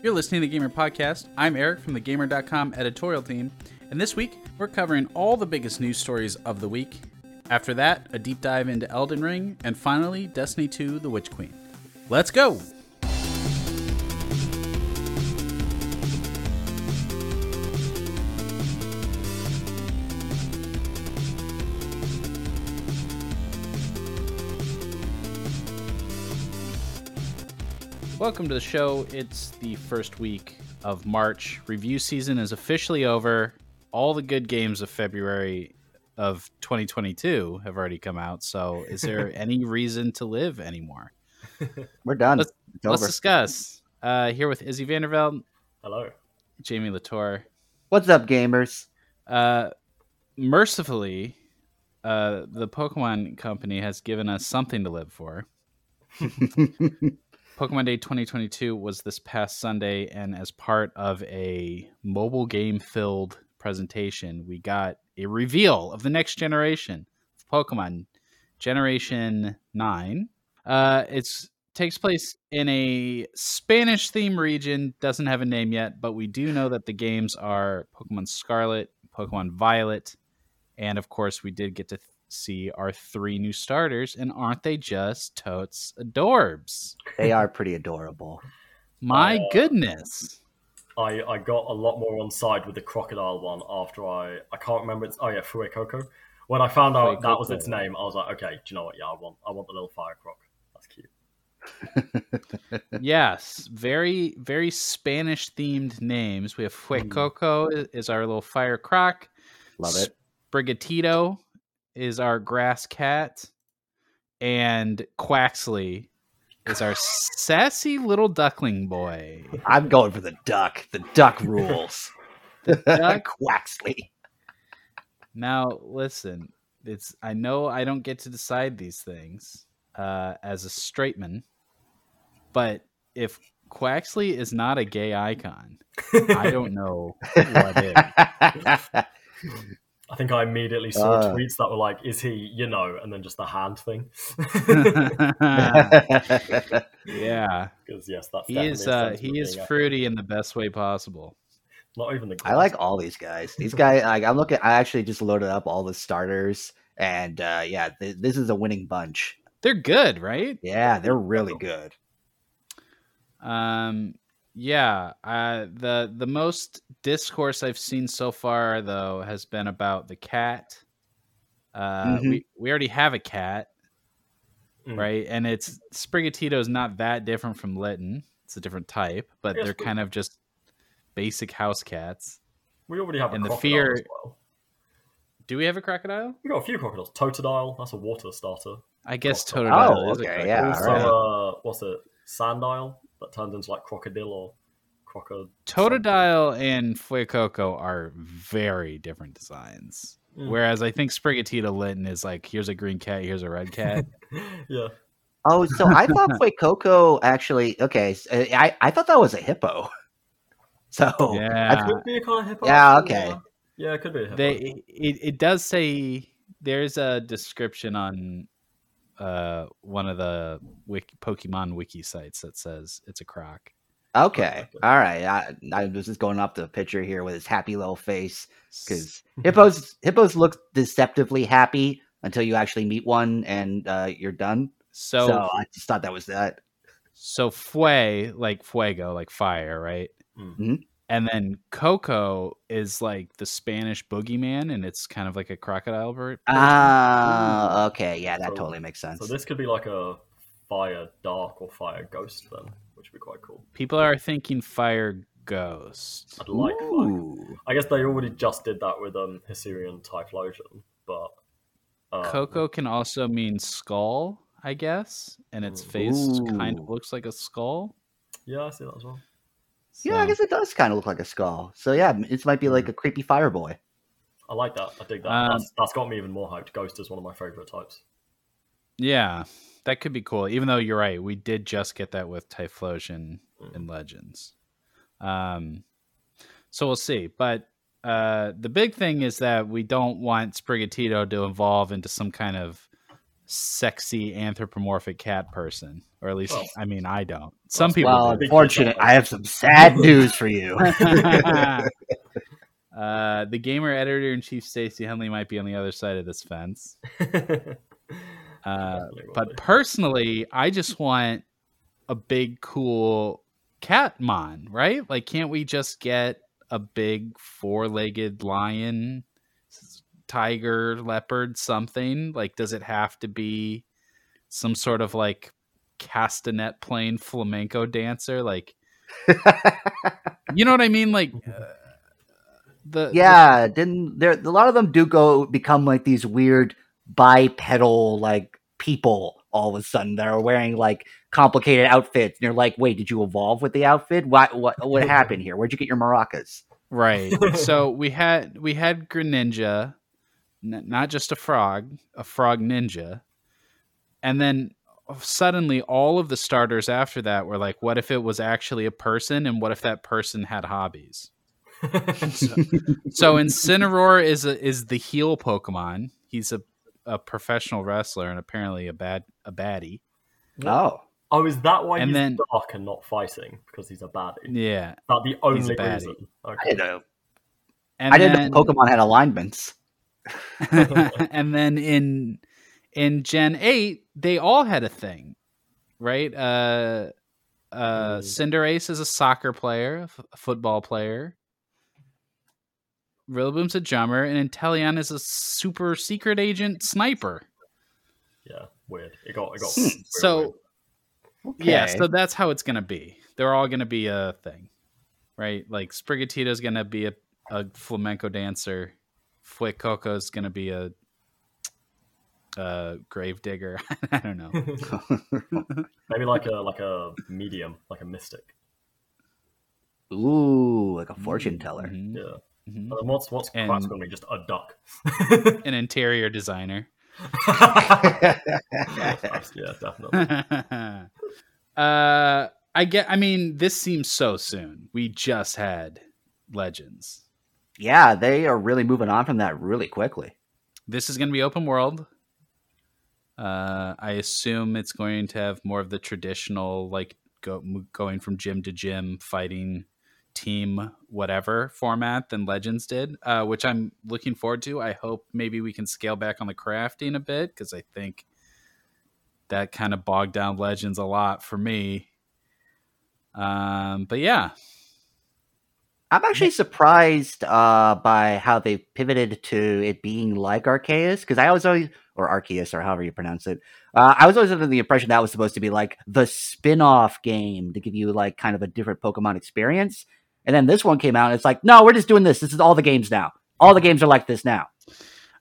You're listening to the Gamer Podcast. I'm Eric from the Gamer.com editorial team, and this week we're covering all the biggest news stories of the week. After that, a deep dive into Elden Ring, and finally, Destiny 2 The Witch Queen. Let's go! Welcome to the show. It's the first week of March. Review season is officially over. All the good games of February of 2022 have already come out. So, is there any reason to live anymore? We're done. Let's, it's let's over. discuss. Uh, here with Izzy Vanderveld, Hello. Jamie Latour. What's up, gamers? Uh, mercifully, uh, the Pokemon Company has given us something to live for. Pokemon Day 2022 was this past Sunday, and as part of a mobile game filled presentation, we got a reveal of the next generation of Pokemon, Generation 9. Uh, takes place in a Spanish theme region, doesn't have a name yet, but we do know that the games are Pokemon Scarlet, Pokemon Violet, and of course, we did get to see our three new starters, and aren't they just totes adorbs? they are pretty adorable. My Uh, goodness. I, I got a lot more on side with the crocodile one after I I can't remember it's oh yeah Fuecoco. When I found out that was its name, I was like, okay, do you know what? Yeah, I want I want the little fire croc. That's cute. yes, very very Spanish themed names. We have Fuecoco i- is our little fire croc. Love it. Sprigatito is our grass cat, and Quaxly is our sassy little duckling boy. I'm going for the duck. The duck rules. the duck? Quaxly. Now, listen, it's I know I don't get to decide these things uh, as a straight man, but if Quaxly is not a gay icon, I don't know what is. I think I immediately saw Uh. tweets that were like, "Is he?" You know, and then just the hand thing. yeah, Because yes, that's he is. Uh, he is fruity in the best way possible. Not even the. I like all these guys. These guys, like, I'm looking. I actually just loaded up all the starters, and uh, yeah, th- this is a winning bunch. They're good, right? Yeah, they're really good. Um, yeah. Uh, the the most discourse I've seen so far, though, has been about the cat. Uh, Mhm. we we already have a cat, Mm. right? And it's Sprigatito is not that different from Litten. It's a different type, but Yes, they're but- kind of just basic house cats. We already have a and the crocodile fear- as well. Do we have a crocodile? We got a few crocodiles. Totodile, that's a water starter. I guess Crocodile. Totodile Oh, is a okay, yeah, also, alright. uh, what's it? Sandile that turns into like crocodile or crocodile. Totodile and Fuecoco are very different designs. Mm. Whereas I think Sprigatito Litten is like, here's a green cat, here's a red cat. yeah. Oh, so I thought Fuecoco actually. Okay, uh, I I thought that was a hippo. So yeah. Could be a kind of hippo. Yeah, okay. Yeah, Yeah, it could be a hippo. they it, it does say there's a description on uh one of the wiki, Pokemon wiki sites that says it's a croc. Okay. All right. I, I was just going off the picture here with his happy little face because hippos hippos look deceptively happy until you actually meet one and uh, you're done. So So, so, I just thought that was that. So fue like fuego like fire, right? Mm. And then Coco is like the Spanish boogeyman, and it's kind of like a crocodile bird. Ah, okay. Yeah, that So- totally makes sense. So this could be like a fire dark or fire ghost then, which would be quite cool. People are thinking fire ghost. I'd like fire. Ooh. I guess they already just did that with um Hisuian Typhlosion, but uh, Coco can also mean skull, I guess, and its face kind of looks like a skull. Yeah, I see that as well. Yeah, I guess it does kind of look like a skull. So yeah, this might be like a creepy fire boy. I like that. I dig that. Um, that's, that's got me even more hyped. Ghost is one of my favorite types. Yeah, that could be cool. Even though you're right, we did just get that with Typhlosion Mm. and Legends. Um, so we'll see. But uh, the big thing is that we don't want Sprigatito to evolve into some kind of sexy anthropomorphic cat person, or at least Well, I mean I don't. Some well, people. Well, unfortunate. I have some sad news for you. uh, the gamer editor in chief Stacy Henley might be on the other side of this fence. Uh, but personally, I just want a big, cool cat mon, right? Like, can't we just get a big four-legged lion, tiger, leopard, something? Like, does it have to be some sort of like castanet playing flamenco dancer? Like, you know what I mean? Like, uh, the yeah, didn't there? A lot of them do go become like these weird bipedal like people all of a sudden that are wearing like complicated outfits. And you're like, wait, did you evolve with the outfit? What what what happened here? Where'd you get your maracas? Right. so we had we had Greninja, n- not just a frog, a frog ninja, and then suddenly all of the starters after that were like, what if it was actually a person, and what if that person had hobbies? So Incineroar is a, is the heel Pokemon. He's a a professional wrestler and apparently a bad a baddie. Oh, oh, is that why And he's then- dark and not fighting? Because he's a baddie. Yeah. Is that the only baddie. reason? I Okay. didn't know. And I didn't then, know Pokemon had alignments. and then in in Gen 8, they all had a thing, right? Uh uh Mm. Cinderace is a soccer player, a f- a football player. Rillaboom's a drummer, and Inteleon is a super secret agent sniper. Yeah, weird. It got it got. Hmm. So weird. yeah, so that's how it's gonna be. They're all gonna be a thing, right? Like Sprigatito's gonna be a, a flamenco dancer. Fuecoco's gonna be a, a grave digger. I don't know. maybe like a like a medium, like a mystic. Ooh, like a fortune teller. Mhm, Yeah. mhm. And what's what's And- Kratz going to be? Just a duck. An interior designer. yeah, definitely. uh, I get. I mean, this seems so soon. We just had Legends. Yeah, they are really moving on from that really quickly. this is going to be open world. Uh, I assume it's going to have more of the traditional, like go, going from gym to gym, fighting team, whatever format than Legends did, uh, which I'm looking forward to. I hope maybe we can scale back on the crafting a bit because I think that kind of bogged down Legends a lot for me. Um, but yeah, I'm actually surprised uh, by how they pivoted to it being like Arceus because I was always, or Arceus, or however you pronounce it. Uh, I was always under the impression that was supposed to be like the spin-off game to give you like kind of a different Pokemon experience. And then this one came out, and it's like, no, we're just doing this. This is all the games now. All the games are like this now.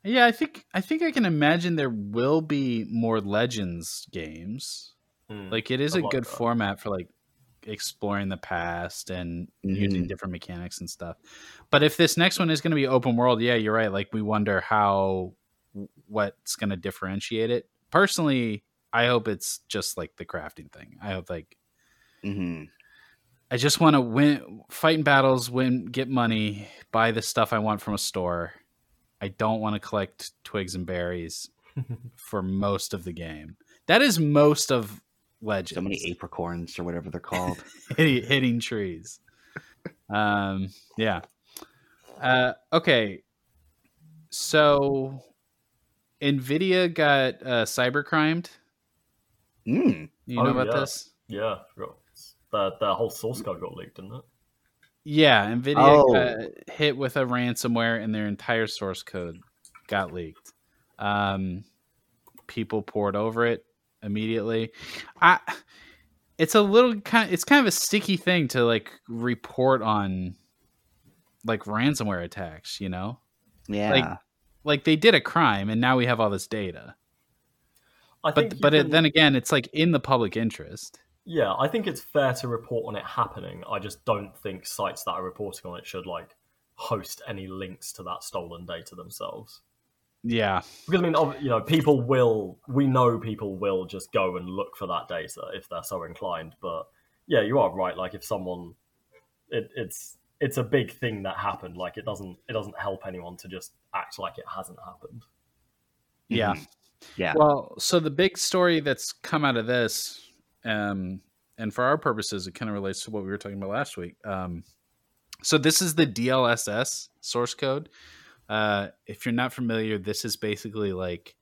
Yeah, I think I think I can imagine there will be more Legends games. Hmm. Like it is a good that. format for like exploring the past and using Mhm. different mechanics and stuff. But if this next one is going to be open world, yeah, you're right. Like we wonder how what's going to differentiate it. Personally, I hope it's just like the crafting thing. I hope like mm-hmm. I just want to win, fight in battles, win, get money, buy the stuff I want from a store. I don't want to collect twigs and berries for most of the game. That is most of Legends. So many apricorns or whatever they're called. hitting, hitting trees. Um, yeah. Uh, okay. So, Nvidia got uh, cybercrimed. mm. You Oh, know about yeah. this? Yeah, I forgot. The the whole source code got leaked, didn't it? Yeah, Nvidia Oh. got hit with a ransomware, and their entire source code got leaked. Um, people poured over it immediately. I, it's a little kind. It's kind of a sticky thing to like report on, like ransomware attacks. You know, Yeah. like like they did a crime, and now we have all this data. I think But you but it, then again, it's like in the public interest. Yeah, I think it's fair to report on it happening. I just don't think sites that are reporting on it should like host any links to that stolen data themselves. Yeah, Because I mean, you know, people will. We know people will just go and look for that data if they're so inclined. But yeah, you are right. Like if someone, it, it's it's a big thing that happened. Like it doesn't it doesn't help anyone to just act like it hasn't happened. yeah. Mhm. Yeah. Well, so the big story that's come out of this, um, and for our purposes, it kind of relates to what we were talking about last week. Um, so this is the DLSS source code. Uh, if you're not familiar, this is basically like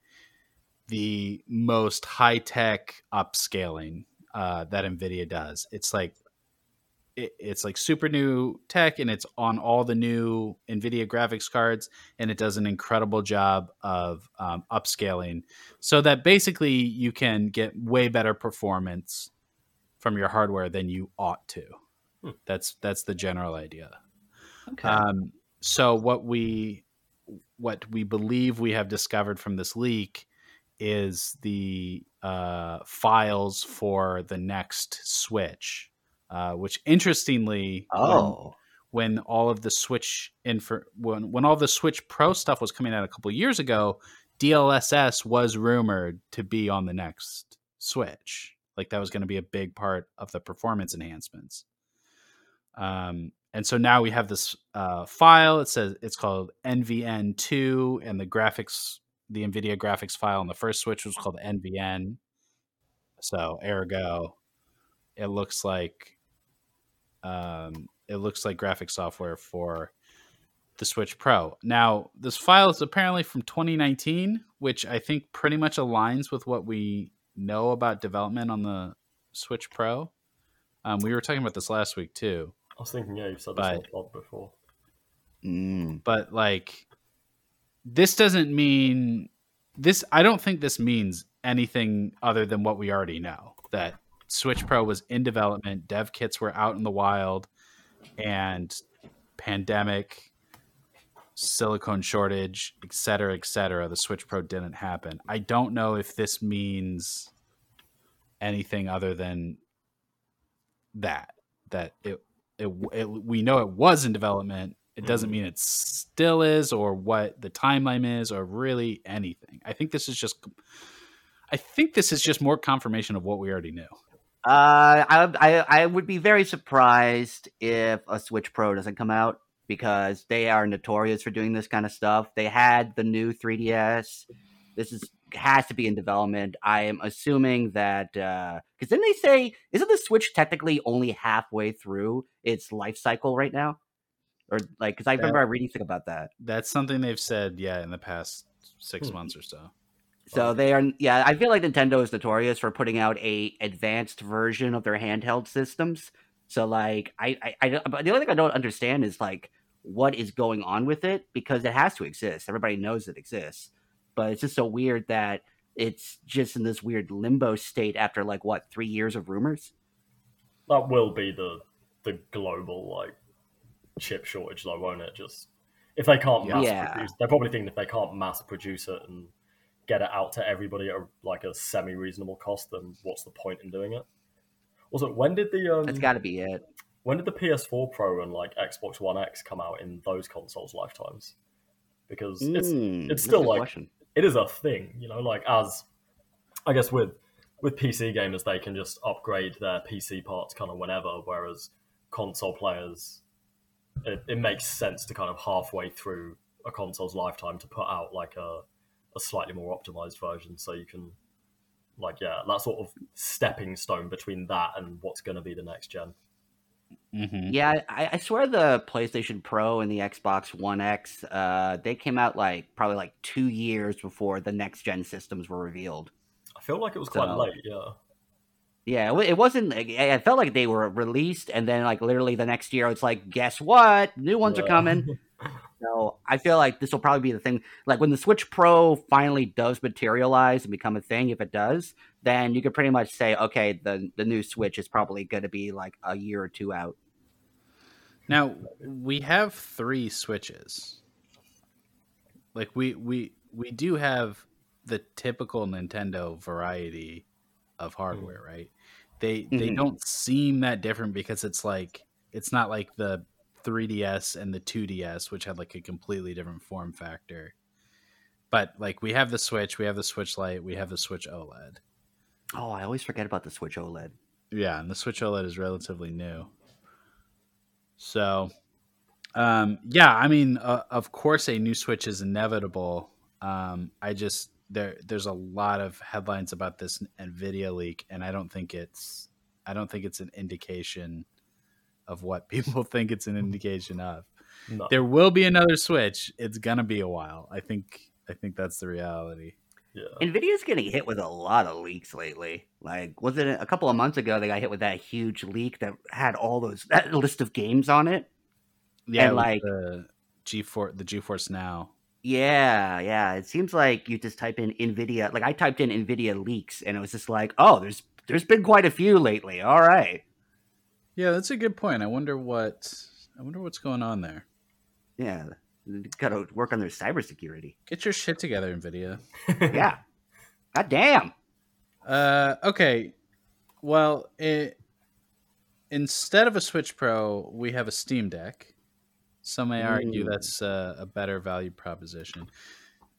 the most high tech upscaling uh, that NVIDIA does. It's like it, it's like super new tech, and it's on all the new NVIDIA graphics cards, and it does an incredible job of um, upscaling, so that basically you can get way better performance from your hardware than you ought to. Hmm. That's that's the general idea. Okay. Um, so what we what we believe we have discovered from this leak is the uh, files for the next Switch, uh, which interestingly, when- oh. when, all of the Switch info, when when all the Switch Pro stuff was coming out a couple years ago, DLSS was rumored to be on the next Switch. Like that was going to be a big part of the performance enhancements. Um, and so now we have this uh, file. It says it's called NVN2, and the graphics, the NVIDIA graphics file on the first Switch was called NVN. So ergo, it looks like um, it looks like graphic software for the Switch Pro. Now, this file is apparently from 2019, which I think pretty much aligns with what we know about development on the Switch Pro. Um, we were talking about this last week too. I was thinking, yeah, you've said this on But- the blog before. Mm. but like this doesn't mean this i don't think this means anything other than what we already know that switch pro was in development dev kits were out in the wild and pandemic silicone shortage et cetera et cetera the switch pro didn't happen i don't know if this means anything other than that that it, it, it we know it was in development it doesn't mean it still is or what the timeline is or really anything i think this is just i think this is just more confirmation of what we already knew Uh, I, I I would be very surprised if a Switch Pro doesn't come out because they are notorious for doing this kind of stuff. They had the new 3DS. This is has to be in development. I am assuming that because then they say isn't the Switch technically only halfway through its life cycle right now, or like because I remember reading something about that. that's something they've said yeah in the past six Hmm. months or so So they are, yeah. I feel like Nintendo is notorious for putting out a advanced version of their handheld systems. So like, I, I, I don't- but the only thing I don't understand is like what is going on with it because it has to exist. Everybody knows it exists, but it's just so weird that it's just in this weird limbo state after like what three years of rumors. That will be the the global like chip shortage, though, won't it? Just if they can't mass Yeah. produce, they're probably thinking if they can't mass produce it and get it out to everybody at a, like a semi reasonable cost, then what's the point in doing it? Also, when did the um, That's got to be it. when did the PS4 Pro and like Xbox One X come out in those consoles' lifetimes? Because it's Mm, it's that's still a like question. It is a thing, you know, like as I guess with with PC gamers they can just upgrade their PC parts kind of whenever, whereas console players it, it makes sense to kind of halfway through a console's lifetime to put out like a a slightly more optimized version so you can like yeah, that sort of stepping stone between that and what's gonna be the next gen. mm-hmm. Yeah, I, I swear the PlayStation Pro and the Xbox One X, uh, they came out like probably like two years before the next gen systems were revealed. I feel like it was quite late, yeah. Yeah, it wasn't. It it felt like they were released, and then like literally the next year, it's like, guess what? New ones are coming. So I feel like this will probably be the thing. Like when the Switch Pro finally does materialize and become a thing, if it does, then you could pretty much say, okay, the the new Switch is probably going to be like a year or two out. Now we have three switches. Like we we we do have the typical Nintendo variety of hardware, right? They they Mhm. don't seem that different because it's like it's not like the 3DS and the 2DS which had like a completely different form factor. But like we have the Switch, we have the Switch Lite, we have the Switch OLED. Oh, I always forget about the Switch OLED. Yeah, and the Switch OLED is relatively new. So, um, yeah, I mean, uh, of course, a new Switch is inevitable. Um, I just there there's a lot of headlines about this Nvidia leak, and I don't think it's I don't think it's an indication of what people think it's an indication of. No. There will be another Switch. It's gonna be a while. I think I think that's the reality. Yeah. Nvidia's getting hit with a lot of leaks lately. Like, was it a couple of months ago they got hit with that huge leak that had all those that list of games on it? Yeah, And, like- the GeForce, the GeForce Now. Yeah, yeah. It seems like you just type in Nvidia. Like I typed in Nvidia leaks, and it was just like, oh, there's there's been quite a few lately. All right. Yeah, that's a good point. I wonder what I wonder what's going on there. Yeah, got to work on their cybersecurity. Get your shit together, Nvidia. Yeah. God damn. Uh, okay. Well, it, instead of a Switch Pro, we have a Steam Deck. Some may argue Ooh. that's uh, a better value proposition.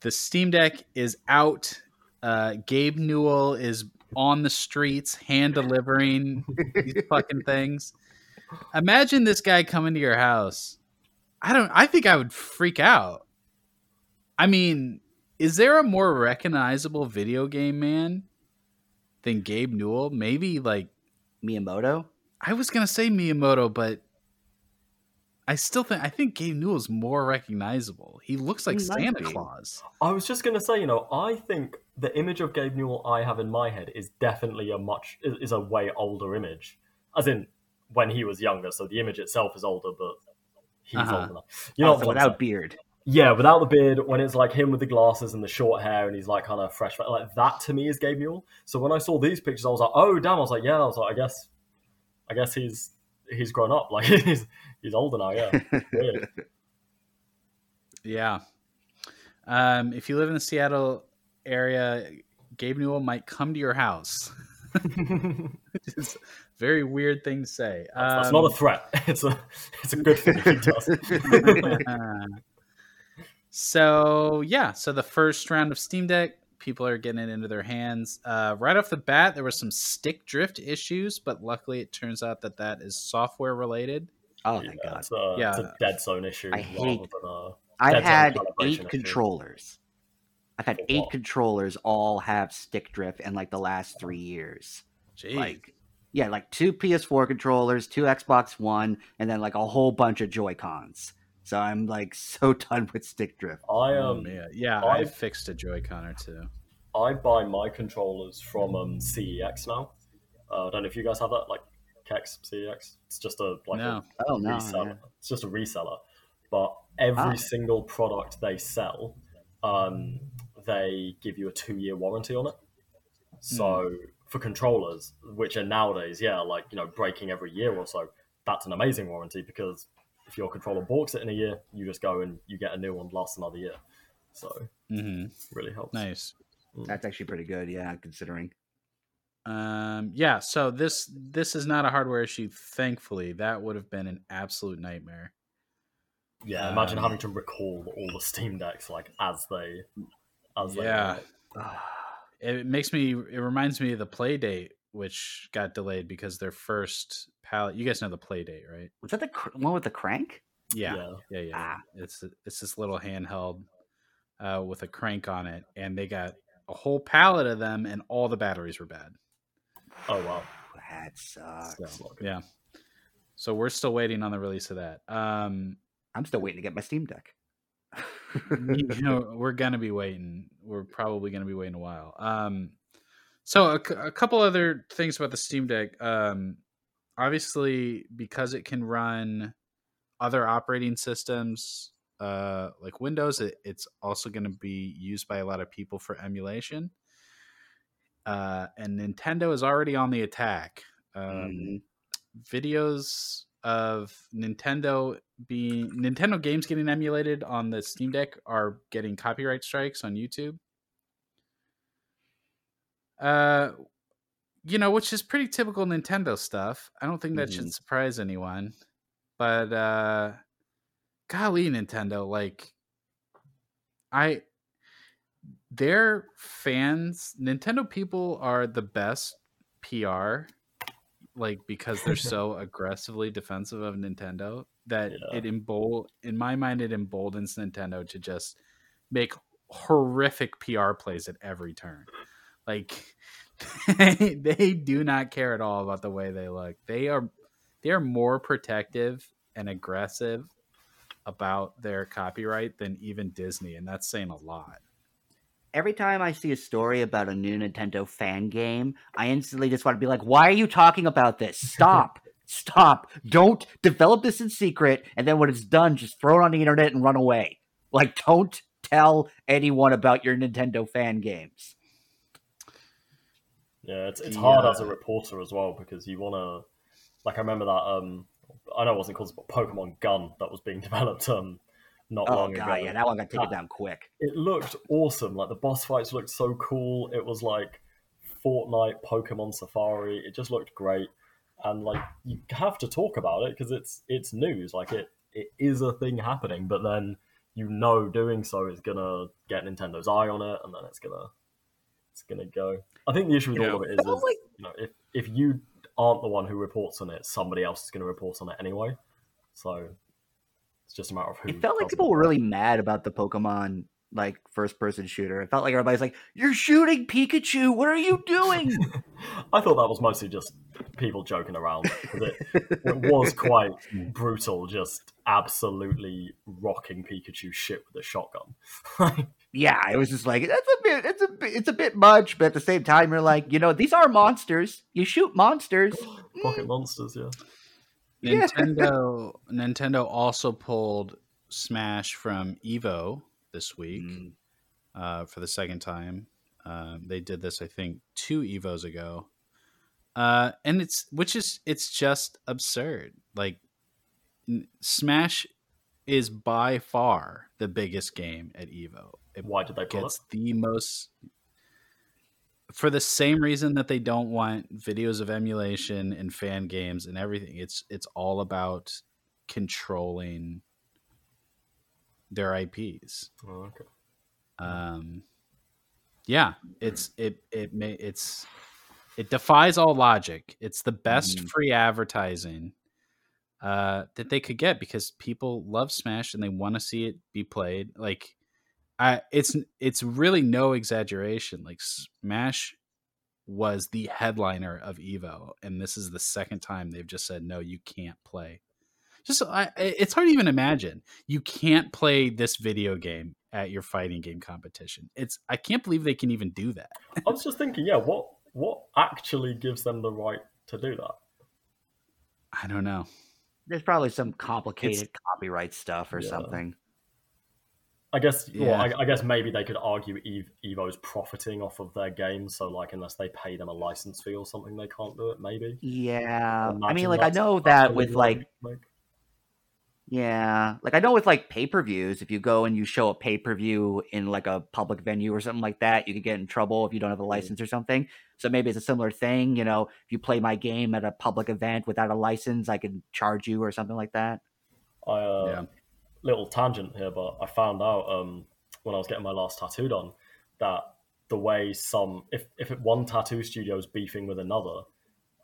The Steam Deck is out. Uh, Gabe Newell is on the streets hand delivering these fucking things. Imagine this guy coming to your house. I don't. I think I would freak out. I mean, is there a more recognizable video game man than Gabe Newell? Maybe like Miyamoto. I was gonna say Miyamoto, but I still think I think Gabe Newell's more recognizable. He looks like He might Santa. Claus. I was just gonna say, you know, I think the image of Gabe Newell I have in my head is definitely a much is is a way older image, as in when he was younger. So the image itself is older, but he's Uh-huh. old enough. You know, Also, without beard. Yeah, without the beard, when it's like him with the glasses and the short hair, and he's like kind of fresh, like that to me is Gabe Newell. So when I saw these pictures, I was like, oh damn! I was like, yeah, I was like, I guess, I guess he's he's grown up, like he's he's older now. Yeah, weird. Yeah. Um, if you live in the Seattle area, Gabe Newell might come to your house. Which is a very weird thing to say. That's Um, not a threat. It's a it's a good thing if he does. so yeah, so the first round of Steam Deck, people are getting it into their hands. Uh, right off the bat, there was some stick drift issues, but luckily it turns out that that is software related. Oh Yeah, my god. It's a, it's a dead zone issue. I rather hate- than a- I've had eight issue. controllers. I've had For eight controllers all have stick drift in like the last three years. Jeez. Like, yeah, like two PS4 controllers, two Xbox One, and then like a whole bunch of Joy Cons. So I'm like so done with stick drift. I am. um man. yeah, I- I fixed a Joy-Con or two. I buy my controllers from um CEX now. Uh, I don't know if you guys have that, like Kex CEX. It's just a like No. Oh a no, reseller. yeah. It's just a reseller, but every Ah. single product they sell, um, they give you a two-year warranty on it. So for controllers, which are nowadays, yeah, like you know, breaking every year or so, that's an amazing warranty because if your controller balks it in a year, you just go and you get a new one lasts another year. So hmm really helps. Nice. That's actually pretty good. Yeah, considering. Um, yeah, so this this is not a hardware issue. Thankfully, that would have been an absolute nightmare. Yeah, imagine Um, having to recall all the Steam decks like as they as they Yeah. are. It makes me. It reminds me of the Playdate, which got delayed because their first palette. You guys know the Playdate, right? Was that the cr- one with the crank? Yeah, Yeah. yeah, yeah. Ah. It's it's this little handheld uh, with a crank on it, and they got a whole pallet of them, and all the batteries were bad. Oh wow. That sucks. So, yeah. So we're still waiting on the release of that. Um, I'm still waiting to get my Steam Deck. you know, we're gonna be waiting. We're probably gonna be waiting a while. Um, so a, a couple other things about the Steam Deck. Um, obviously, because it can run other operating systems uh, like Windows, it, it's also going to be used by a lot of people for emulation. Uh, and Nintendo is already on the attack. Um, Mhm. videos of Nintendo being Nintendo games getting emulated on the Steam Deck are getting copyright strikes on YouTube. Uh you know, which is pretty typical Nintendo stuff. I don't think that Mhm. should surprise anyone. But uh golly Nintendo, like I their fans, Nintendo people are the best PR like because they're so aggressively defensive of Nintendo that Yeah. it embol in my mind it emboldens Nintendo to just make horrific PR plays at every turn. Like they do not care at all about the way they look. They are they are more protective and aggressive about their copyright than even Disney, and that's saying a lot. Every time I see a story about a new Nintendo fan game, I instantly just want to be like, "Why are you talking about this? Stop! Stop! Don't develop this in secret, and then when it's done, just throw it on the internet and run away. Like, don't tell anyone about your Nintendo fan games." Yeah, it's it's hard as a reporter as well because you want to, like, I remember that. um I know it wasn't called Pokemon Gun that was being developed um not oh, long God, ago. Yeah, that one got taken down quick. It looked awesome. Like the boss fights looked so cool. It was like Fortnite, Pokemon Safari. It just looked great, and like you have to talk about it because it's it's news. Like it it is a thing happening, but then you know doing so is gonna get Nintendo's eye on it, and then it's gonna it's gonna go. I think the issue with You all know, of it is, is you know if if you aren't the one who reports on it, somebody else is going to report on it anyway. So it's just a matter of who. It felt like people were really mad about the Pokemon like first person shooter. It felt like everybody's like, "You're shooting Pikachu. What are you doing?" I thought that was mostly just people joking around. It, it was quite brutal, just absolutely rocking Pikachu shit with a shotgun. yeah, it was just like that's a bit. It's a bit. It's a bit much, but at the same time, you're like, you know, these are monsters. You shoot monsters. Pocket mm. monsters, yeah. Nintendo Nintendo also pulled Smash from Evo this week Mm. uh, for the second time. Um, they did this, I think, two Evos ago, uh, and it's which is it's just absurd. Like n- Smash is by far the biggest game at Evo. It Why did they pull gets it? the most for the same reason that they don't want videos of emulation and fan games and everything. It's it's all about controlling their IPs. Oh, okay. Um, yeah, it's it it may it's it defies all logic. It's the best Mhm. free advertising uh, that they could get because people love Smash and they want to see it be played. Like, I it's it's really no exaggeration. Like Smash was the headliner of Evo, and this is the second time they've just said no, you can't play. Just I, it's hard to even imagine you can't play this video game at your fighting game competition. It's I can't believe they can even do that. I was just thinking, yeah, what what actually gives them the right to do that? I don't know. There's probably some complicated copyright stuff or Yeah. something. I guess, well, Yeah. I, I guess maybe they could argue Ev- Evo's profiting off of their game, so like unless they pay them a license fee or something, they can't do it. Maybe. Yeah, I mean, like I know that with legal like argument to make. Yeah, like I know with like pay per views, if you go and you show a pay per view in like a public venue or something like that, you could get in trouble if you don't have a license or something. So maybe it's a similar thing. You know, if you play my game at a public event without a license, I could charge you or something like that. I uh, Yeah. Little tangent here, but I found out um, when I was getting my last tattoo done that the way some if if one tattoo studio is beefing with another,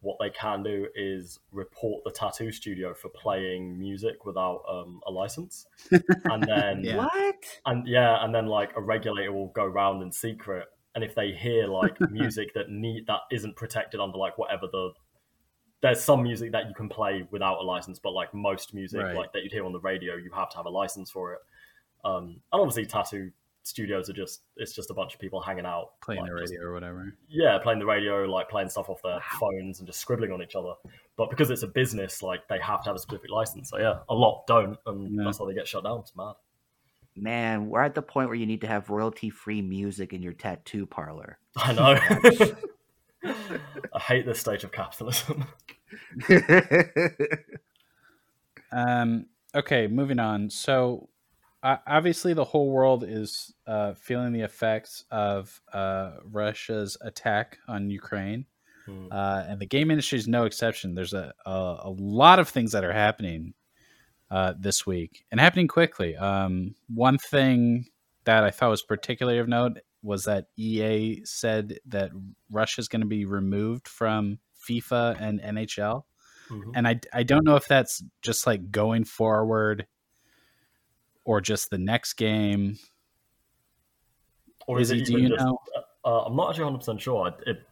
what they can do is report the tattoo studio for playing music without um, a license, and then Yeah. What? and yeah, and then like a regulator will go round in secret, and if they hear like music that need that isn't protected under like whatever the there's some music that you can play without a license, but like most music Right. like that you'd hear on the radio, you have to have a license for it. Um, and obviously, tattoo studios are just it's just a bunch of people hanging out Playing like, the just- radio or whatever. yeah, playing the radio, like playing stuff off their phones and just scribbling on each other. But because it's a business, like they have to have a specific license. So yeah, a lot don't, and Yeah. that's how they get shut down. It's mad. Man, we're at the point where you need to have royalty free music in your tattoo parlor. I know. I hate this stage of capitalism. Um, okay, moving on. So, uh, obviously, the whole world is uh, feeling the effects of uh, Russia's attack on Ukraine, Hmm. uh, and the game industry is no exception. There's a, a a lot of things that are happening uh, this week and happening quickly. Um, one thing that I thought was particularly of note was that EA said that Russia's going to be removed from FIFA and NHL Mhm. and I I don't know if that's just like going forward or just the next game. Or is, Izzy, it do you just, know? Uh, I'm not actually 100 percent sure. I, it,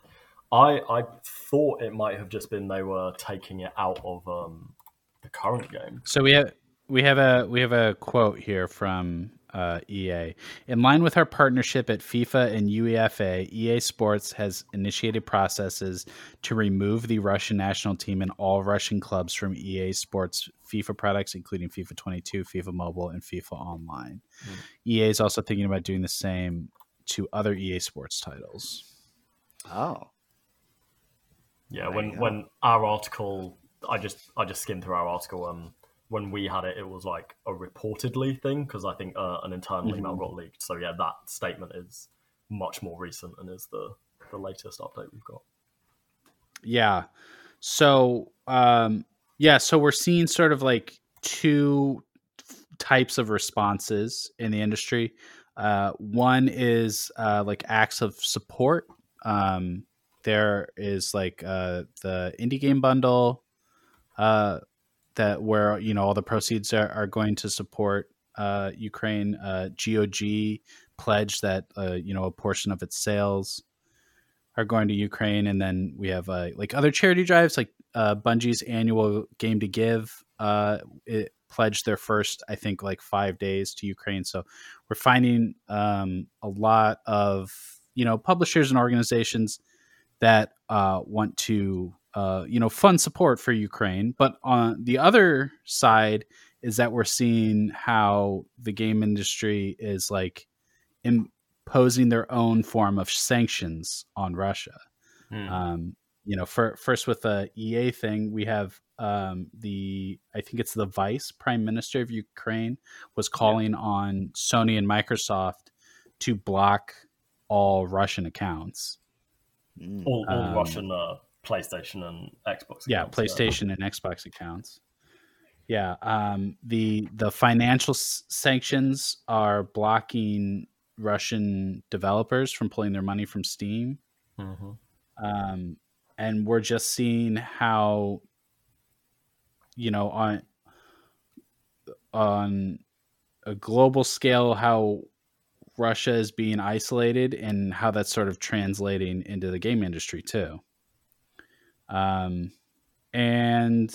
I I thought it might have just been they were taking it out of um, the current game. So we have we have a we have a quote here from uh, EA. In line with our partnership at FIFA and UEFA, EA Sports has initiated processes to remove the Russian national team and all Russian clubs from EA Sports FIFA products, including FIFA 22, FIFA Mobile, and FIFA Online. Hmm. EA is also thinking about doing the same to other EA Sports titles. Oh, Yeah, There when when our article, I just I just skimmed through our article. Um, when we had it, it was like a reportedly thing because I think uh, an internal email Mhm. got leaked. So yeah, that statement is much more recent and is the the latest update we've got. Yeah. So, um, yeah, so we're seeing sort of like two types of responses in the industry. Uh, one is uh, like acts of support. Um, there is like uh, the indie game bundle uh, that where you know all the proceeds are, are going to support uh, Ukraine. Uh, GOG pledged that uh, you know a portion of its sales are going to Ukraine, and then we have uh, like other charity drives, like uh, Bungie's annual Game to Give. Uh, it pledged their first, I think, like five days to Ukraine. So we're finding um, a lot of you know publishers and organizations that uh, want to uh, you know fund support for Ukraine. But on the other side is that we're seeing how the game industry is like imposing their own form of sanctions on Russia. Hmm. Um, you know, for, first with the EA thing, we have um, the I think it's the vice prime minister of Ukraine was calling on Sony and Microsoft to block all Russian accounts. All, all um, Russian uh, PlayStation and Xbox. yeah playstation and xbox accounts yeah um, the the financial s- sanctions are blocking russian developers from pulling their money from steam Mhm. um, and we're just seeing how you know on on a global scale how russia is being isolated and how that's sort of translating into the game industry too um, and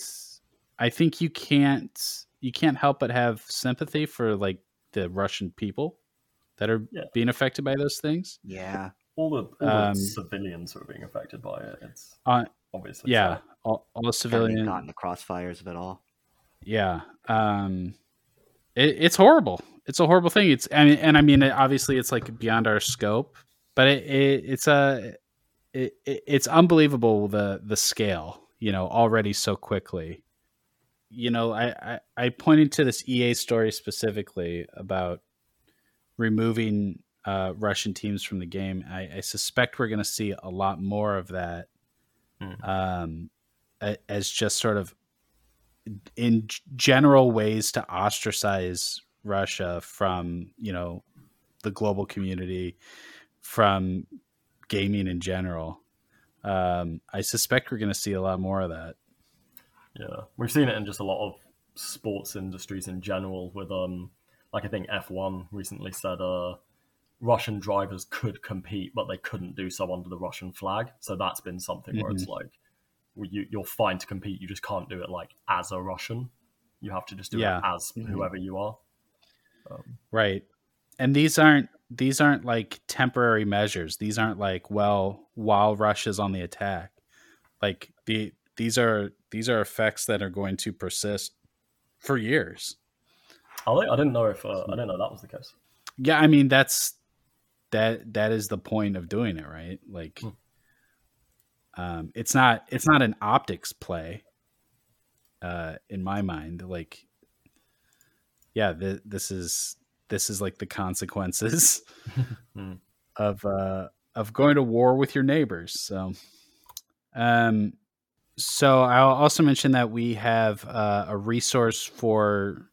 i think you can't you can't help but have sympathy for like the russian people that are Yeah. being affected by those things Yeah. All the, all Um, civilians who are being affected by it. It's uh, obviously yeah sad. all, all the civilians of civilian caught in the crossfires of it all. yeah um it, it's horrible it's a horrible thing it's and, and i mean it, obviously it's like beyond our scope but it, it it's a it, it, it's unbelievable the the scale you know already so quickly you know I, I i pointed to this ea story specifically about removing uh russian teams from the game i, I suspect we're going to see a lot more of that Mhm. um as just sort of in general ways to ostracize Russia from you know the global community, from gaming in general. Um, I suspect we're going to see a lot more of that. Yeah, we've seen it in just a lot of sports industries in general. With um, like I think F one recently said, uh, Russian drivers could compete, but they couldn't do so under the Russian flag. So that's been something where it's like, you, you're fine to compete, you just can't do it like as a Russian. You have to just do Yeah. it as Mhm. whoever you are. Um, Right. And these aren't these aren't like temporary measures. These aren't like well while Russia's on the attack. Like the these are these are effects that are going to persist for years. I, I didn't know if uh, I didn't know that was the case. Yeah, I mean that's that that is the point of doing it, right? Like Hmm. um it's not it's not an optics play uh in my mind. Like yeah, th- this is this is like the consequences Hmm. of uh of going to war with your neighbors. So um so I'll also mention that we have uh, a resource for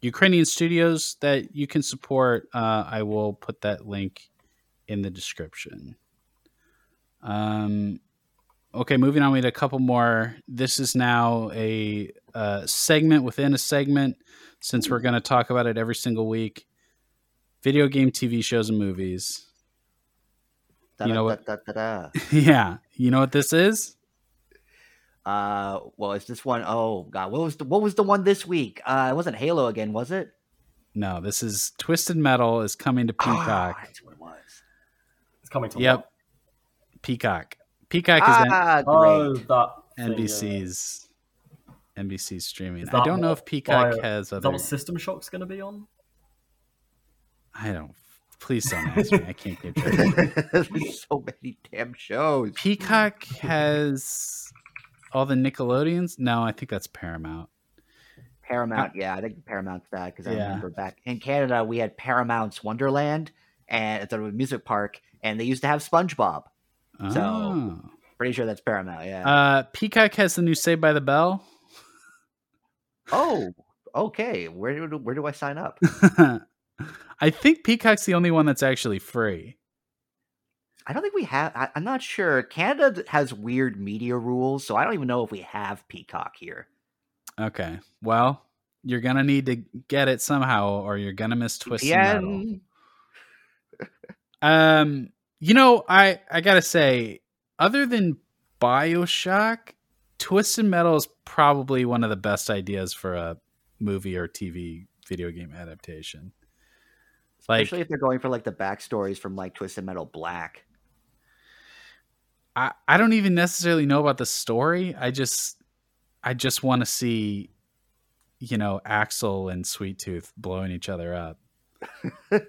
Ukrainian studios that you can support. Uh, I will put that link in the description. Um, okay, moving on. We had a couple more. This is now a, uh segment within a segment, since we're going to talk about it every single week. Video game, TV shows, and movies. You know what- Da-da-da-da-da. yeah, you know what this is? Uh, well, it's this one oh god, what was the what was the one this week? Uh, it wasn't Halo again, was it? No, this is Twisted Metal is coming to Ah, Peacock. that's what it was. It's coming to Yep. what? Peacock. Peacock is Ah, great. Oh, that N- thing, uh, NBC's NBC's streaming. I don't know if Peacock Bio- has Is that other. what System Shock's going to be on? I don't. Please don't ask me. I can't keep track. There's so many damn shows. Peacock has all the Nickelodeons. No, I think that's Paramount. Paramount, yeah, I think Paramount's that because I Yeah. remember back in Canada we had Paramount's Wonderland and it's a music park, and they used to have SpongeBob. So- Oh. Pretty sure that's Paramount, yeah. Uh, Peacock has the new Saved by the Bell. oh, okay. Where do where do I sign up? I think Peacock's the only one that's actually free. I don't think we have. I, I'm not sure. Canada has weird media rules, so I don't even know if we have Peacock here. Okay. Well, you're gonna need to get it somehow, or you're gonna miss Twisted Metal. Um, you know, I I gotta say, other than Bioshock, Twisted Metal is probably one of the best ideas for a movie or TV video game adaptation. Like, Especially if they're going for like the backstories from like Twisted Metal Black. I I don't even necessarily know about the story. I just I just want to see, you know, Axel and Sweet Tooth blowing each other up.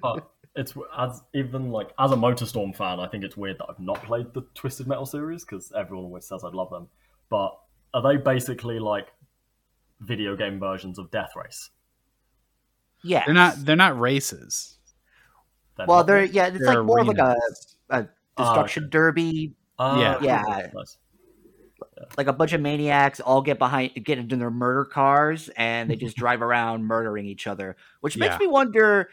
But it's as even like as a Motorstorm fan, I think it's weird that I've not played the Twisted Metal series because everyone always says I'd love them. But are they basically like video game versions of Death Race? Yeah, They're not they're not races. They're Well, they're yeah, it's They're like more of like a, a destruction okay. derby Ah, yeah. Yeah. like a bunch of maniacs all get behind get into their murder cars and they just drive around murdering each other which makes Yeah. me wonder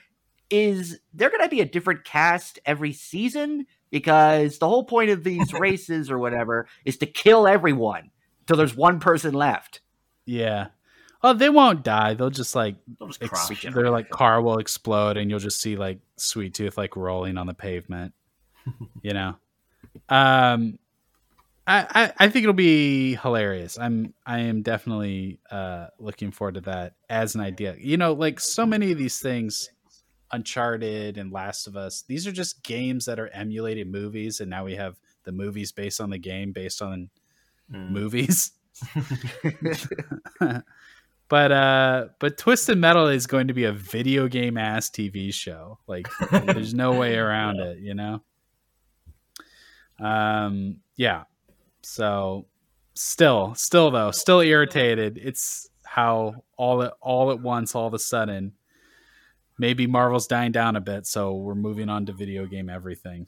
is there going to be a different cast every season because the whole point of these races or whatever is to kill everyone till there's one person left Yeah. Oh, they won't die. They'll just like They'll just ex- crash. their like car will explode and you'll just see like Sweet Tooth like rolling on the pavement. you know. Um I, I, I think it'll be hilarious. I'm I am definitely uh looking forward to that as an idea. You know, like so many of these things, Uncharted and Last of Us, these are just games that are emulated movies, and now we have the movies based on the game based on Mm. movies. but uh but Twisted Metal is going to be a video game ass TV show. Like there's no way around it, you know. Um yeah. So still still though, still irritated. It's how all at all at once all of a sudden maybe Marvel's dying down a bit, so we're moving on to video game everything.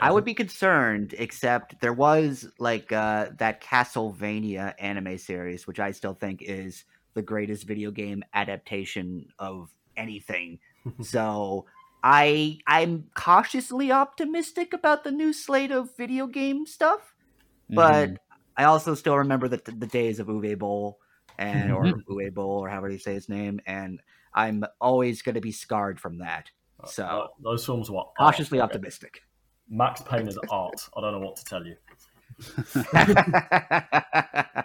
I would be concerned except there was like uh that castlevania anime series which i still think is the greatest video game adaptation of anything so I I'm cautiously optimistic about the new slate of video game stuff, but Mhm. I also still remember the the days of Uwe Boll and or Uwe Boll or however you say his name, and I'm always going to be scarred from that. So Uh, those films were cautiously optimistic. Max Payne is art. I don't know what to tell you.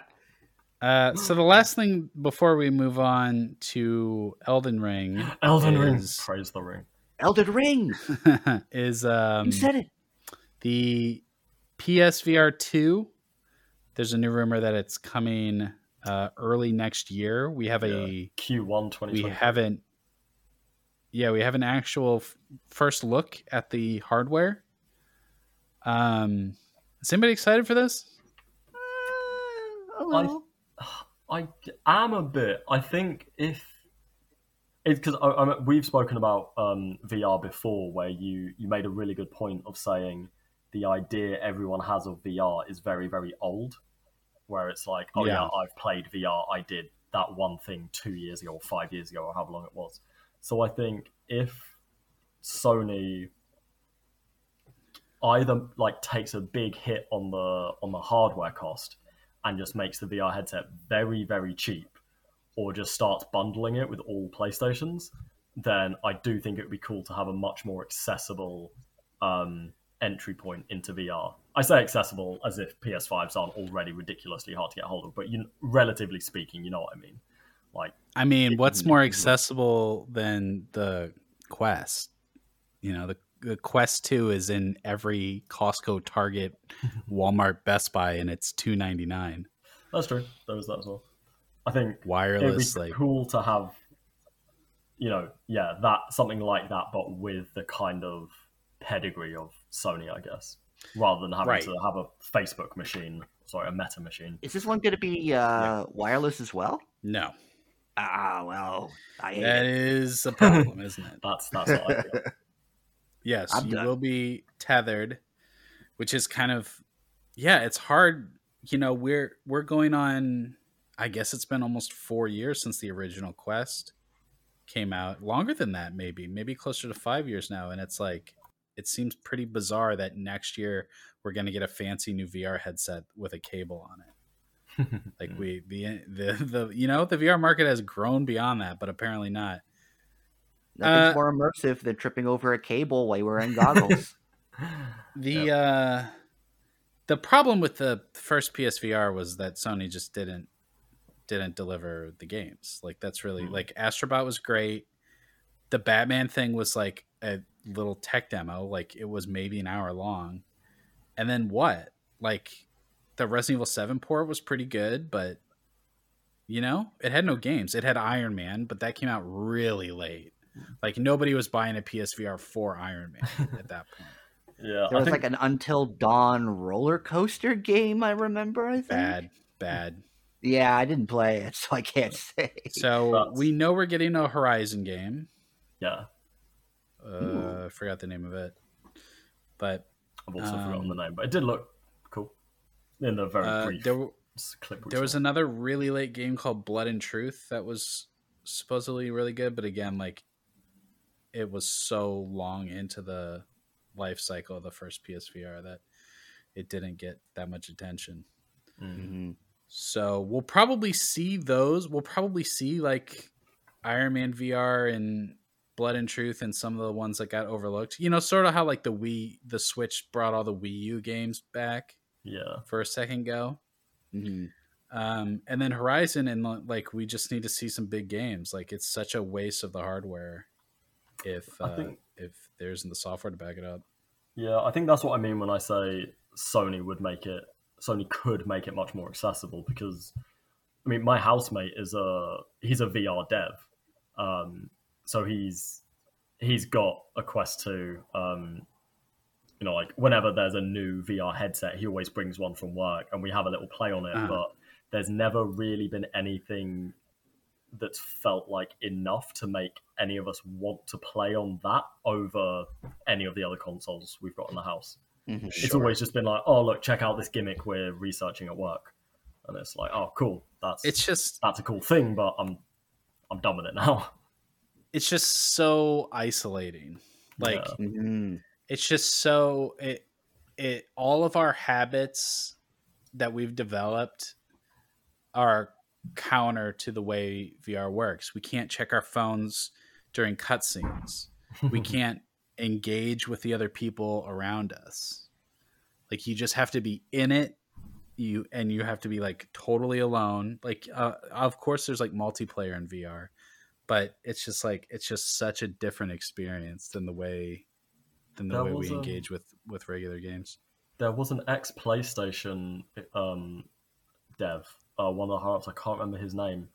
Uh, so the last thing before we move on to Elden Ring Elden Ring. is, Praise the ring. Elden Ring, is um, you said it. the PSVR two. There's a new rumor that it's coming uh, early next year. We have a Q1 2020. we haven't. Yeah, we have an actual f- first look at the hardware. Um, is anybody excited for this? Uh, a little. I am a bit. I think if it's because I, I, we've spoken about um, VR before, where you you made a really good point of saying the idea everyone has of VR is very very old, where it's like, oh yeah, Yeah. I've played VR. I did that one thing two years ago or five years ago or however long it was. So I think if Sony either like takes a big hit on the on the hardware cost and just makes the VR headset very very cheap or just starts bundling it with all PlayStations then I do think it would be cool to have a much more accessible um, entry point into VR. I say accessible as if PS5s aren't already ridiculously hard to get hold of, but you, relatively speaking, you know what I mean. Like, I mean, what's more accessible than the Quest? You know, the, the Quest Two is in every Costco, Target, Walmart, Best Buy, and it's two ninety nine. That's true. There was that as well. I think wireless, it'd be like cool to have, you know, yeah, that something like that, but with the kind of pedigree of Sony, I guess, rather than having Right. to have a Facebook machine, sorry, a Meta machine. Is this one going to be uh, wireless as well? no, Ah, well, I hate that it. is a problem, isn't it? That's that's what I feel. Yes, I'm you done. will be tethered, which is kind of yeah, it's hard. You know, we're we're going on I guess it's been almost 4 years since the original Quest came out. Longer than that maybe, maybe closer to 5 years now and it's like it seems pretty bizarre that next year we're going to get a fancy new VR headset with a cable on it. Like we the the the you know, the VR market has grown beyond that, but apparently not. Nothing's uh, more immersive than tripping over a cable while you're wearing goggles. The uh the problem with the first PSVR was that Sony just didn't didn't deliver the games. Like that's really Mm. like Astrobot was great. The Batman thing was like a little tech demo, like it was maybe an hour long. And then what? Like the Resident Evil 7 port was pretty good, but you know, it had no games. It had Iron Man, but that came out really late. Like nobody was buying a PSVR for Iron Man at that point. Yeah, There was think like an Until Dawn roller coaster game. I remember. I think. Bad, bad. Yeah, I didn't play it, so I can't say. So That's- we know we're getting a Horizon game. yeah, Uh, I forgot the name of it, but I've also forgotten the Um, name, but it did look cool in the very uh, brief there w- s- clip. we there was another really late game called Blood and Truth that was supposedly really good, but again, like it was so long into the life cycle of the first PSVR that it didn't get that much attention. Mm. Mhm. So we'll probably see those. We'll probably see like Iron Man VR and Blood and Truth and some of the ones that got overlooked. You know, sort of how like the Wii, the Switch brought all the Wii U games back Yeah, for a second go. Mhm. Um, and then Horizon and like we just need to see some big games. Like it's such a waste of the hardware if I uh, think- if there isn't the software to back it up. yeah. I think that's what I mean when I say Sony would make it. Sony could make it much more accessible because, I mean, my housemate is a he's a VR dev, um, so he's he's got a Quest two. Um, you know, like whenever there's a new VR headset, he always brings one from work, and we have a little play on it. Uh-huh. But there's never really been anything that's felt like enough to make any of us want to play on that over any of the other consoles we've got in the house. Mhm. It's always just been like, oh look, check out this gimmick we're researching at work, and it's like, oh cool, that's It's just that's a cool thing, but I'm I'm done with it now. it's just so isolating. Like Yeah. Mhm. it's just so it it all of our habits that we've developed are counter to the way VR works. We can't check our phones during cutscenes. We can't engage with the other people around us. Like you just have to be in it. You and you have to be like totally alone. Like uh, of course there's like multiplayer in VR, but it's just like it's just such a different experience than the way than the There way we um, engage with with regular games. there was an ex PlayStation um, dev, uh, one of the higher ups. I can't remember his name,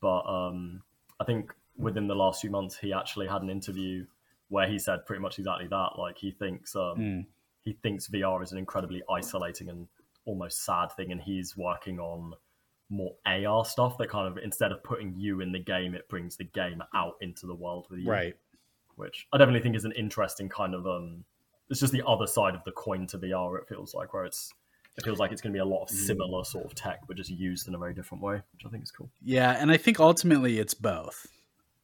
but um, I think within the last few months he actually had an interview where he said pretty much exactly that. Like he thinks um, Mm. he thinks VR is an incredibly isolating and almost sad thing, and he's working on more AR stuff that kind of instead of putting you in the game, it brings the game out into the world with you Right. which I definitely think is an interesting kind of um it's just the other side of the coin to VR it feels like where it's it feels like it's going to be a lot of similar sort of tech but just used in a very different way which I think is cool Yeah, and I think ultimately it's both.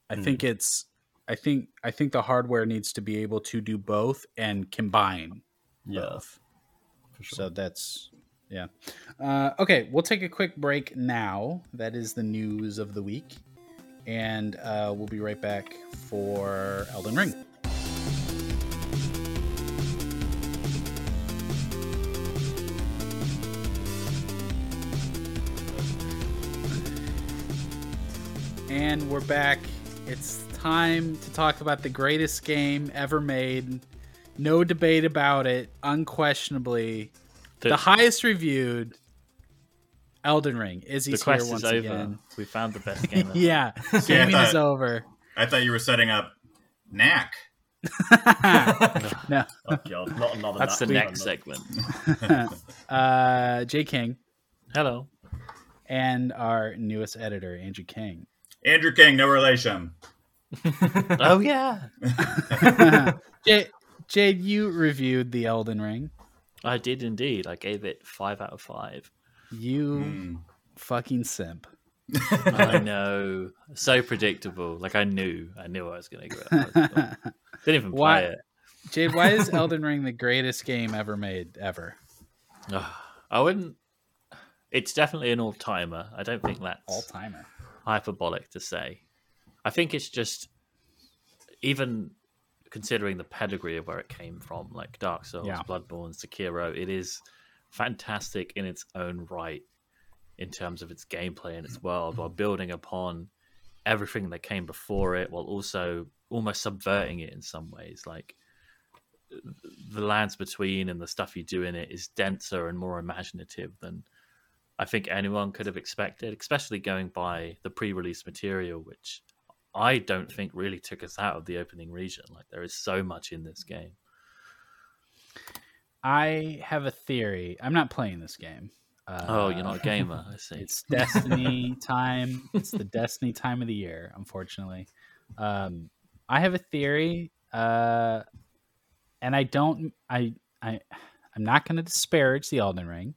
I Mm. think it's I think I think the hardware needs to be able to do both and combine yeah both. sure So that's yeah. Uh, okay, we'll take a quick break now. That is the news of the week, and uh, we'll be right back for Elden Ring. And we're back. It's time to talk about the greatest game ever made. No debate about it. Unquestionably, the, The- highest reviewed Elden Ring. The Izzy's here once is over. again. We found the best game. ever. Yeah, I gaming is over. I thought you were setting up Knack. no, Oh god, not another. That's the next segment. segment. uh, Jay King Hello. and our newest editor, Andrew King. Andrew King, no relation. Oh yeah. Jay, Jade, you reviewed the Elden Ring. I did indeed. I gave it five out of five. You Hmm. fucking simp. I know. So predictable. Like I knew. I knew I was gonna go. Didn't even play it. Jade, why is Elden Ring the greatest game ever made ever? Ugh. I wouldn't. It's definitely an all timer. I don't think that's All timer. Hyperbolic to say. I think it's just even considering the pedigree of where it came from, like Dark Souls, Yeah. Bloodborne, Sekiro, it is fantastic in its own right in terms of its gameplay and its world, while building upon everything that came before it, while also almost subverting it in some ways. Like the lands between and the stuff you do in it is denser and more imaginative than I think anyone could have expected, especially going by the pre-release material, which I don't think really took us out of the opening region. Like there is so much in this game. I have a theory. I'm not playing this game. Uh, oh, you're not a gamer, I see. It's Destiny time. It's the Destiny time of the year, unfortunately. Um, I have a theory, uh, and I don't. I I I'm not going to disparage the Elden Ring.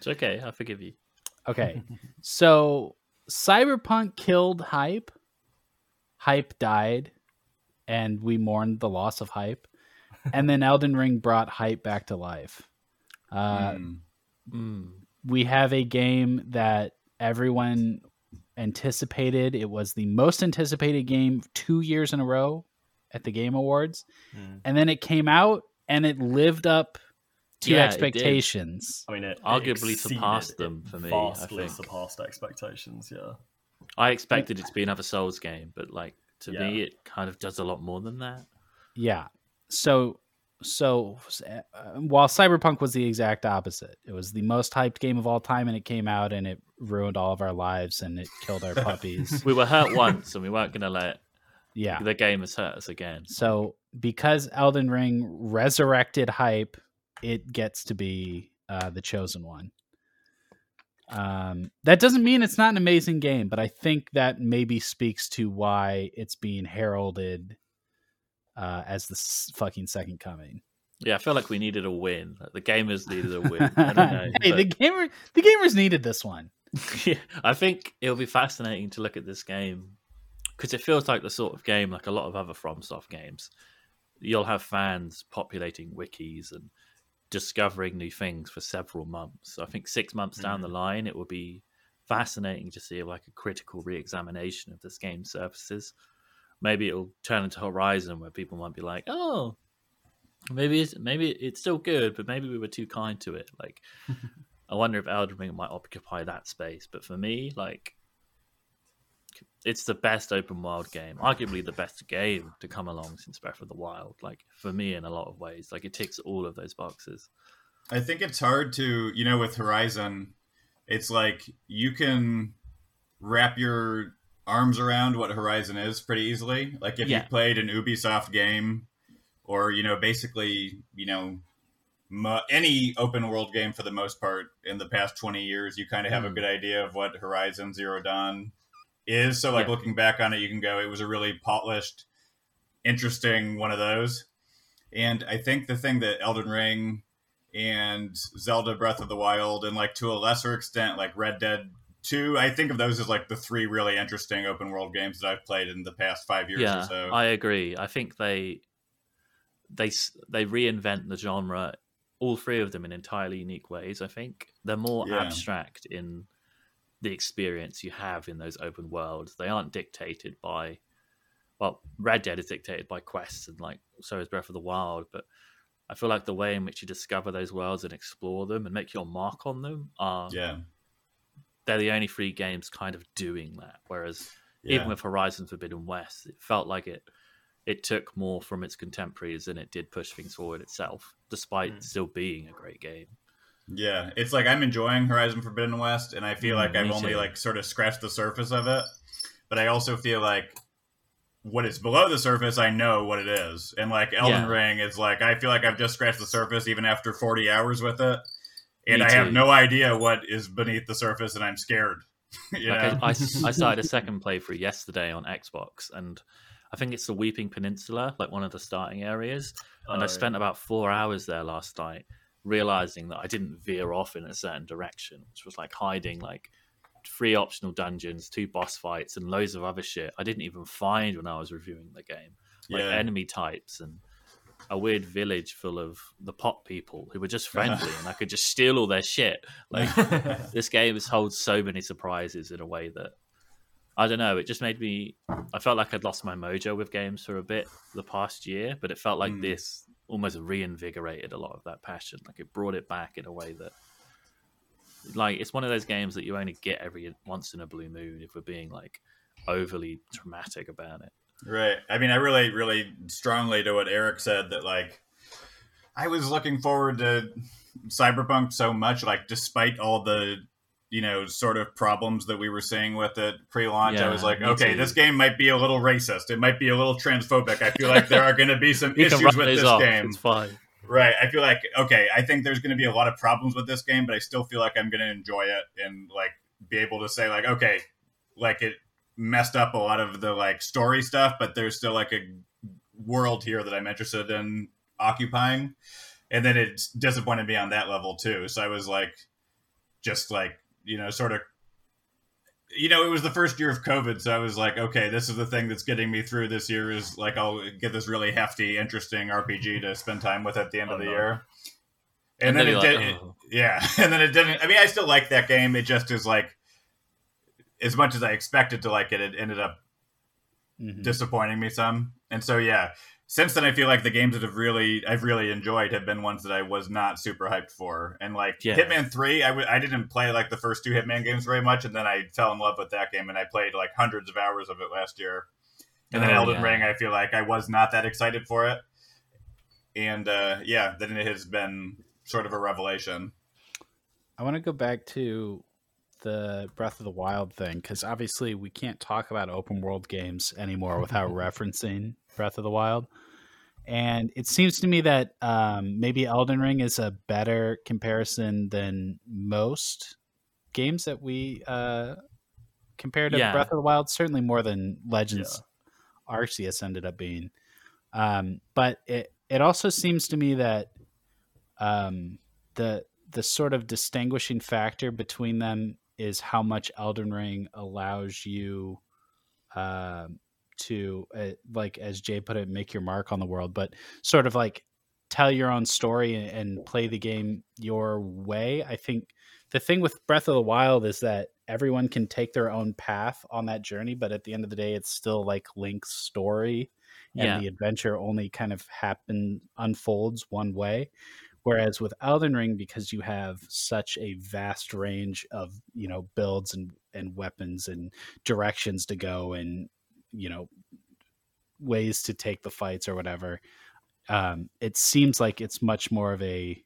It's okay. I forgive you. Okay, so Cyberpunk killed hype. Hype died, and we mourned the loss of hype. And then Elden Ring brought hype back to life. Uh. Mm. we have a game that everyone anticipated. It was the most anticipated game two years in a row at the Game Awards. Mm. And then it came out and it lived up to Yeah, it expectations. I mean, it it Arguably exceeded- surpassed it them for me, I Vastly think. surpassed expectations. Yeah. I expected it to be another Souls game, but like to me, it kind of does a lot more than that. Yeah. So so uh, while Cyberpunk was the exact opposite, it was the most hyped game of all time and it came out and it ruined all of our lives and it killed our puppies. We were hurt once, and we weren't going to let yeah. the game has hurt us again. So because Elden Ring resurrected hype, it gets to be uh, the chosen one. Um, that doesn't mean it's not an amazing game, but I think that maybe speaks to why it's being heralded uh, as the s- fucking second coming. Yeah, I feel like we needed a win. Like, the gamers needed a win. I don't know. hey, but- the gamer, the gamers needed this one. yeah, I think it'll be fascinating to look at this game because it feels like the sort of game, like a lot of other FromSoft games, you'll have fans populating wikis and discovering new things for several months. So I think six months down the mm-hmm. line, it will be fascinating to see like a critical re-examination of this game's surfaces. Maybe it'll turn into Horizon, where people might be like, "Oh, maybe it's maybe it's still good, but maybe we were too kind to it." Like, I wonder if Elden Ring might occupy that space. But for me, like, it's the best open world game, arguably the best game to come along since Breath of the Wild. Like for me, in a lot of ways, like it ticks all of those boxes. I think it's hard to, you know, with Horizon, it's like you can wrap your arms around what Horizon is pretty easily. Like if Yeah. you played an Ubisoft game or, you know, basically, you know, mo- any open world game for the most part in the past 20 years, you kind of have a Mm. good idea of what Horizon Zero Dawn is. So, like, Yeah. looking back on it, you can go, it was a really polished, interesting one of those. And I think the thing that Elden Ring and Zelda Breath of the Wild, and like to a lesser extent, like Red Dead 2, I think of those as like the three really interesting open world games that I've played in the past five years yeah, or so. I agree. I think they they they reinvent the genre, all three of them in entirely unique ways. I think they're more Yeah. abstract in the experience you have in those open worlds. They aren't dictated by well, Red Dead is dictated by quests and like so is Breath of the Wild, but I feel like the way in which you discover those worlds and explore them and make your mark on them are yeah. they're the only three games kind of doing that. Whereas Yeah. Even with Horizon Forbidden West, it felt like it it took more from its contemporaries than it did push things forward itself, despite Mm. still being a great game. Yeah, it's like I'm enjoying Horizon Forbidden West, and I feel Mm, like I've only too. like sort of scratched the surface of it. But I also feel like what is below the surface, I know what it is, and like Elden Yeah. Ring is like I feel like I've just scratched the surface even after 40 hours with it, and Me I have no idea what is beneath the surface, and I'm scared. yeah, Like? I, I, I started a second playthrough yesterday on Xbox, and I think it's the Weeping Peninsula, like one of the starting areas. And I Oh, spent about four hours there last night, realizing that I didn't veer off in a certain direction, which was like hiding like three optional dungeons, two boss fights, and loads of other shit I didn't even find when I was reviewing the game, like yeah. enemy types and a weird village full of the pot people who were just friendly, and I could just steal all their shit. Like this game has holds so many surprises in a way that I don't know. It just made me. I felt like I'd lost my mojo with games for a bit the past year, but it felt like Mm. this almost reinvigorated a lot of that passion. Like it brought it back in a way that, like, it's one of those games that you only get every once in a blue moon. If we're being like overly dramatic about it, Right. I mean, I really, really strongly to what Eric said that like I was looking forward to Cyberpunk so much, like despite all the you know sort of problems that we were seeing with it pre-launch. I was like, okay, too. this game might be a little racist. It might be a little transphobic. I feel like there are going to be some issues with this off. game. It's fine. Right. I feel like okay. I think there's going to be a lot of problems with this game, but I still feel like I'm going to enjoy it and like be able to say like, okay, like it messed up a lot of the like story stuff, but there's still like a world here that I'm interested in occupying. And then it disappointed me on that level too. So I was like, just like you know, sort of. You know, it was the first year of COVID, so I was like, okay, this is the thing that's getting me through this year. Is like I'll get this really hefty, interesting RPG to spend time with at the end Oh, of the no. year. And, then, it you're did, like, it- oh. yeah, and then it didn't. I mean, I still like that game. It just is like, as much as I expected to like it, it ended up Mhm. disappointing me some. And so yeah, since then I feel like the games that have really I've really enjoyed have been ones that I was not super hyped for. And like Yeah. Hitman 3, I w- I didn't play like the first two Hitman games very much and then I fell in love with that game and I played like hundreds of hours of it last year. And then Oh, Elden yeah. Ring, I feel like I was not that excited for it. And uh yeah, then it has been sort of a revelation. I want to go back to the Breath of the Wild thing because obviously we can't talk about open world games anymore without referencing Breath of the Wild. And it seems to me that um, maybe Elden Ring is a better comparison than most games that we uh, compare to Yeah. Breath of the Wild. Certainly more than Legends Arceus ended up being. Um, but it it also seems to me that um, the the sort of distinguishing factor between them is how much Elden Ring allows you um to uh, like as Jay put it make your mark on the world but sort of like tell your own story and, and play the game your way I think the thing with Breath of the Wild is that everyone can take their own path on that journey but at the end of the day it's still like Link's story and Yeah. the adventure only kind of happen unfolds one way whereas with elden ring because you have such a vast range of you know builds and and weapons and directions to go and you know ways to take the fights or whatever um it seems like it's much more of a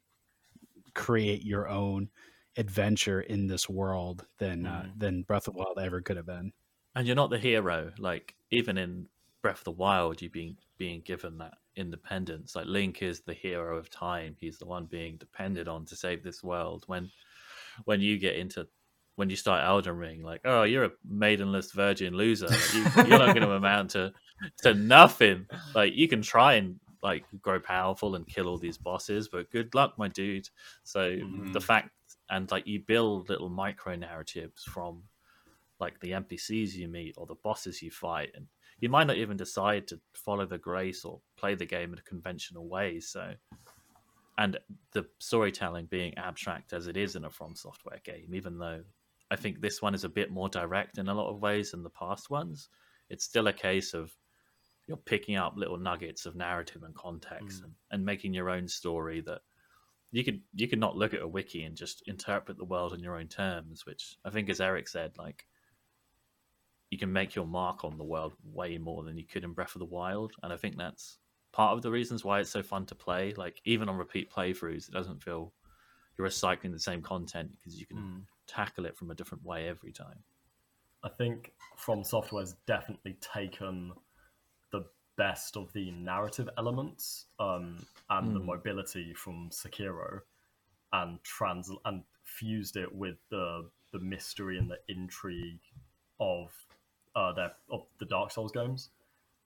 create your own adventure in this world than uh, Mhm. than breath of the wild ever could have been and you're not the hero. Like even in Breath of the Wild, you being being given that independence. Like Link is the hero of time. He's the one being depended on to save this world. When when you get into when you start Elden Ring, like oh, you're a maidenless virgin loser. Like, you, you're not going to amount to to nothing. Like you can try and like grow powerful and kill all these bosses, but good luck, my dude. So Mhm. the fact and like you build little micro narratives from like the NPCs you meet or the bosses you fight, and you might not even decide to follow the grace or play the game in a conventional way. So, and the storytelling being abstract as it is in a From Software game, even though I think this one is a bit more direct in a lot of ways than the past ones, it's still a case of you're picking up little nuggets of narrative and context Mm. and, and making your own story that you could you could not look at a wiki and just interpret the world in your own terms which i think as eric said like you can make your mark on the world way more than you could in Breath of the Wild, and I think that's part of the reasons why it's so fun to play. Like even on repeat playthroughs, it doesn't feel you're recycling the same content because you can Mm. Tackle it from a different way every time. I think From Software's definitely taken the best of the narrative elements um, and the Mm. mobility from Sekiro and trans and fused it with the the mystery and the intrigue of uh, their of the Dark Souls games,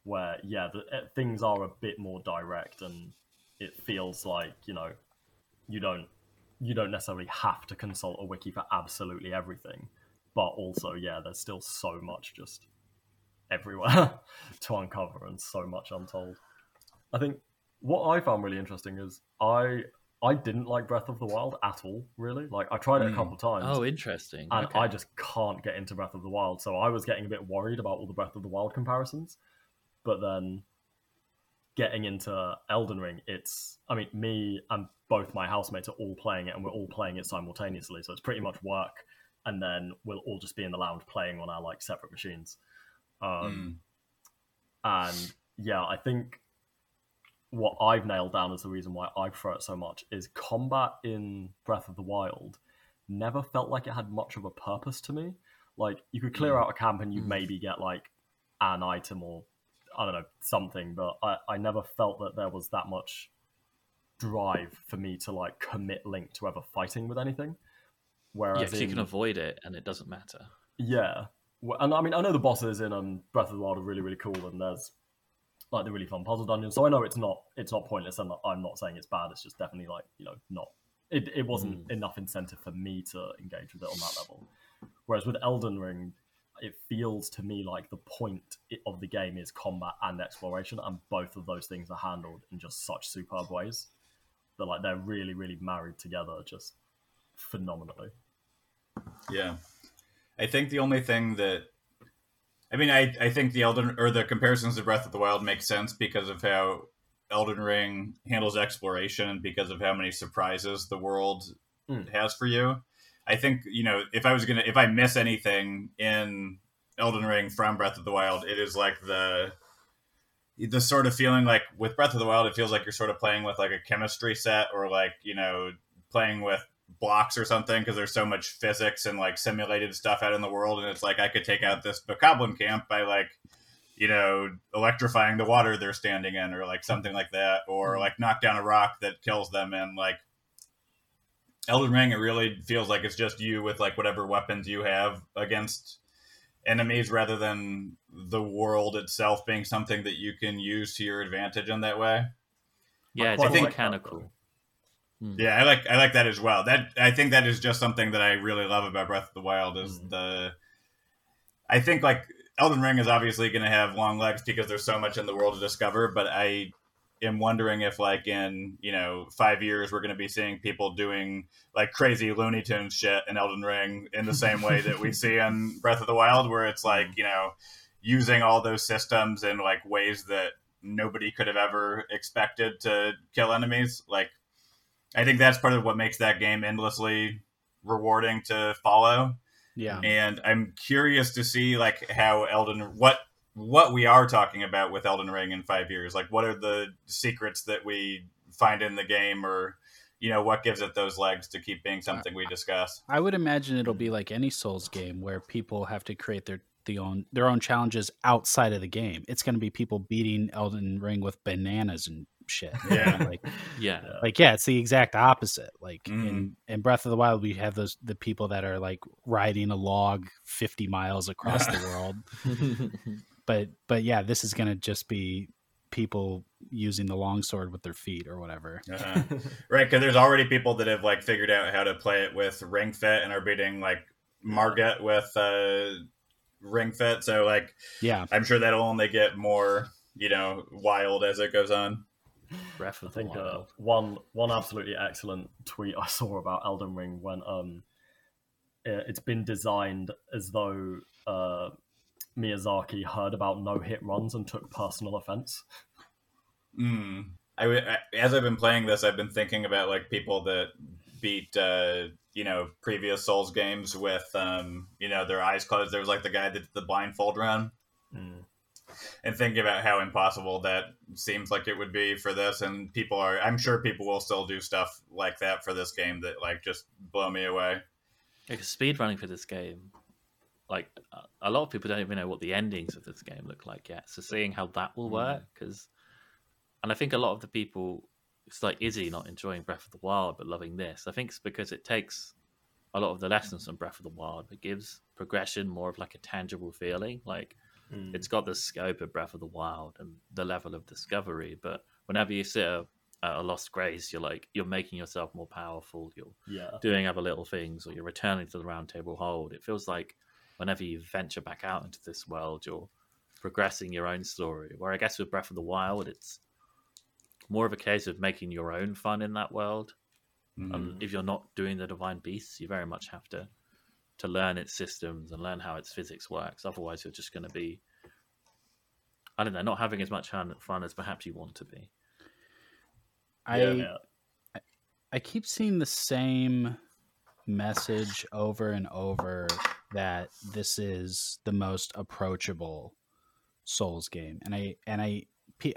where yeah, the, eh, things are a bit more direct and it feels like you know you don't you don't necessarily have to consult a wiki for absolutely everything but also yeah there's still so much just everywhere to uncover and so much untold i think what i found really interesting is i i didn't like breath of the wild at all really like i tried it a Mm. couple times Oh, interesting. and Okay. I just can't get into Breath of the Wild. So I was getting a bit worried about all the Breath of the Wild comparisons. But then getting into Elden Ring, it's I mean, me and both my housemates are all playing it and we're all playing it simultaneously. So it's pretty much work and then we'll all just be in the lounge playing on our like separate machines. Um and yeah, I think what I've nailed down as the reason why I prefer it so much is combat in Breath of the Wild never felt like it had much of a purpose to me. Like you could clear out a camp and you'd Mm. maybe get like an item or I don't know something, but I, I never felt that there was that much drive for me to like commit Link to ever fighting with anything. Whereas yeah, you can avoid it and it doesn't matter. yeah, and I mean, I know the bosses in um, Breath of the Wild are really, really cool, and there's like the really fun puzzle dungeons. So I know it's not it's not pointless, and I'm not saying it's bad. It's just definitely like you know not it. It wasn't enough incentive for me to engage with it on that level. Whereas with Elden Ring, it feels to me like the point of the game is combat and exploration, and both of those things are handled in just such superb ways. That like they're really, really married together, just phenomenally. Yeah. I think the only thing that I mean, I, I think the Elden or the comparisons to Breath of the Wild make sense because of how Elden Ring handles exploration because of how many surprises the world Mm. has for you. I think, you know, if I was gonna if I miss anything in Elden Ring from Breath of the Wild, it is like the the sort of feeling like with Breath of the Wild, it feels like you're sort of playing with like a chemistry set or like, you know, playing with blocks or something because there's so much physics and like simulated stuff out in the world and it's like i could take out this bokoblin camp by like you know electrifying the water they're standing in or like something like that or hmm. like knock down a rock that kills them and like elden ring it really feels like it's just you with like whatever weapons you have against enemies rather than the world itself being something that you can use to your advantage in that way Yeah, it's quite more like that, mechanical. Hmm. Yeah, I like I like that as well. That I think that is just something that I really love about Breath of the Wild is Mhm. the I think like Elden Ring is obviously going to have long legs because there's so much in the world to discover, but I am wondering if like in, you know, 5 years we're going to be seeing people doing like crazy Looney Tunes shit in Elden Ring in the same way that we see in Breath of the Wild where it's like, mm. you know, using all those systems in like ways that nobody could have ever expected to kill enemies like I think that's part of what makes that game endlessly rewarding to follow. Yeah. And I'm curious to see like how Elden what what we are talking about with Elden Ring in 5 years. Like what are the secrets that we find in the game or you know what gives it those legs to keep being something we discuss. I would imagine it'll be like any Souls game where people have to create their the own their own challenges outside of the game. It's going to be people beating Elden Ring with bananas and shit. Yeah. like Yeah. like yeah, it's the exact opposite. Like Mhm. in in Breath of the Wild, we have those the people that are like riding a log fifty miles across the world. But but yeah, this is going to just be people using the longsword with their feet or whatever. Uh-huh. right, because there's already people that have like figured out how to play it with Ring Fit and are beating like Margit with uh, Ring Fit. So like Yeah, I'm sure that'll only get more, you know, wild as it goes on. Breath I of the think uh, one one absolutely excellent tweet I saw about Elden Ring when um uh, it's been designed as though uh, Miyazaki heard about no hit runs and took personal offense. Mm. I, w- I- as I've been playing this, I've been thinking about like people that beat uh, you know previous Souls games with um, you know their eyes closed. There was like the guy that did the blindfold run, Mm. and thinking about how impossible that seems like it would be for this, and people are. I'm sure people will still do stuff like that for this game that like just blow me away. Like speed running for this game, like a- a lot of people don't even know what the endings of this game look like yet. So seeing how that will work, because, and I think a lot of the people, it's like Izzy not enjoying Breath of the Wild but loving this. I think it's because it takes a lot of the lessons from Breath of the Wild, but gives progression more of like a tangible feeling. Like Mm. it's got the scope of Breath of the Wild and the level of discovery, but whenever you sit at a Lost Grace, you're like you're making yourself more powerful. You're yeah. doing other little things or you're returning to the round table hold it feels like whenever you venture back out into this world you're progressing your own story. Where i guess with breath of the wild it's more of a case of making your own fun in that world. Um, if you're not doing the divine beasts you very much have to to learn its systems and learn how its physics works. Otherwise you're just going to be i don't know not having as much fun as perhaps you want to be. I yeah. I keep seeing the same message over and over that this is the most approachable Souls game, and I and I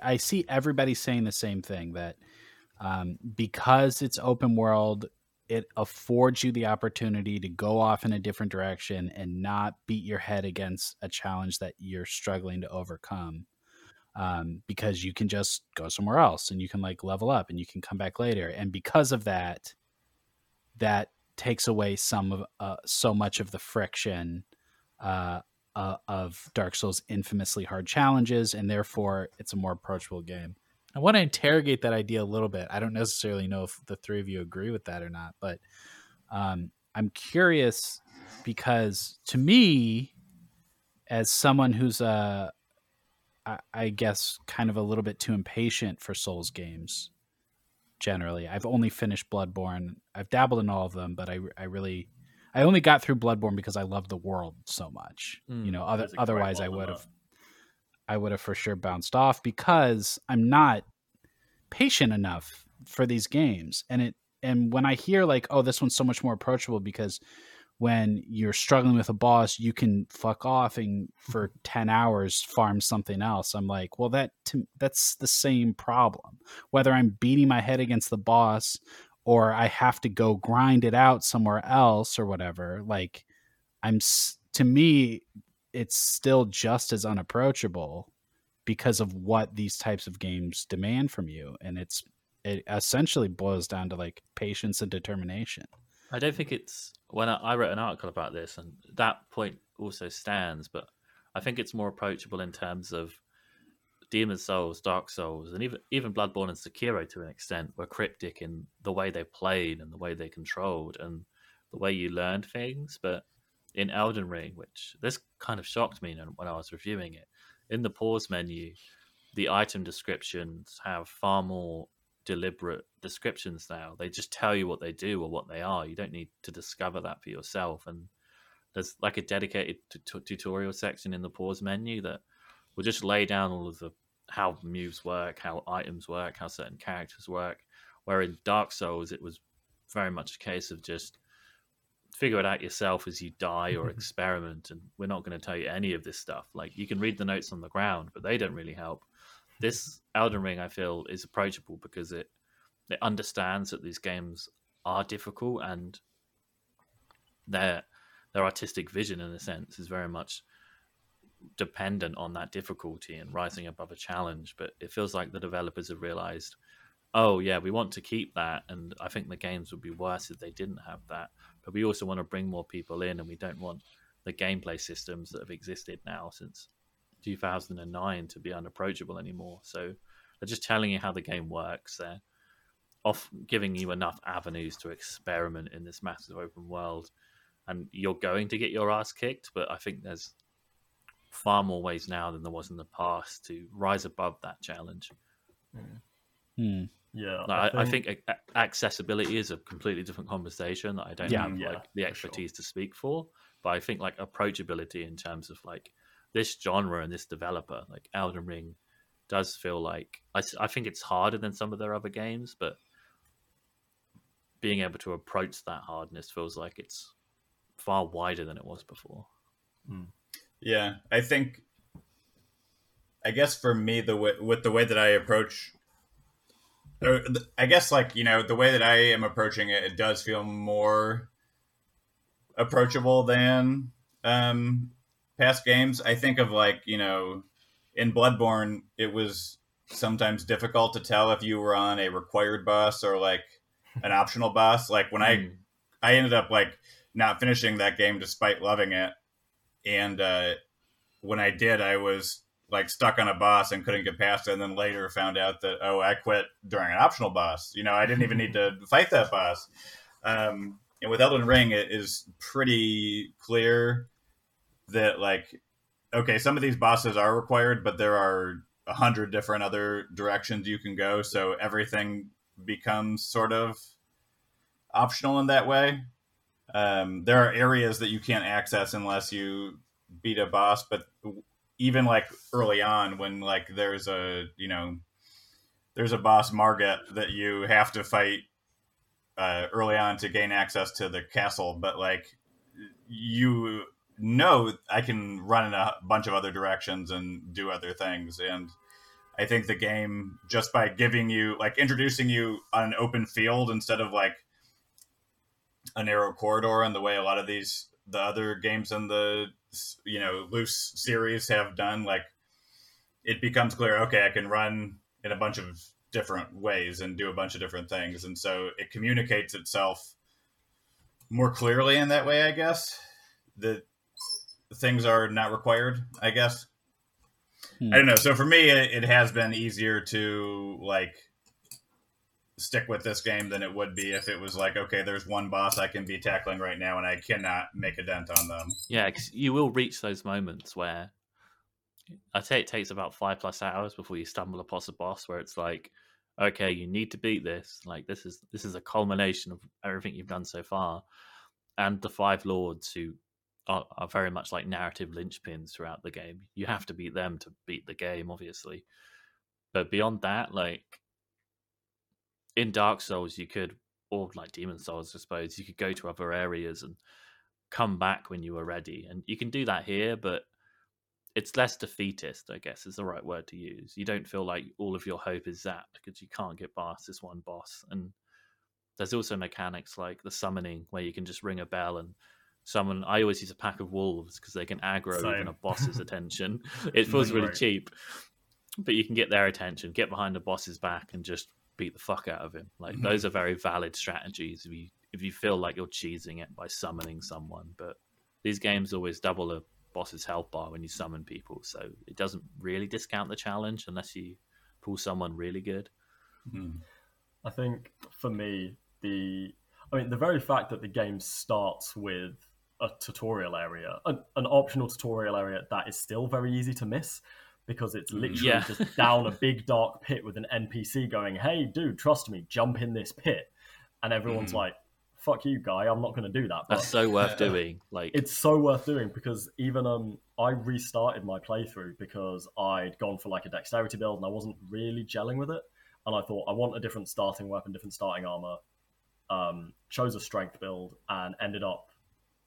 I see everybody saying the same thing that um, because it's open world, it affords you the opportunity to go off in a different direction and not beat your head against a challenge that you're struggling to overcome um, because you can just go somewhere else and you can like level up and you can come back later. And because of that, that takes away some of uh, so much of the friction uh, uh, of Dark Souls' infamously hard challenges, and therefore it's a more approachable game. I want to interrogate that idea a little bit. I don't necessarily know if the three of you agree with that or not, but um, I'm curious because to me, as someone who's a I, I guess kind of a little bit too impatient for Souls games. Generally, I've only finished Bloodborne. I've dabbled in all of them, but I, I really, I only got through Bloodborne because I love the world so much. Mm, you know, other, There's a great otherwise I would have, I would have for sure bounced off because I'm not patient enough for these games. And it, and when I hear like, oh, this one's so much more approachable because when you're struggling with a boss, you can fuck off and for 10 hours farm something else. I'm like, well, that to, that's the same problem. Whether I'm beating my head against the boss or I have to go grind it out somewhere else or whatever, like I'm s- to me it's still just as unapproachable because of what these types of games demand from you and it's it essentially boils down to like patience and determination. I don't think it's when I, I wrote an article about this, and that point also stands. But I think it's more approachable in terms of Demon Souls, Dark Souls, and even even Bloodborne and Sekiro to an extent were cryptic in the way they played and the way they controlled and the way you learned things. But in Elden Ring, which this kind of shocked me when I was reviewing it, in the pause menu, the item descriptions have far more deliberate descriptions now. They just tell you what they do or what they are. You don't need to discover that for yourself. And there's like a dedicated t- t- tutorial section in the pause menu that will just lay down all of the how moves work, how items work, how certain characters work. Where in Dark Souls, it was very much a case of just figure it out yourself as you die or experiment. And we're not going to tell you any of this stuff. Like you can read the notes on the ground, but they don't really help. This Elden Ring, I feel, is approachable because it it understands that these games are difficult and their their artistic vision, in a sense, is very much dependent on that difficulty and rising above a challenge. But it feels like the developers have realized, oh yeah, we want to keep that, and I think the games would be worse if they didn't have that. But we also want to bring more people in, and we don't want the gameplay systems that have existed now since 2009 to be unapproachable anymore. So they're just telling you how the game works. They're off giving you enough avenues to experiment in this massive open world, and you're going to get your ass kicked. But I think there's far more ways now than there was in the past to rise above that challenge. Hmm. Yeah, Like, I, I think a- a- accessibility is a completely different conversation that I don't Yeah. have Yeah, like the for sure. expertise to speak for. But I think like approachability in terms of like this genre and this developer, like Elden Ring, does feel like I think it's harder than some of their other games, but being able to approach that hardness feels like it's far wider than it was before. Yeah, I think. I guess for me, the way, with the way that I approach, I guess like you know the way that I am approaching it, it does feel more approachable than um, past games. I think of like you know in Bloodborne, it was sometimes difficult to tell if you were on a required boss or like an optional boss. Like when I Mm. I ended up like not finishing that game despite loving it, and uh, when I did, I was like stuck on a boss and couldn't get past it. And then later found out that oh, I quit during an optional boss. You know, I didn't even need to fight that boss. Um, and with Elden Ring, it is pretty clear that like okay, some of these bosses are required, but there are a hundred different other directions you can go. So everything becomes sort of optional in that way. Um, there are areas that you can't access unless you beat a boss, but even like early on when like there's a you know there's a boss Margit that you have to fight uh, early on to gain access to the castle, but like you know I can run in a bunch of other directions and do other things. And I think the game just by giving you like introducing you on an open field instead of like a narrow corridor and the way a lot of these the other games in the you know loose series have done like it becomes clear okay I can run in a bunch of different ways and do a bunch of different things. And so it communicates itself more clearly in that way I guess. That things are not required I guess Hmm. I don't know. So for me, it, it has been easier to like stick with this game than it would be if it was like, okay, there's one boss I can be tackling right now, and I cannot make a dent on them. Yeah, 'cause you will reach those moments where I'd say it takes about five plus hours before you stumble upon a boss where it's like, okay, you need to beat this. Like this is this is a culmination of everything you've done so far, and the five lords who are, are very much like narrative linchpins throughout the game. You have to beat them to beat the game, obviously. But beyond that, like in Dark Souls, you could, or like Demon Souls, I suppose, you could go to other areas and come back when you were ready. And you can do that here, but it's less defeatist, I guess is the right word to use. You don't feel like all of your hope is zapped because you can't get past this one boss. And there's also mechanics like the summoning where you can just ring a bell and summon. I always use a pack of wolves because they can aggro even a boss's attention. It feels really Right. cheap, but you can get their attention, get behind the boss's back, and just beat the fuck out of him. Like Mm-hmm. those are very valid strategies if you if you feel like you're cheesing it by summoning someone. But these games always double a boss's health bar when you summon people, so it doesn't really discount the challenge unless you pull someone really good. I think for me, the I mean, the very fact that the game starts with a tutorial area, an, an optional tutorial area that is still very easy to miss because it's literally Yeah. just down a big dark pit with an NPC going, "Hey, dude, trust me, jump in this pit," and everyone's Mhm. like, "Fuck you, guy, I'm not going to do that." But That's so worth doing. Like it's so worth doing because even um I restarted my playthrough because I'd gone for like a dexterity build and I wasn't really gelling with it. And I thought I want a different starting weapon, different starting armor. Um, chose a strength build and ended up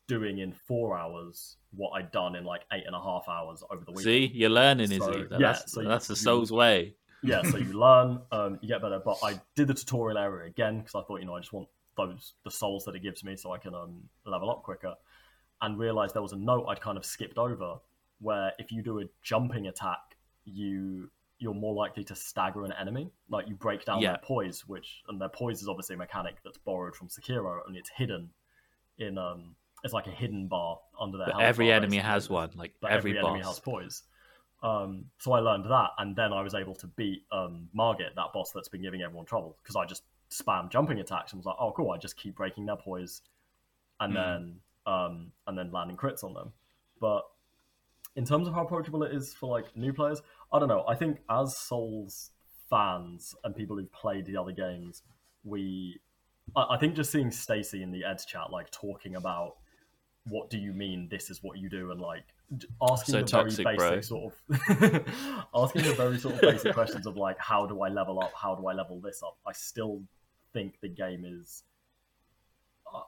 doing in four hours what I'd done in like eight and a half hours over the week. see, you're learning, So, Izzy. yeah, That's, so you- that's the you- soul's way. yeah, so you learn, um, you get better. But I did the tutorial area again because I thought, you know, I just want those the souls that it gives me so I can um, level up quicker. And realized there was a note I'd kind of skipped over where if you do a jumping attack, you you're more likely to stagger an enemy. Like you break down Yeah. their poise, which and their poise is obviously a mechanic that's borrowed from Sekiro, and it's hidden in um, it's like a hidden bar under their. But health every enemy has one. Like But every, every, boss. enemy has poise. Um, so I learned that, and then I was able to beat um, Margit, that boss that's been giving everyone trouble, because I just spam jumping attacks and was like, oh cool, I just keep breaking their poise, and Hmm. then um, and then landing crits on them. But in terms of how approachable it is for like new players, I don't know. I think as Souls fans and people who've played the other games, we I, I think just seeing Stacey in the Eds chat like talking about what do you mean this is what you do and like asking So the toxic, very bro. basic sort of asking the very sort of basic questions of like how do I level up, how do I level this up? I still think the game is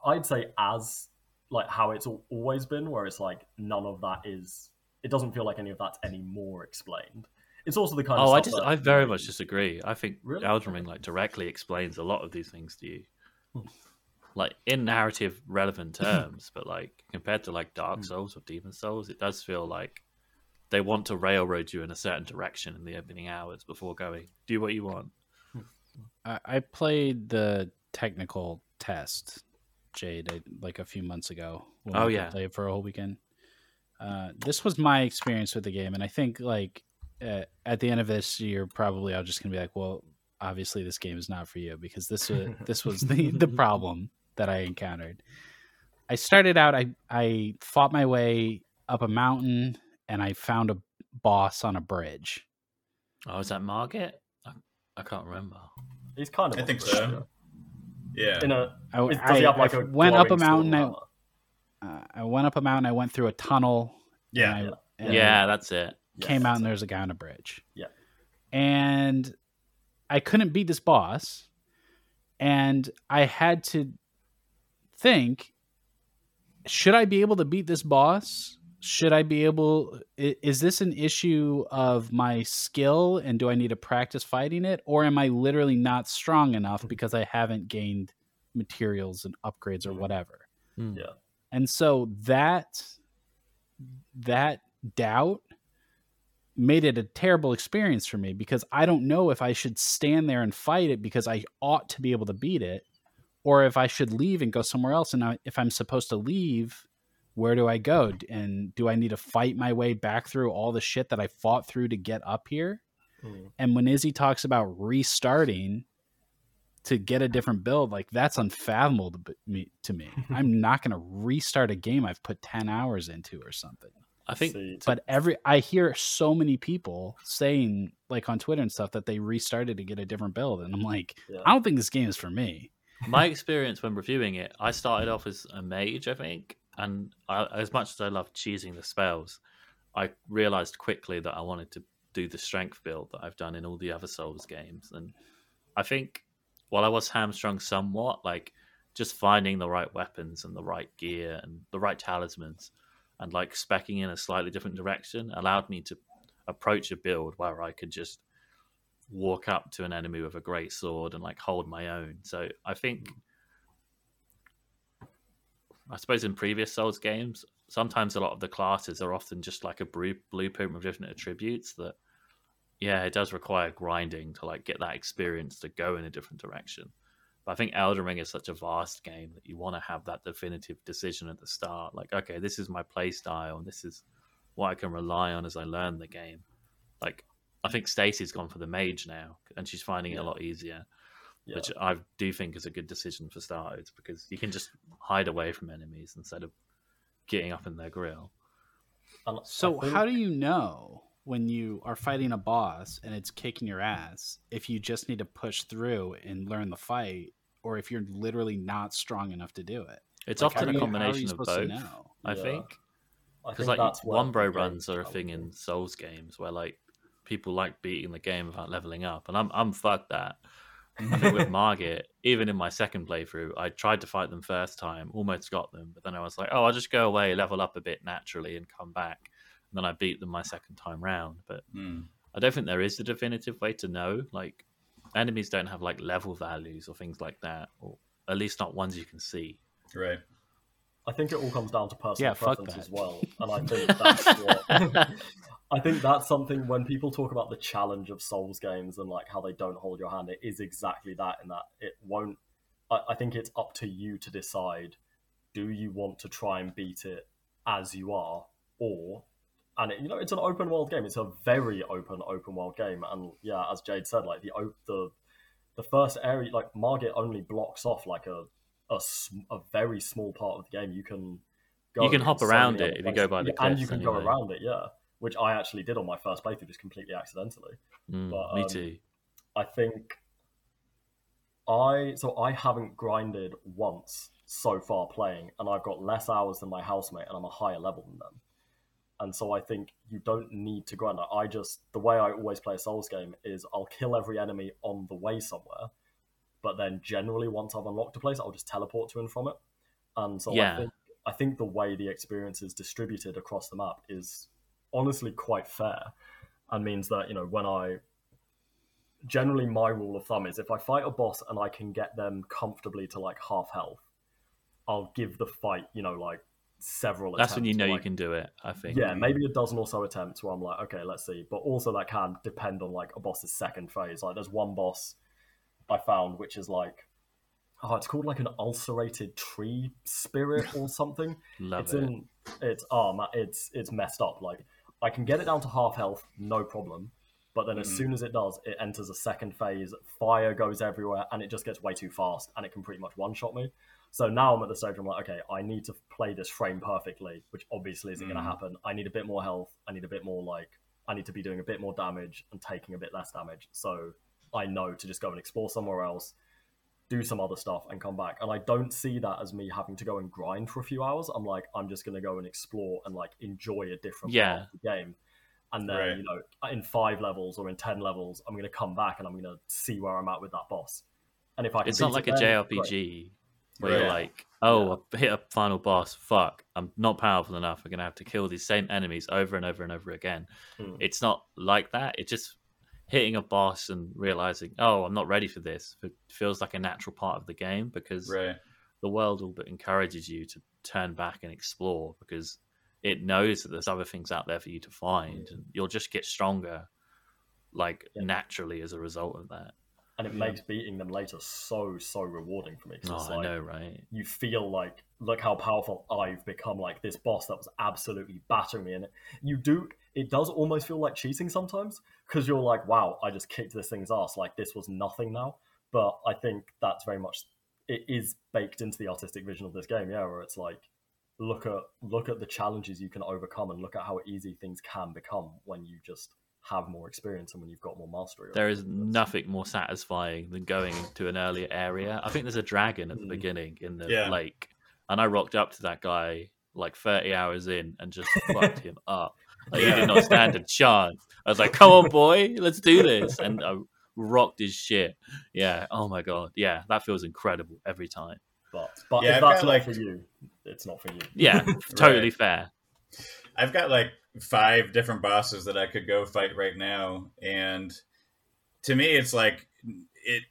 I'd say as like how it's always been, where it's like none of that is. It doesn't feel like any of that's any more explained. It's also the kind of Oh, I just I very much disagree. I think Really? Elden Ring like directly explains a lot of these things to you, Hmm. Like in narrative relevant terms. but like compared to like Hmm. Dark Souls or Demon Souls, it does feel like they want to railroad you in a certain direction in the opening hours before going do what you want. I, I played the technical test, Jade, I- like a few months ago. When Oh, yeah. play it for a whole weekend. Uh, this was my experience with the game, and I think like uh, at the end of this year, probably I'm just gonna be like, well, obviously this game is not for you because this was this was the the problem that I encountered. I started out, I I fought my way up a mountain, and I found a boss on a bridge. Oh, is that Margit? I, I can't remember. He's kind of. I think bridge, so. Yeah. In a, I, is- does he have like I a went up a mountain. I, uh, I went up a mountain. I went through a tunnel. Yeah. and I, and yeah, I that's it. came Yes, out and there's a guy on a bridge. Yeah. And I couldn't beat this boss, and I had to think: Should I be able to beat this boss? Should I be able? Is this an issue of my skill, and do I need to practice fighting it, or am I literally not strong enough because I haven't gained materials and upgrades or Mhm. whatever? Hmm. Yeah. and so that that doubt made it a terrible experience for me because I don't know if I should stand there and fight it because I ought to be able to beat it or if I should leave and go somewhere else and I, if I'm supposed to leave where do I go and do I need to fight my way back through all the shit that I fought through to get up here Mm. and when Izzy talks about restarting to get a different build, like that's unfathomable to me. To me, I'm not going to restart a game I've put ten hours into or something. I think See, But every I hear so many people saying, like on Twitter and stuff, that they restarted to get a different build, and I'm like, Yeah. I don't think this game is for me. My experience when reviewing it, I started off as a mage, I think, and I, as much as I loved choosing the spells, I realized quickly that I wanted to do the strength build that I've done in all the other Souls games, and I think while I was hamstrung somewhat, like just finding the right weapons and the right gear and the right talismans, and like specking in a slightly different direction allowed me to approach a build where I could just walk up to an enemy with a great sword and like hold my own. So I think hmm. I suppose in previous Souls games, sometimes a lot of the classes are often just like a blueprint with different attributes that yeah, it does require grinding to like get that experience to go in a different direction. But I think Elden Ring is such a vast game that you want to have that definitive decision at the start. Like, okay, this is my play style and this is what I can rely on as I learn the game. Like I think Stacey's gone for the mage now, and she's finding it a lot easier, yeah. which I do think is a good decision for starters because you can just hide away from enemies instead of getting up in their grill. So think- how do you know when you are fighting a boss and it's kicking your ass if you just need to push through and learn the fight, or if you're literally not strong enough to do it? It's Like, often a you- you combination of both. know? I Yeah. think because like that's where one bro runs are a thing in. Souls games where like people like beating the game without leveling up, and I'm I'm fucked that. I think with Margit, even in my second playthrough, I tried to fight them first time, almost got them, but then I was like, oh, I'll just go away, level up a bit naturally, and come back. And then I beat them my second time round. But Hmm. I don't think there is a definitive way to know. Like enemies don't have like level values or things like that, or at least not ones you can see. Right. I think it all comes down to personal Yeah, preference as well, and I think that's what. I think that's something when people talk about the challenge of Souls games and like how they don't hold your hand, it is exactly that. In that it won't. I, I think it's up to you to decide: do you want to try and beat it as you are, or and it, you know it's an open world game. It's a very open open world game, and yeah, as Jade said, like the the the first area, like Margit only blocks off like a a, a very small part of the game. You can go. You can hop around it if you go by the Yeah, and you cliffs can go around it. Yeah, which I actually did on my first playthrough, just completely accidentally. Mm, But, me um, too. I think I so I haven't grinded once so far playing, and I've got less hours than my housemate, and I'm a higher level than them. And so I think you don't need to grind. I just the way I always play a Souls game is I'll kill every enemy on the way somewhere, but then generally once I've unlocked a place, I'll just teleport to and from it. and so Yeah. I think I think the way the experience is distributed across the map is honestly quite fair, and means that you know when I generally my rule of thumb is if I fight a boss and I can get them comfortably to like half health, I'll give the fight you know like several. That's when you know to, you can do it. I think. yeah, maybe a dozen or so attempts where I'm like, okay, let's see. But also that can depend on like a boss's second phase. Like there's one boss I found which is like oh, it's called like an ulcerated tree spirit or something. Love it's it. in it's oh man, it's it's messed up. Like I can get it down to half health, no problem. But then as Mhm. soon as it does, it enters a second phase. Fire goes everywhere, and it just gets way too fast, and it can pretty much one shot me. So now I'm at the stage where I'm like, okay, I need to play this frame perfectly, which obviously isn't going Mhm. to happen. I need a bit more health. I need a bit more like I need to be doing a bit more damage and taking a bit less damage. So I know to just go and explore somewhere else, do some other stuff, and come back. And I don't see that as me having to go and grind for a few hours. I'm like, I'm just going to go and explore and like enjoy a different Yeah. part of the game. And then Right. you know, in five levels or in ten levels, I'm going to come back and I'm going to see where I'm at with that boss. And if I can It's not like it a then, great. JRPG where Right. you're like, oh, I hit a final boss. Fuck, I'm not powerful enough. I'm gonna have to kill these same enemies over and over and over again. Hmm. It's not like that. It just hitting a boss and realizing, oh, I'm not ready for this. It feels like a natural part of the game because Right. the world all but encourages you to turn back and explore because it knows that there's other things out there for you to find, and you'll just get stronger, like Yeah. naturally as a result of that. and it makes beating them later so so rewarding for me. Oh, it's I know, right? you feel like look how powerful I've become like this boss that was absolutely battering me and it you do it does almost feel like cheating sometimes because you're like wow I just kicked this thing's ass like this was nothing now but I think that's very much it is baked into the artistic vision of this game yeah where it's like look at look at the challenges you can overcome and look at how easy things can become when you just have more experience and when you've got more mastery There is There it. is That's- nothing more satisfying than going to an earlier area. I think there's a dragon at the Mm. beginning in the Yeah. lake, and I rocked up to that guy like 30 hours in and just fucked him up. Like, He did not stand a chance. I was like, "Come on, boy, let's do this," and I rocked his shit. Yeah. Oh my god. Yeah, that feels incredible every time. but but Yeah, if I've that's not like- for you it's not for you Yeah, totally fair. I've got like five different bosses that I could go fight right now, and to me, it's like it.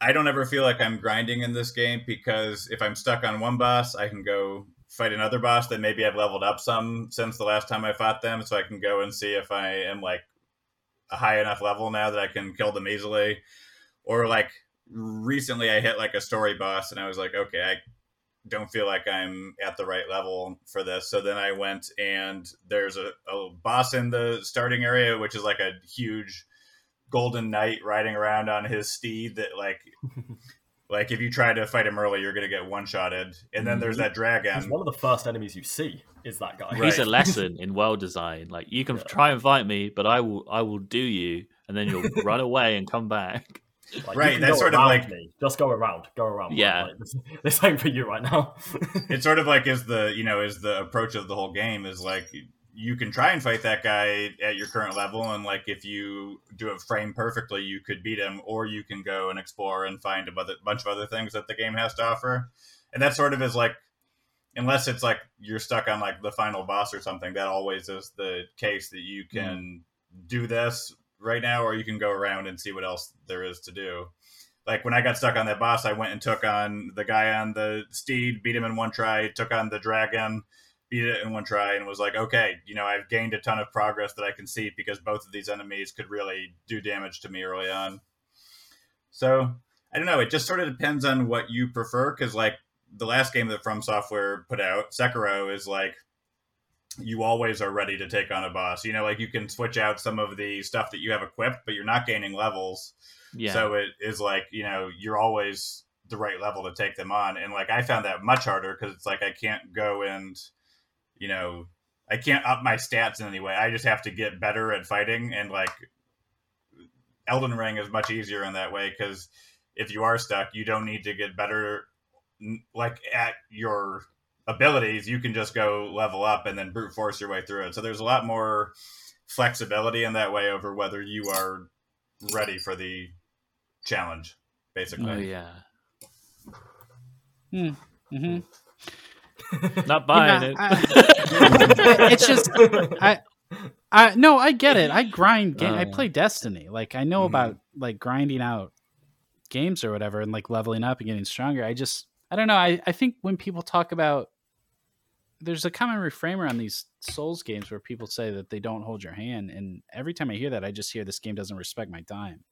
I don't ever feel like I'm grinding in this game because if I'm stuck on one boss, I can go fight another boss that maybe I've leveled up some since the last time I fought them, so I can go and see if I am like a high enough level now that I can kill them easily, or like recently I hit like a story boss and I was like, okay, I don't feel like I'm at the right level for this. So then I went and there's a, a boss in the starting area, which is like a huge golden knight riding around on his steed that like like if you try to fight him early, you're gonna get one shotted. And then there's mm-hmm. that He's dragon. one of the first enemies you see is that guy. Right. He's a lesson in world design. Like you can Yeah. try and fight me, but I will I will do you, and then you'll run away and come back. Like, Right, you that's sort of like- me. just go around, go around. Yeah. like, this, this ain't for you right now. It's sort of like is the you know is the approach of the whole game is like you can try and fight that guy at your current level and like if you do it frame perfectly you could beat him or you can go and explore and find a bunch of other things that the game has to offer. And that sort of is like unless it's like you're stuck on like the final boss or something that always is the case that you hmm. can do this right now or you can go around and see what else there is to do. Like when I got stuck on that boss, I went and took on the guy on the steed, beat him in one try, took on the dragon, beat it in one try, and was like, okay, you know, I've gained a ton of progress that I can see because both of these enemies could really do damage to me early on. So I don't know. It just sort of depends on what you prefer because, like, the last game that From Software put out, Sekiro, is like you always are ready to take on a boss. You know, like you can switch out some of the stuff that you have equipped, but you're not gaining levels. Yeah. So it is like, you know, you're always the right level to take them on. And like, I found that much harder because it's like, I can't go and, you know, I can't up my stats in any way. I just have to get better at fighting. And like, Elden Ring is much easier in that way because if you are stuck, you don't need to get better, like at your abilities. You can just go level up and then brute force your way through it. So there's a lot more flexibility in that way over whether you are ready for the challenge, basically. oh yeah. Hmm. Mm hmm Not buying Yeah, it. I- it's just I I no, I get it. I grind game. I Uh. play Destiny. Like I know Mhm. about like grinding out games or whatever and like leveling up and getting stronger. I just I don't know. I I think when people talk about there's a common reframe around these Souls games where people say that they don't hold your hand and every time I hear that I just hear this game doesn't respect my time.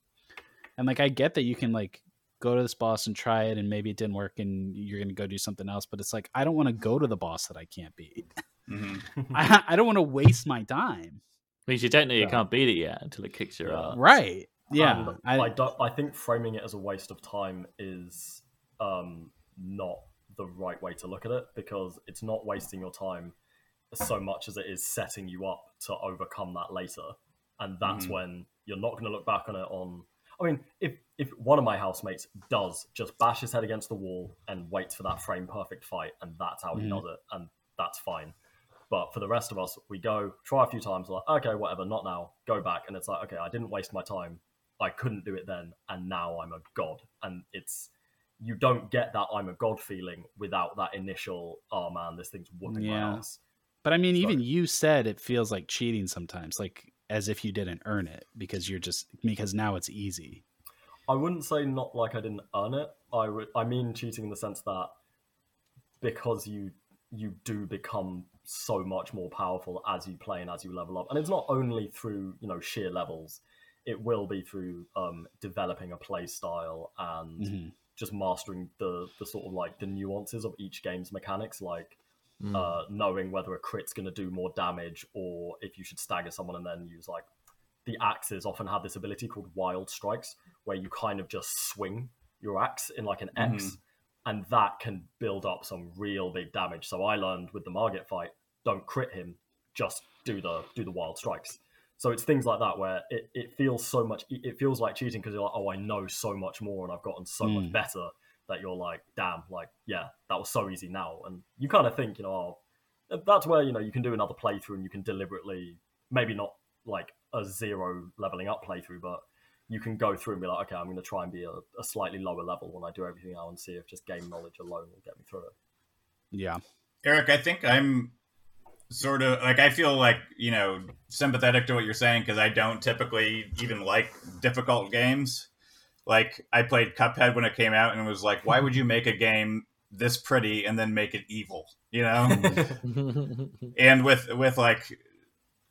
And like I get that you can like go to this boss and try it and maybe it didn't work and you're going to go do something else, but it's like I don't want to go to the boss that I can't beat. hmm I, I don't want to waste my time. Means you don't know you Yeah. can't beat it yet until it kicks your Yeah. ass. Right. Yeah. And I, I, don't, I think framing it as a waste of time is um, not the right way to look at it because it's not wasting your time so much as it is setting you up to overcome that later. And that's Mhm. when you're not going to look back on it on. I mean, if, if one of my housemates does just bash his head against the wall and waits for that frame perfect fight, and that's how he Mhm. does it, and that's fine. But for the rest of us, we go try a few times, like, okay, whatever, not now, go back. And it's like, okay, I didn't waste my time. I couldn't do it then, and now I'm a god. And it's you don't get that I'm a god feeling without that initial, oh man, this thing's whooping Yeah. my ass. but I mean, so- even you said it feels like cheating sometimes, like as if you didn't earn it because you're just because now it's easy. I wouldn't say not like I didn't earn it. I would I mean cheating in the sense that because you you do become so much more powerful as you play and as you level up. And it's not only through, you know, sheer levels. It will be through um, developing a play style and Mhm. just mastering the the sort of like the nuances of each game's mechanics, like Mm. uh, knowing whether a crit's going to do more damage or if you should stagger someone and then use like the axes often have this ability called wild strikes where you kind of just swing your axe in like an X and that can build up some real big damage. So I learned with the Margit fight, don't crit him, just do the do the wild strikes. So it's things like that where it, it feels so much it feels like cheating because you're like, oh I know so much more and I've gotten so much Mm. better that you're like, damn, like, yeah, that was so easy now. And you kind of think, you know, oh, that's where, you know, you can do another playthrough and you can deliberately, maybe not like a zero leveling up playthrough, but you can go through and be like, okay, I'm going to try and be a, a slightly lower level when I do everything now and see if just game knowledge alone will get me through it. Yeah. Eric, I think I'm sort of like I feel like you know sympathetic to what you're saying because I don't typically even like difficult games. Like I played Cuphead when it came out and it was like, why would you make a game this pretty and then make it evil? You know. and with with like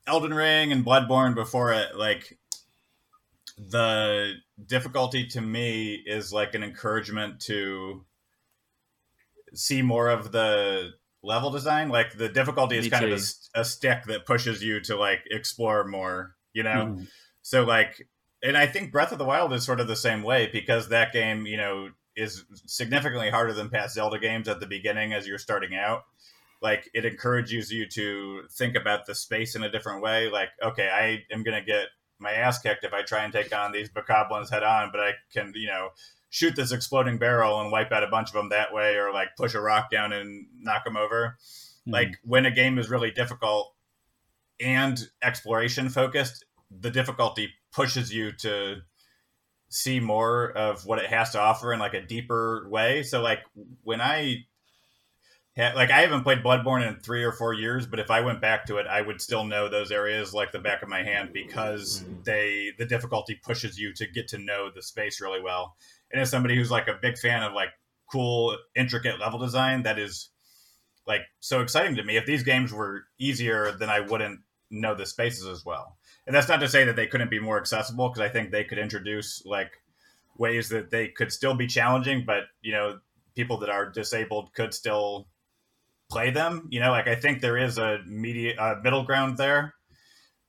Elden Ring and Bloodborne before it, like the difficulty to me is like an encouragement to see more of the level design. Like the difficulty is Me kind of a, a, stick that pushes you to like explore more. You know, Mhm. so like, and I think Breath of the Wild is sort of the same way because that game, you know, is significantly harder than past Zelda games at the beginning as you're starting out. Like it encourages you to think about the space in a different way. Like, okay, I am gonna get my ass kicked if I try and take on these bokoblins head on, but I can, you know, shoot this exploding barrel and wipe out a bunch of them that way, or like push a rock down and knock them over. Mhm. Like when a game is really difficult and exploration focused, the difficulty pushes you to see more of what it has to offer in like a deeper way. So like when I like I haven't played Bloodborne in 3 or 4 years, but if I went back to it, I would still know those areas like the back of my hand because Mhm. they the difficulty pushes you to get to know the space really well. And as somebody who's like a big fan of like cool intricate level design, that is like so exciting to me. If these games were easier, then I wouldn't know the spaces as well. And that's not to say that they couldn't be more accessible because I think they could introduce like ways that they could still be challenging, but you know, people that are disabled could still play them. You know, like I think there is a media uh, middle ground there,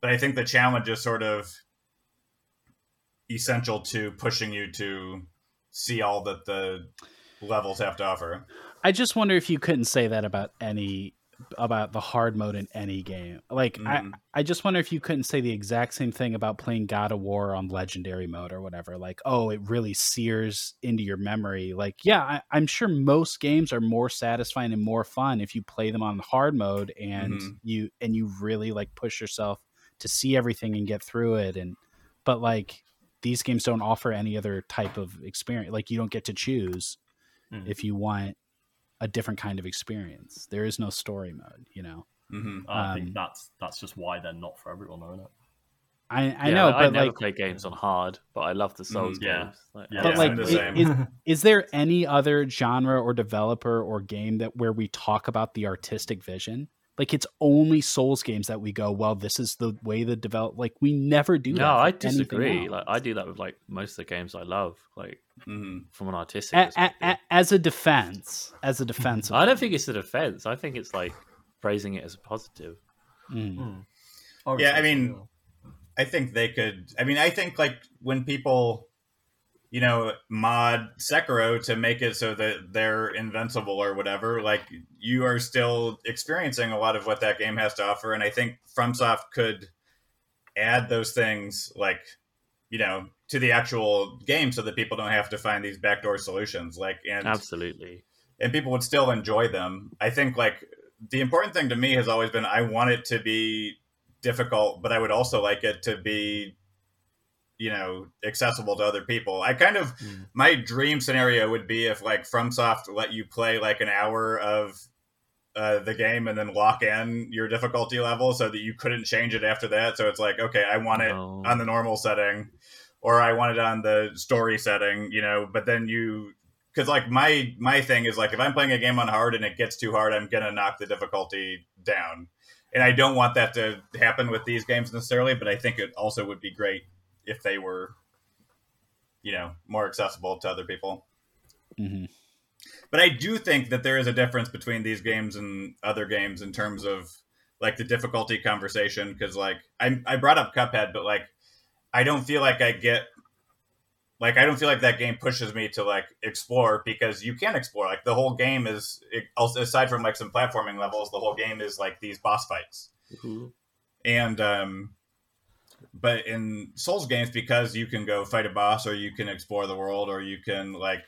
but I think the challenge is sort of essential to pushing you to see all that the levels have to offer. I just wonder if you couldn't say that about any about the hard mode in any game. Like Mhm. I I just wonder if you couldn't say the exact same thing about playing God of War on legendary mode or whatever. Like, oh, it really sears into your memory. Like, yeah, I, I'm sure most games are more satisfying and more fun if you play them on hard mode and Mhm. you and you really like push yourself to see everything and get through it. And but like these games don't offer any other type of experience. Like you don't get to choose Mhm. if you want a different kind of experience. There is no story mode, you know. hmm I Um, think that's that's just why they're not for everyone, isn't it? I I Yeah, know, I but never like, play games on hard, but I love the Souls Mm, yeah. games. Like, Yeah, but Yeah, like, the i- same. is is there any other genre or developer or game that where we talk about the artistic vision? Like it's only Souls games that we go, well, this is the way the develop. Like we never do no, for I disagree. Like I do that with like most of the games I love, like hmm from an artistic A- a- as a defense, as a defense. I don't think it's a defense. I think it's like praising it as a positive. Mm. I Yeah, I mean. I think they could. I mean, I think like when people, you know, mod Sekiro to make it so that they're invincible or whatever, like you are still experiencing a lot of what that game has to offer. And I think FromSoft could add those things, like, you know, to the actual game so that people don't have to find these backdoor solutions. Like, and Absolutely. and people would still enjoy them. I think like the important thing to me has always been I want it to be difficult, but I would also like it to be you know accessible to other people. I kind of Mm. my dream scenario would be if like FromSoft let you play like an hour of uh, the game and then lock in your difficulty level so that you couldn't change it after that. So it's like, okay, I want it No. on the normal setting, or I want it on the story setting, you know. But then you, because like my my thing is like if I'm playing a game on hard and it gets too hard, I'm gonna knock the difficulty down, and I don't want that to happen with these games necessarily. But I think it also would be great if they were, you know, more accessible to other people. hmm But I do think that there is a difference between these games and other games in terms of like the difficulty conversation. Because like I I brought up Cuphead, but like I don't feel like I get like I don't feel like that game pushes me to like explore because you can explore. Like the whole game is it, also aside from like some platforming levels, the whole game is like these boss fights and um but in souls games because you can go fight a boss or you can explore the world or you can like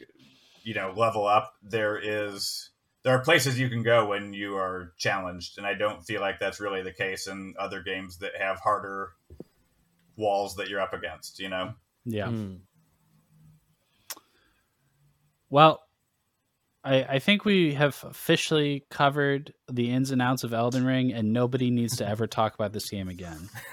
you know level up there is there are places you can go when you are challenged and i don't feel like that's really the case in other games that have harder walls that you're up against you know Yeah. Mm. Well, I, I think we have officially covered the ins and outs of Elden Ring, and nobody needs to ever talk about this game again.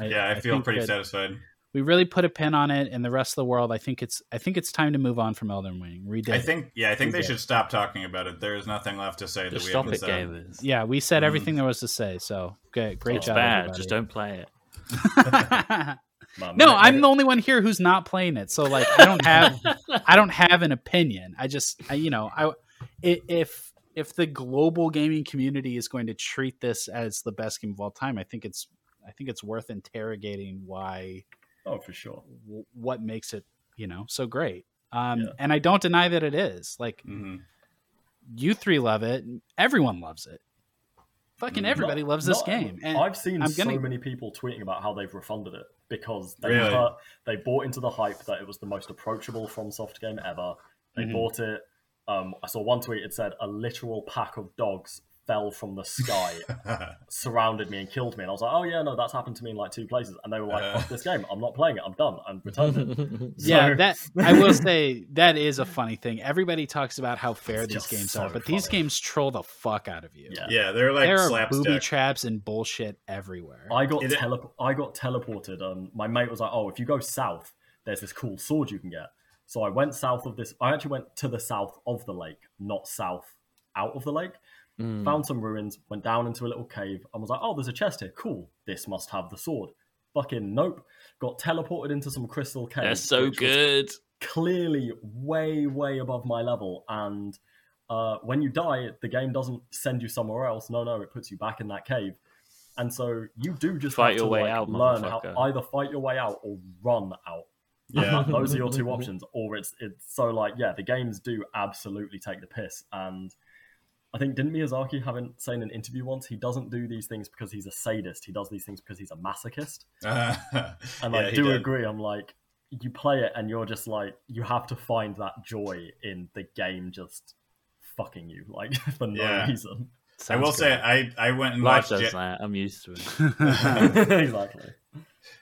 yeah i, feel pretty that satisfied We really put a pin on it, and the rest of the world. I think it's. I think it's time to move on from Elden Ring. We did. i think yeah i think they Okay. should stop talking about it there is nothing left to say The that we stop haven't it said game is. Yeah, we said Mhm. everything there was to say. So great, great it's job. bad. Just don't play it. No, I'm the only one here who's not playing it. So like, I don't have. I don't have an opinion. I just, I, you know, I if if the global gaming community is going to treat this as the best game of all time, I think it's I think it's worth interrogating why Oh, for sure. w- what makes it you know so great. Um, Yeah. And I don't deny that it is. Like Mhm. you three love it, everyone loves it. Fucking everybody Not- loves this not- game. And I've seen I'm so gonna- many people tweeting about how they've refunded it because they Really? put- they bought into the hype that it was the most approachable FromSoft game ever. They Mhm. bought it. Um, I saw one tweet. It said a literal pack of dogs fell from the sky, surrounded me, and killed me. And I was like, "Oh yeah, no, that's happened to me in like two places." And they were like, Uh. "Fuck this game! I'm not playing it. I'm done." And returned it. yeah, So- that I will say that is a funny thing. Everybody talks about how fair It's these games so are, but these games troll the fuck out of you. Yeah. yeah they're like there are slapstick booby traps and bullshit everywhere. I got It- tele- I got teleported. Um, my mate was like, "Oh, if you go south, there's this cool sword you can get." So I went south of this. I actually went to the south of the lake, not south out of the lake. Mm. Found some ruins, went down into a little cave, and was like, "Oh, there's a chest here. Cool. This must have the sword." Fucking nope. Got teleported into some crystal cave. They're so good. clearly way way above my level and uh, when you die the game doesn't send you somewhere else no no it puts you back in that cave and so you do just Fight have your to way like, out, learn how motherfucker. either fight your way out or run out yeah those are your two options or it's it's so like yeah the games do absolutely take the piss and I think didn't Miyazaki have in, say in an interview once he doesn't do these things because he's a sadist he does these things because he's a masochist and Yeah, I do did. agree. I'm like, you play it and you're just like, you have to find that joy in the game just fucking you, like for no Yeah. reason. I will Sounds say. I I went and Life watched does Ja- that. I'm used to it. exactly.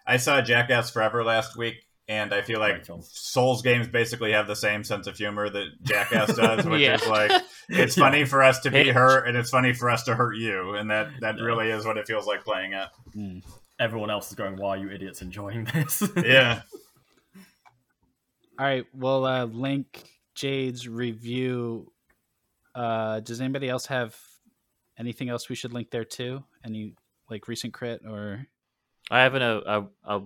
I saw Jackass Forever last week and I feel like Souls games basically have the same sense of humor that Jackass does, which Yeah. is like it's Yeah. funny for us to be hurt, and it's funny for us to hurt you, and that that Yeah. really is what it feels like playing it. Mm. Everyone else is going, "Why are you idiots enjoying this?" Yeah. All right, we'll uh, link Jade's review. Uh, does anybody else have anything else we should link there too? Any like recent crit or? I have an, a, a a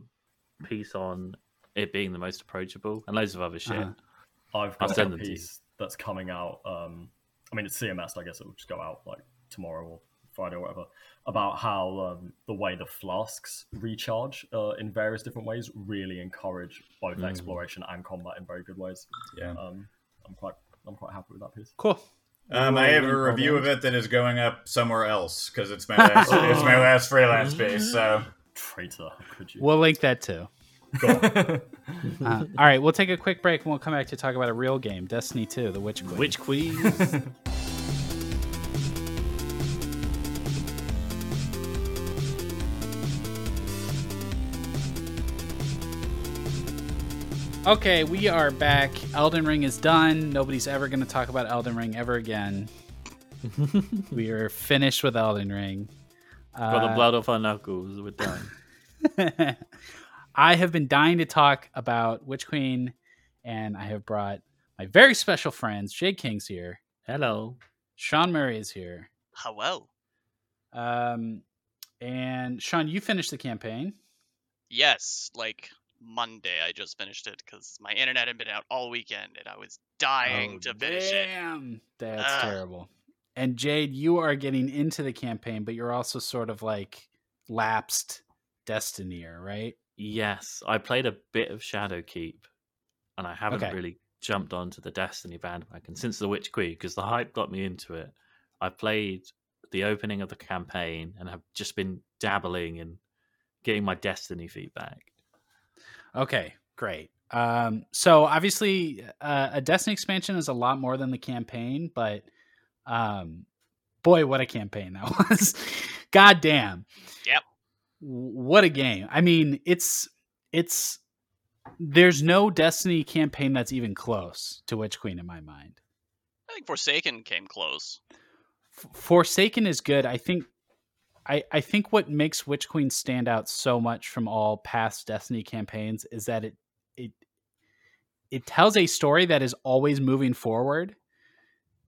piece on it being the most approachable and loads of other shit. Uh-huh. I've I'll got a them to piece that's coming out. Um, I mean, it's CMS. I guess it will just go out like tomorrow or Friday or whatever. About how um, the way the flasks recharge uh, in various different ways really encourage both Mm. exploration and combat in very good ways. Yeah. Um, I'm quite, I'm quite happy with that piece. Cool. Um, I have a review of it that is going up somewhere else because it's my last it's my last freelance piece. So Traitor, could you? We'll link that too. Uh, all right, we'll take a quick break and we'll come back to talk about a real game, Destiny 2, The Witch Queen. Witch Queen. Okay, we are back. Elden Ring is done. Nobody's ever going to talk about Elden Ring ever again. we are finished with Elden Ring. Got the Uh, blood off our knuckles. We're done. I have been dying to talk about Witch Queen, and I have brought my very special friends. Jay King's here. Hello. Sean Murray is here. Hello. Um, and Sean, you finished the campaign. Yes, like Monday, I just finished it because my internet had been out all weekend and I was dying Oh, to finish it. damn. That's Ugh. terrible. And Jade, you are getting into the campaign, but you're also sort of like lapsed Destinyer, right? Yes, I played a bit of Shadowkeep, and I haven't Okay. really jumped onto the Destiny bandwagon since the Witch Queen because the hype got me into it. I played the opening of the campaign and have just been dabbling in getting my Destiny feedback. Okay, great. Um, so obviously, uh, a Destiny expansion is a lot more than the campaign, but um, boy, what a campaign that was! God damn. Yep. What a game. I mean, it's it's there's no Destiny campaign that's even close to Witch Queen in my mind. I think Forsaken came close. F- Forsaken is good. I think I I think what makes Witch Queen stand out so much from all past Destiny campaigns is that it it it tells a story that is always moving forward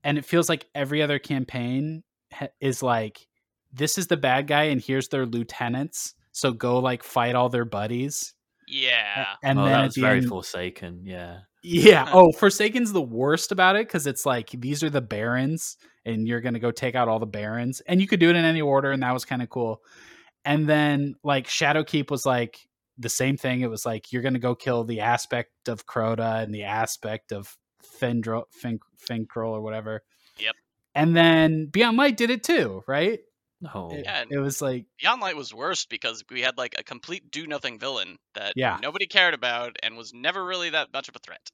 and it feels like every other campaign ha- is like this is the bad guy and here's their lieutenants so go like fight all their buddies Yeah. and oh, then that was the very end, Forsaken. Yeah. yeah. Oh, Forsaken's the worst about it because it's like these are the barons, and you're gonna go take out all the barons, and you could do it in any order, and that was kind of cool. And then like Shadowkeep was like the same thing. It was like you're gonna go kill the aspect of Crota and the aspect of Fendro, Fin, Finkrol or whatever. Yep. And then Beyond Light did it too, right? No. It, Yeah, it was like Beyond Light was worse because we had like a complete do nothing villain that Yeah. nobody cared about and was never really that much of a threat.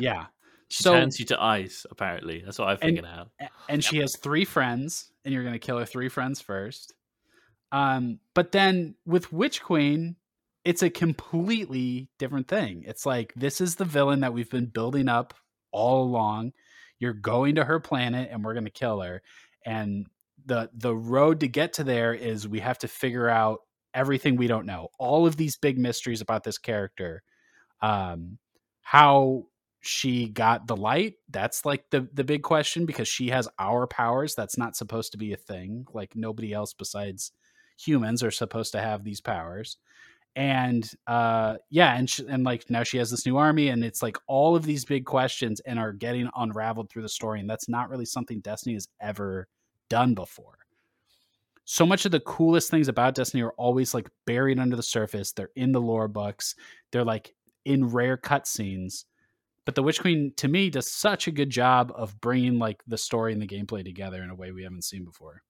yeah. She So turns you to ice. Apparently, that's what I figured out. A- and she has three friends and you're going to kill her three friends first um but then with witch queen it's a completely different thing it's like this is the villain that we've been building up all along you're going to her planet and we're going to kill her and the the road to get to there is we have to figure out everything we don't know all of these big mysteries about this character um how she got the light that's like the the big question because she has our powers that's not supposed to be a thing like nobody else besides humans are supposed to have these powers. And uh yeah and sh- and like now she has this new army and it's like all of these big questions and are getting unraveled through the story and that's not really something destiny has ever done before so much of the coolest things about destiny are always like buried under the surface they're in the lore books they're like in rare cutscenes but the witch queen to me does such a good job of bringing like the story and the gameplay together in a way we haven't seen before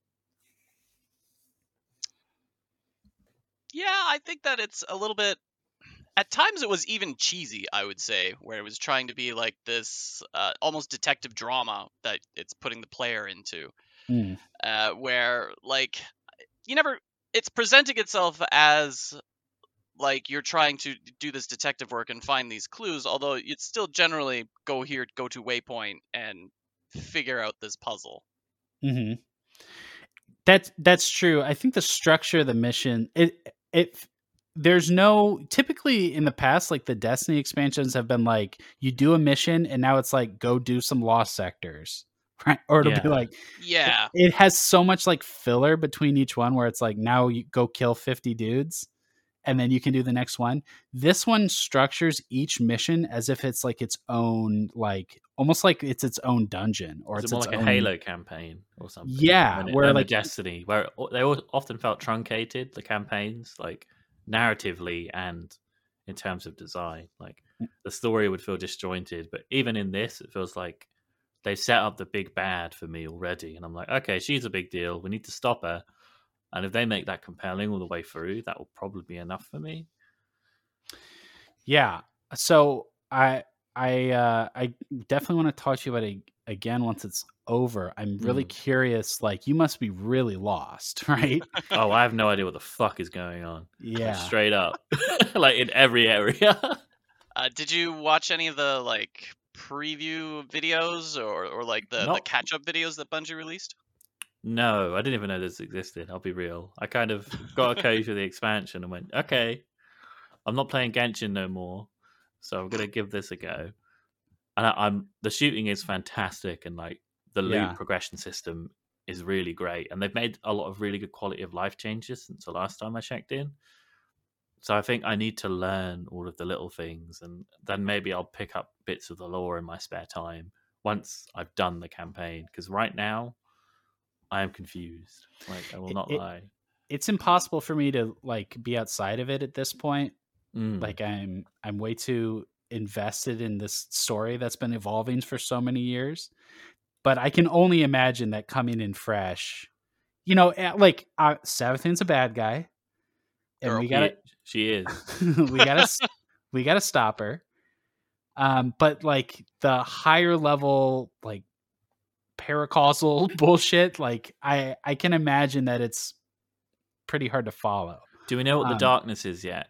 Yeah, I think that it's a little bit. At times, it was even cheesy. I would say, where it was trying to be like this uh, almost detective drama that it's putting the player into, Mm. uh, where like you never. It's presenting itself as like you're trying to do this detective work and find these clues, although you'd still generally go here, go to waypoint, and figure out this puzzle. mm-hmm. That's that's true. I think the structure of the mission it it there's no typically in the past like the Destiny expansions have been like you do a mission and now it's like go do some lost sectors. Right? Or it'll be like Yeah, it has so much like filler between each one where it's like now you go kill 50 dudes and then you can do the next one. This one structures each mission as if it's like its own like almost like it's its own dungeon or Is it's it more its like a Halo campaign or something? Yeah, And it- where, a like- Destiny, where they all often felt truncated, the campaigns, like narratively and in terms of design. Like Mm. the story would feel disjointed, but even in this, it feels like they set up the big bad for me already, and I'm like, okay, she's a big deal. We need to stop her. And if they make that compelling all the way through, that will probably be enough for me. Yeah. So I I uh I definitely want to talk to you about it again once it's over. I'm really Mm. curious. Like you must be really lost, right? Oh, I have no idea what the fuck is going on. Like, Yeah. straight up, like in every area. uh, did you watch any of the like preview videos or or like the, the catch up videos that Bungie released? No, I didn't even know this existed. I'll be real. I kind of got a code for the expansion and went, okay, I'm not playing Genshin no more, so I'm gonna give this a go. And I, I'm the shooting is fantastic, and like the loot Yeah. progression system is really great, and they've made a lot of really good quality of life changes since the last time I checked in. So I think I need to learn all of the little things, and then maybe I'll pick up bits of the lore in my spare time once I've done the campaign. Because right now, I am confused. Like I will not it- lie. It's impossible for me to like be outside of it at this point. Mm. Like I'm I'm way too invested in this story that's been evolving for so many years. But I can only imagine that coming in fresh, you know, eh, like uh, Savathun's a bad guy, and Girl. we got to she is. we gotta we gotta stop her um but like the higher level like paracausal bullshit like i i can imagine that it's pretty hard to follow Do we know what the Um, darkness is yet?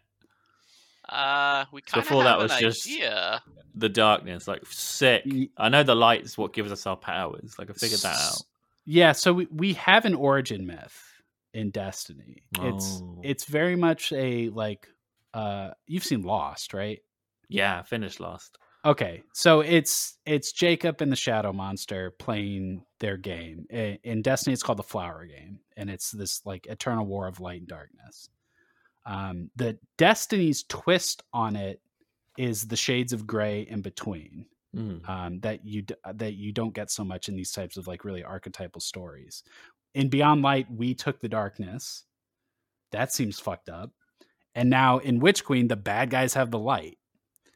Uh, we kind of Before have that was just- idea. The darkness, like sick. I know the light is what gives us our powers. Like I figured that out. Yeah so we, we have an origin myth in destiny it's Oh. it's very much a like uh you've seen lost right Yeah, finished Lost. Okay, so it's it's Jacob and the Shadow Monster playing their game in Destiny. It's called the Flower Game, and it's this like eternal war of light and darkness. Um, the Destiny's twist on it is the shades of gray in between Mm. um, that you d- that you don't get so much in these types of like really archetypal stories. In Beyond Light, we took the darkness. That seems fucked up. And now in Witch Queen, the bad guys have the light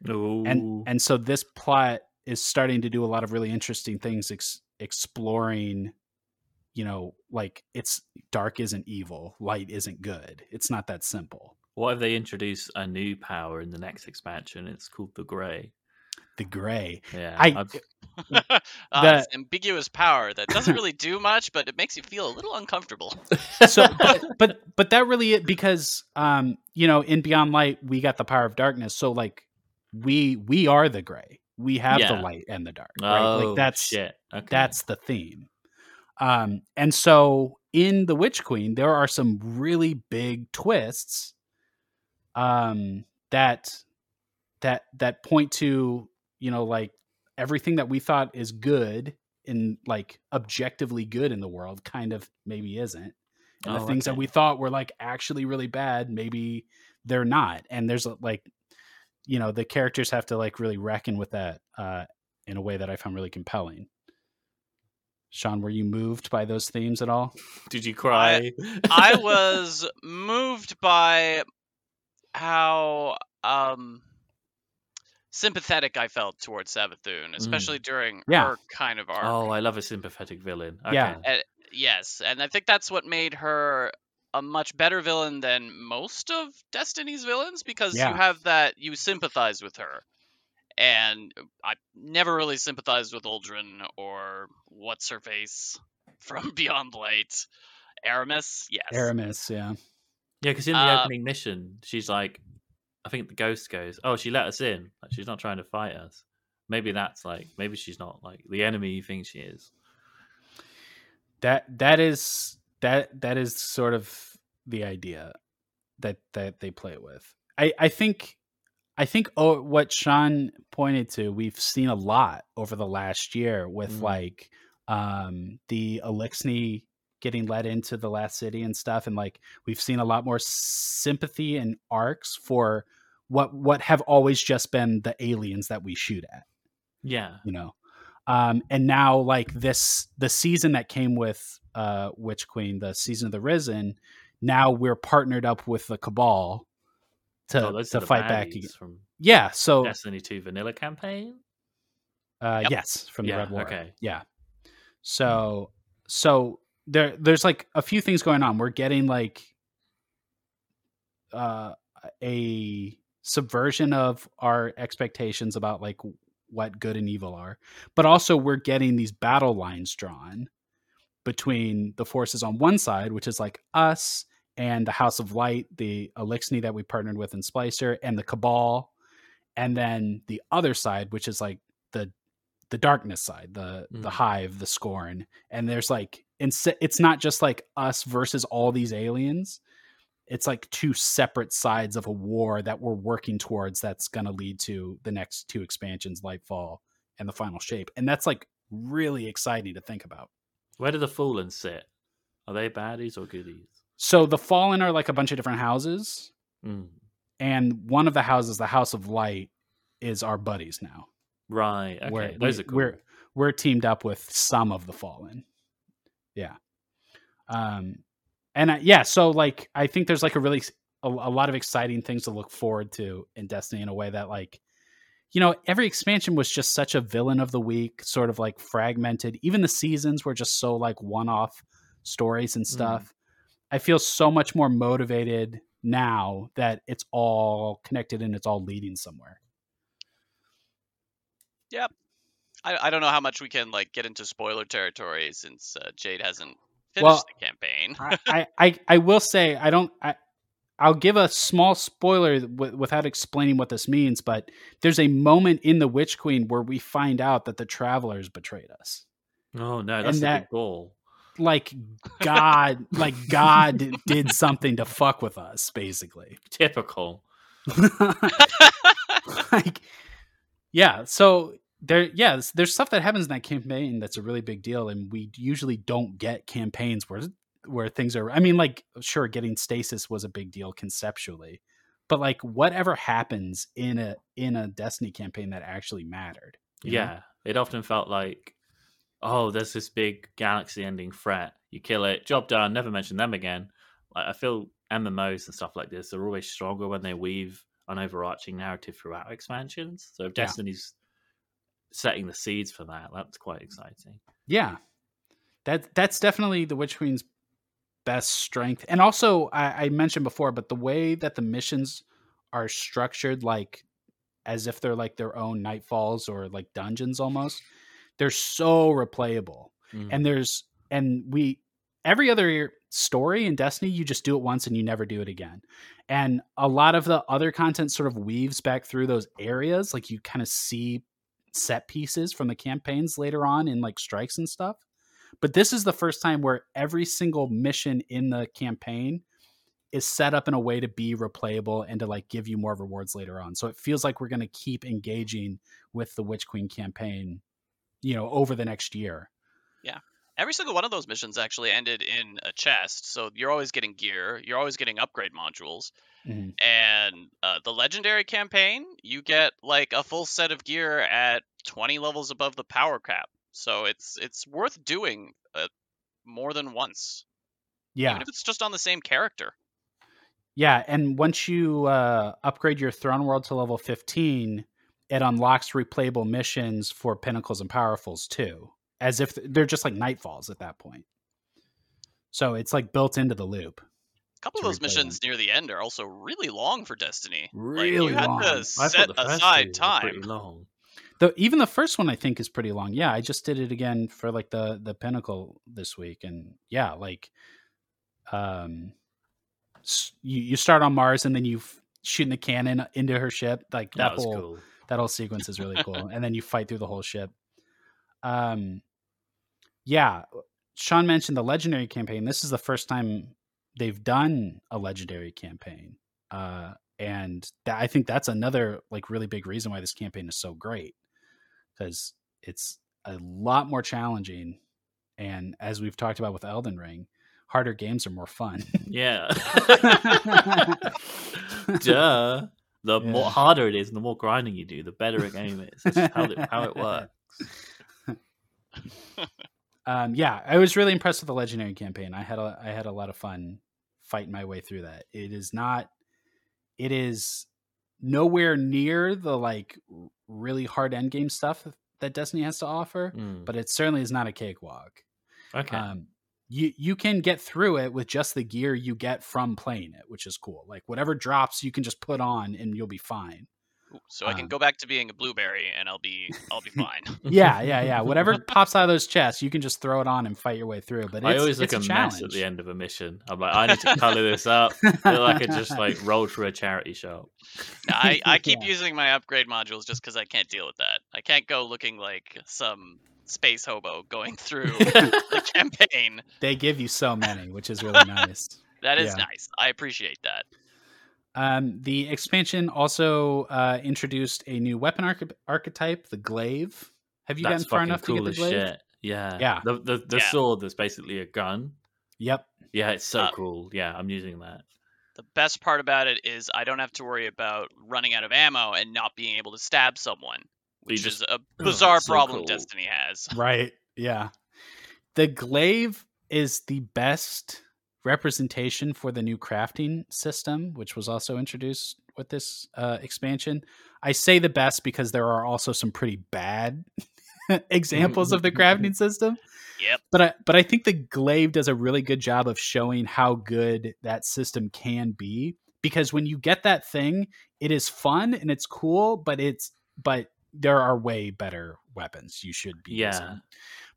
Ooh. and and so this plot is starting to do a lot of really interesting things ex- exploring you know like it's dark isn't evil light isn't good it's not that simple what if they introduce a new power in the next expansion? It's called the Grey. The gray Yeah, I- uh, The- ambiguous power that doesn't really do much, but it makes you feel a little uncomfortable. so but, but but that really because um you know in beyond light we got the power of darkness so like we we are the gray we have the light and the dark right oh, like that's shit. Okay. That's the theme. Um, and so in The Witch Queen, there are some really big twists um, that that that point to you know like everything that we thought is good and like objectively good in the world kind of maybe isn't. And the Oh, things that we thought were like actually really bad maybe they're not. And there's like you know the characters have to like really reckon with that uh in a way that i found really compelling. Sean were you moved by those themes at all? Did you cry? I was moved by how um sympathetic I felt towards Savathun, especially during Yeah. her kind of arc. oh, I love a sympathetic villain. Okay. Yeah. Uh, yes, and I think that's what made her a much better villain than most of Destiny's villains because Yeah. you have that you sympathize with her. And I never really sympathized with Uldren or what's her face from Beyond Light. Eramis, yes. eramis yeah Yeah, because in the Uh, opening mission, she's like, I think the ghost goes, "Oh, she let us in. Like she's not trying to fight us." Maybe that's like maybe she's not like the enemy you think she is. that that is that that is sort of the idea that that they play with. I I think I think oh, what Sean pointed to, we've seen a lot over the last year with Mm. like um the Eliksni getting let into the last city and stuff and like we've seen a lot more sympathy and arcs for what what have always just been the aliens that we shoot at Yeah, you know um and now like this the season that came with uh witch queen the season of the risen now we're partnered up with the cabal to Oh, to fight back from yeah so Destiny Two Vanilla campaign. uh Yep. yes from the Yeah, red war okay. yeah so so there there's like a few things going on we're getting like uh a subversion of our expectations about like what good and evil are but also we're getting these battle lines drawn between the forces on one side which is like us and the house of light the eliksni that we partnered with in splicer and the cabal and then the other side which is like the the darkness side the the Mm. hive the scorn and there's like it's, it's not just like us versus all these aliens it's like two separate sides of a war that we're working towards that's going to lead to the next two expansions lightfall and the final shape and that's like really exciting to think about Where do the Fallen sit? Are they baddies or goodies? so the fallen are like a bunch of different houses Mm. and one of the houses the house of light is our buddies now Right. Okay. We're- Those we- are cool. we're we're teamed up with some of the fallen yeah. Um and uh, yeah so like i think there's like a really a, a lot of exciting things to look forward to in destiny in a way that like you know every expansion was just such a villain of the week sort of like fragmented. Even the seasons were just so like one-off stories and stuff. I feel so much more motivated now that it's all connected and it's all leading somewhere I, I don't know how much we can like get into spoiler territory since uh, Jade hasn't finished Well, the campaign. I, I, I, I will say I don't. I, I'll give a small spoiler w- without explaining what this means, but there's a moment in the Witch Queen where we find out that the Travelers betrayed us. Oh no, that's a that- big ball. Like God, like God did something to fuck with us, basically. Typical. like, yeah. So there, yeah, there's- there's stuff that happens in that campaign that's a really big deal, and we usually don't get campaigns where where things are. I mean, like, sure, getting stasis was a big deal conceptually, but like, whatever happens in a in a Destiny campaign that actually mattered. you know? Yeah, it often felt like, oh, there's this big galaxy-ending threat. You kill it, job done. Never mention them again. Like I feel MMOs and stuff like this are always stronger when they weave an overarching narrative throughout expansions. So if Yeah. Destiny's setting the seeds for that, that's quite exciting. Yeah, that that's definitely the Witch Queen's best strength. And also, I, I mentioned before, but the way that the missions are structured, like as if they're like their own nightfalls or like dungeons almost, they're so replayable. Mm. And there's and we every other story in Destiny, you just do it once and you never do it again. And a lot of the other content sort of weaves back through those areas, like you kind of see set pieces from the campaigns later on in like strikes and stuff. But this is the first time where every single mission in the campaign is set up in a way to be replayable and to like give you more rewards later on. So it feels like we're going to keep engaging with the Witch Queen campaign, you know, over the next year. Every single one of those missions actually ended in a chest, so you're always getting gear, you're always getting upgrade modules. Mhm. And uh, the legendary campaign, you get like a full set of gear at 20 levels above the power cap. So it's it's worth doing uh, more than once, Yeah. even if it's just on the same character. Yeah, and once you uh, upgrade your Throne World to level 15, it unlocks replayable missions for Pinnacles and Powerfuls too, as if they're just like Nightfalls at that point. So it's like built into the loop. A couple of those replay missions near the end are also really long for Destiny. like, Really you had long. to I I thought set the aside two pretty time. long. The even the first one I think is pretty long. Yeah, I just did it again for like the the Pinnacle this week, and yeah, like um, you you start on Mars and then you f- shooting the cannon into her ship. Like that, That was whole cool. that whole sequence is really cool. and then you fight through the whole ship. Um, yeah, Sean mentioned the legendary campaign. This is the first time they've done a legendary campaign, uh, and that, I think that's another like really big reason why this campaign is so great because it's a lot more challenging. And as we've talked about with Elden Ring, harder games are more fun. Yeah. Duh. The Yeah. more harder it is, and the more grinding you do, the better a game is. That's how it, how it works. um, yeah, I was really impressed with the legendary campaign. I had a I had a lot of fun fighting my way through that. It is not it is nowhere near the like really hard end game stuff that Destiny has to offer, Mm, but it certainly is not a cakewalk. okay. Um, you you can get through it with just the gear you get from playing it, which is cool. Like whatever drops, you can just put on and you'll be fine. Ooh, So I can Um, go back to being a blueberry and I'll be I'll be fine. Yeah, yeah, yeah. Whatever pops out of those chests, you can just throw it on and fight your way through. But it's, I always it's look a a challenge. mess at the end of a mission. I'm like, I need to color this up. Feel like I just like rolled through a charity shop. No, I, I keep Yeah. using my upgrade modules just because I can't deal with that. I can't go looking like some space hobo going through the campaign. they give you so many, which is really nice. That is Yeah. nice. I appreciate that. Um, the expansion also uh, introduced a new weapon arch- archetype, the glaive. Have you That's gotten far fucking enough to get the glaive? shit. Yeah. Yeah. The the, the Yeah. sword that's basically a gun. Yep. Yeah, it's so Uh, cool. Yeah, I'm using that. The best part about it is I don't have to worry about running out of ammo and not being able to stab someone, which just is a bizarre so problem cool. Destiny has. Right. Yeah. The glaive is the best representation for the new crafting system, which was also introduced with this uh, expansion. I say the best because there are also some pretty bad examples of the crafting system. Yep. But I, but I think the glaive does a really good job of showing how good that system can be because when you get that thing, it is fun and it's cool, but it's but there are way better weapons you should be Yeah. using.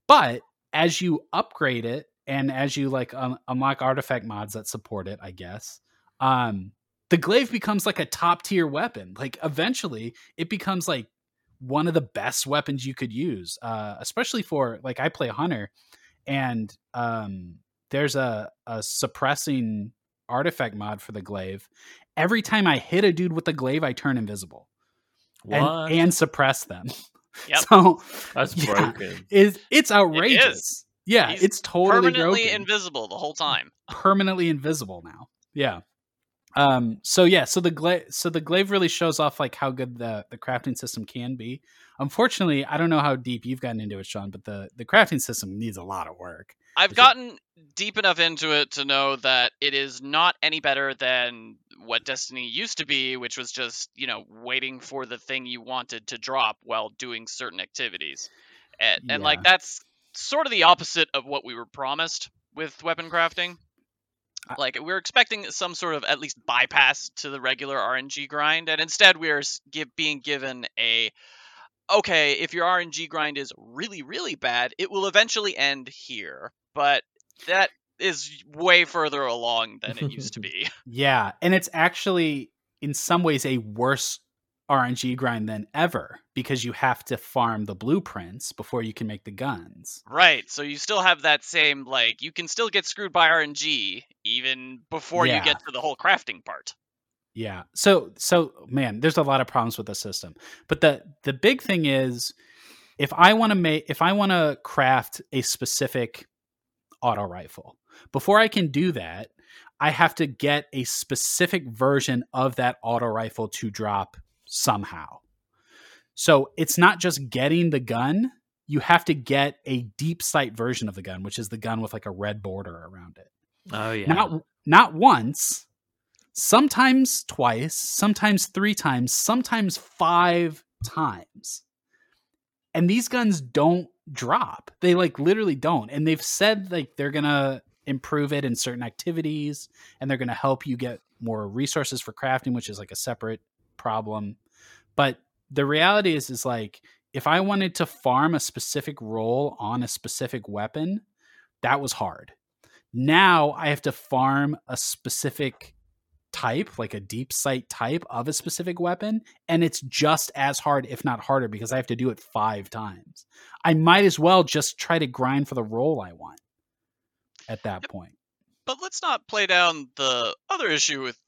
But as you upgrade it and as you like um, unlock artifact mods that support it, I guess, um, the glaive becomes like a top tier weapon. Like eventually, it becomes like one of the best weapons you could use, uh, especially for like I play hunter, and um, there's a, a suppressing artifact mod for the glaive. Every time I hit a dude with the glaive, I turn invisible What? and, and suppress them. Yep. So That's yeah, broken. is it's outrageous. Yeah, He's it's totally Permanently broken. invisible the whole time. permanently invisible now. Yeah. Um. So yeah. So the glaive. So the glaive really shows off like how good the the crafting system can be. Unfortunately, I don't know how deep you've gotten into it, Sean, but the the crafting system needs a lot of work. I've Is it- gotten deep enough into it to know that it is not any better than what Destiny used to be, which was just, you know, waiting for the thing you wanted to drop while doing certain activities. And, and like that's sort of the opposite of what we were promised with weapon crafting. Like we were expecting some sort of at least bypass to the regular RNG grind, and instead we are give, being given a okay, if your RNG grind is really, really bad, it will eventually end here. But that is way further along than it used to be. Yeah, and it's actually in some ways a worse RNG grind than ever because you have to farm the blueprints before you can make the guns. right. So you still have that same, like, you can still get screwed by RNG even before Yeah. you get to the whole crafting part. Yeah. So so man, there's a lot of problems with the system. But the the big thing is if I want to make if I want to craft a specific auto rifle, before I can do that, I have to get a specific version of that auto rifle to drop somehow. So it's not just getting the gun, you have to get a deep sight version of the gun, which is the gun with like a red border around it Oh yeah. not not once sometimes twice sometimes three times sometimes five times and these guns don't drop they like literally don't and they've said like they're gonna improve it in certain activities and they're gonna help you get more resources for crafting which is like a separate problem but the reality is is like if i wanted to farm a specific role on a specific weapon that was hard now I have to farm a specific type, like a deep sight type of a specific weapon, and it's just as hard, if not harder, because I have to do it five times. I might as well just try to grind for the role I want at that point. But let's not play down the other issue with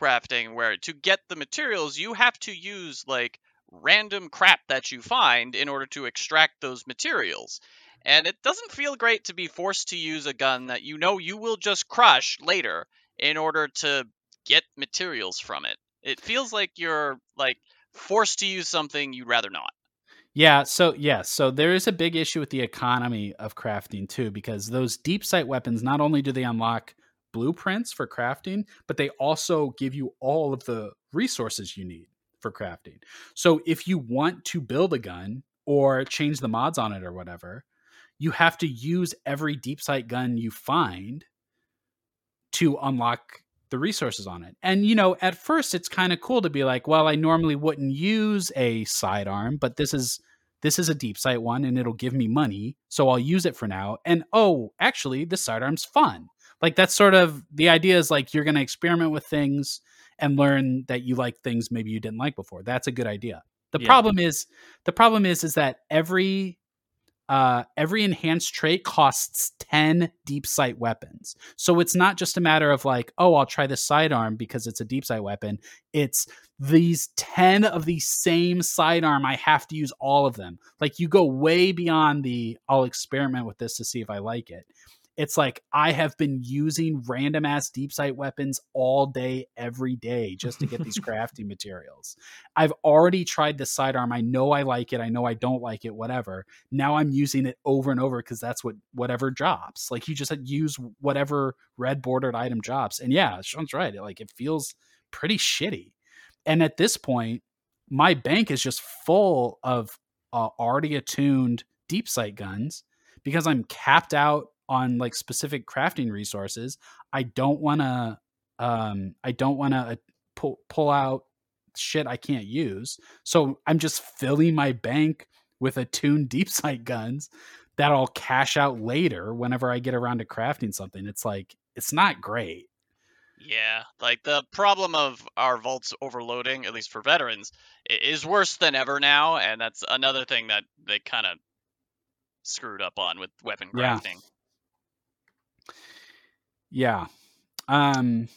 crafting where to get the materials you have to use like random crap that you find in order to extract those materials. And it doesn't feel great to be forced to use a gun that you know you will just crush later in order to get materials from it. It feels like you're like forced to use something you'd rather not. Yeah, so yeah, so there is a big issue with the economy of crafting too, because those deep sight weapons not only do they unlock blueprints for crafting, but they also give you all of the resources you need for crafting. So if you want to build a gun or change the mods on it or whatever, you have to use every deep sight gun you find to unlock the resources on it. And you know, at first it's kind of cool to be like, well, I normally wouldn't use a sidearm, but this is this is a deep sight one and it'll give me money, so I'll use it for now. And oh, actually, the sidearm's fun. Like that's sort of the idea is like you're going to experiment with things and learn that you like things maybe you didn't like before. That's a good idea. The Yeah. problem is the problem is is that every uh, every enhanced trait costs 10 deep sight weapons. So it's not just a matter of like, oh, I'll try the sidearm because it's a deep sight weapon. It's these 10 of the same sidearm. I have to use all of them. Like you go way beyond the I'll experiment with this to see if I like it. It's like I have been using random ass deep sight weapons all day, every day, just to get these crafting materials. I've already tried the sidearm. I know I like it. I know I don't like it, whatever now I'm using it over and over because that's what whatever drops. Like you just use whatever red bordered item drops. And yeah, Sean's right. It, like it feels pretty shitty. And at this point, my bank is just full of uh, already attuned deep sight guns because I'm capped out on like specific crafting resources. I don't want to um I don't want to uh, pull pull out shit I can't use. So I'm just filling my bank with attuned deep sight guns that I'll cash out later whenever I get around to crafting something. It's like it's not great. Yeah, like the problem of our vaults overloading, at least for veterans, is worse than ever now, and that's another thing that they kind of screwed up on with weapon crafting. Yeah. Um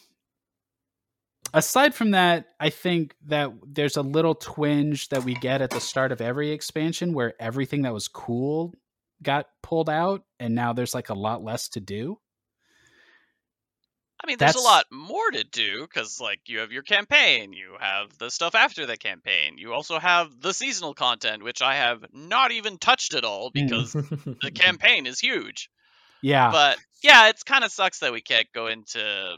aside from that, I think that there's a little twinge that we get at the start of every expansion where everything that was cool got pulled out and now there's like a lot less to do. I mean, there's That's- a lot more to do because, like, you have your campaign, you have the stuff after the campaign, you also have the seasonal content, which I have not even touched at all because the campaign is huge. Yeah. But yeah, it's kind of sucks that we can't go into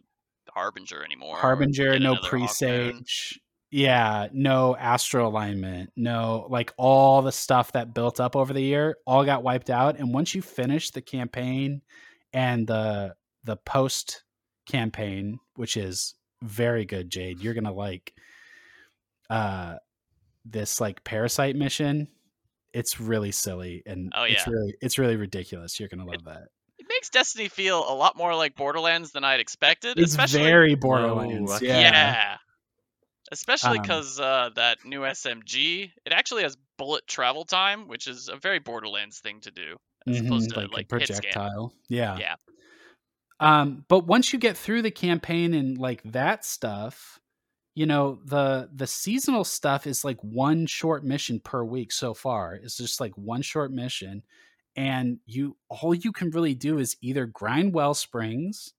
Harbinger anymore. Harbinger, no presage. Yeah, no astral alignment, no like all the stuff that built up over the year all got wiped out. And once you finish the campaign and the the post campaign, which is very good, Jade, you're gonna like uh this like parasite mission. It's really silly and Oh, it's really it's really ridiculous. You're gonna love that. It makes Destiny feel a lot more like Borderlands than I'd expected. It's especially, very Borderlands. I yeah. yeah. Especially Um, because uh, that new SMG, it actually has bullet travel time, which is a very Borderlands thing to do, as Mhm, opposed to like, like, a hit projectile. Yeah. Yeah. Um, but once you get through the campaign and like that stuff, you know, the the seasonal stuff is like one short mission per week so far. It's just like one short mission. And you all you can really do is either grind well springs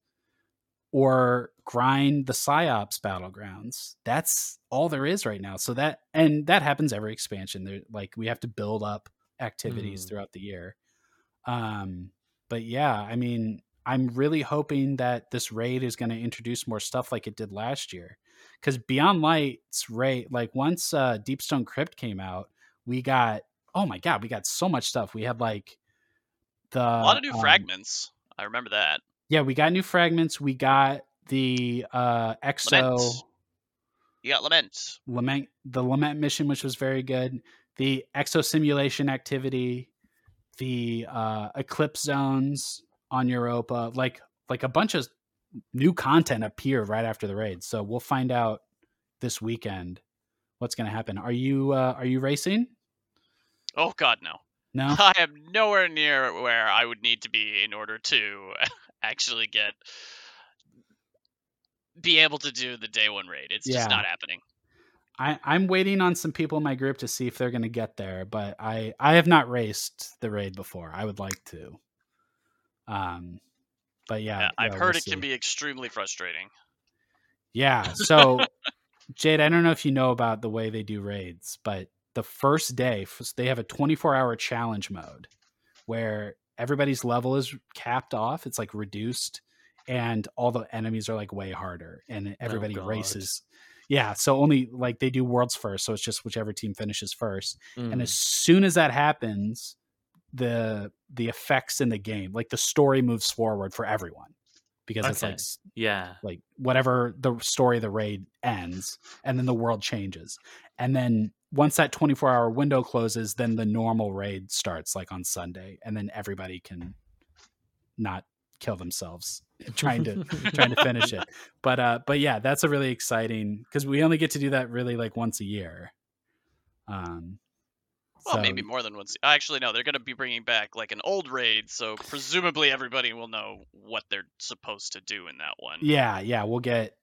or grind the psyops battlegrounds. That's all there is right now. So that and that happens every expansion. There like we have to build up activities Mm. throughout the year. Um but yeah, I mean, I'm really hoping that this raid is going to introduce more stuff like it did last year. Because Beyond Light's raid, like once uh, Deepstone Crypt came out, we got oh my god, we got so much stuff. We had like the a lot of new um, fragments. I remember that. Yeah, we got new fragments. We got the uh exo Lament. You got Lament. lament the lament mission which was very good the exo simulation activity the uh eclipse zones on europa like like a bunch of new content appear right after the raid. So we'll find out this weekend what's going to happen. Are you uh, are you racing? Oh God, no. No. I am nowhere near where I would need to be in order to actually get be able to do the day one raid. It's Yeah. just not happening. I, I'm waiting on some people in my group to see if they're going to get there, but I I have not raced the raid before. I would like to. Um, but yeah, Yeah, I've yeah, heard we'll it can be extremely frustrating. Yeah. So, Jade, I don't know if you know about the way they do raids, but the first day they have a 24 hour challenge mode where everybody's level is capped off. It's like reduced, and all the enemies are like way harder, and everybody God. races. Yeah. So only like they do worlds first. So it's just whichever team finishes first. And Mm. as soon as that happens, the the effects in the game, like the story moves forward for everyone because it's like yeah, like whatever the story of the raid ends and then the world changes and then once that 24 hour window closes then the normal raid starts like on sunday and then everybody can not kill themselves trying to trying to finish it but uh but yeah that's a really exciting because we only get to do that really like once a year um Well, so- maybe more than once. Actually, no, they're going to be bringing back like an old raid, so presumably everybody will know what they're supposed to do in that one. yeah yeah we'll get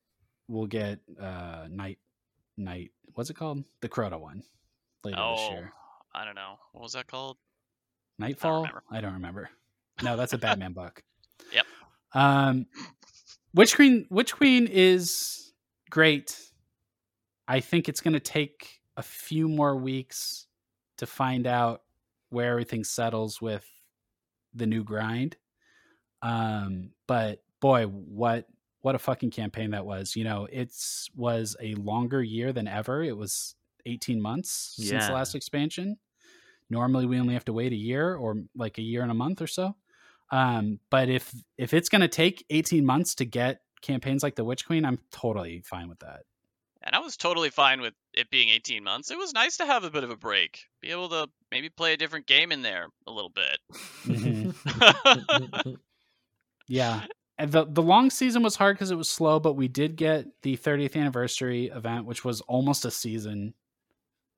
we'll get uh night night what's it called the crota one later this Oh, year I don't know. What was that called? Nightfall? remember. I don't remember. No, that's a Batman book. Yep. Um, Witch Queen. Witch Queen is great. I think it's going to take a few more weeks to find out where everything settles with the new grind. Um, but boy, what what a fucking campaign that was. You know, it's was a longer year than ever. It was 18 months since the last expansion. Normally we only have to wait a year or like a year and a month or so. Um, but if if it's going to take 18 months to get campaigns like the Witch Queen, I'm totally fine with that. And I was totally fine with it being 18 months. It was nice to have a bit of a break, be able to maybe play a different game in there a little bit. Mhm. Yeah. The the long season was hard because it was slow, but we did get the 30th anniversary event, which was almost a season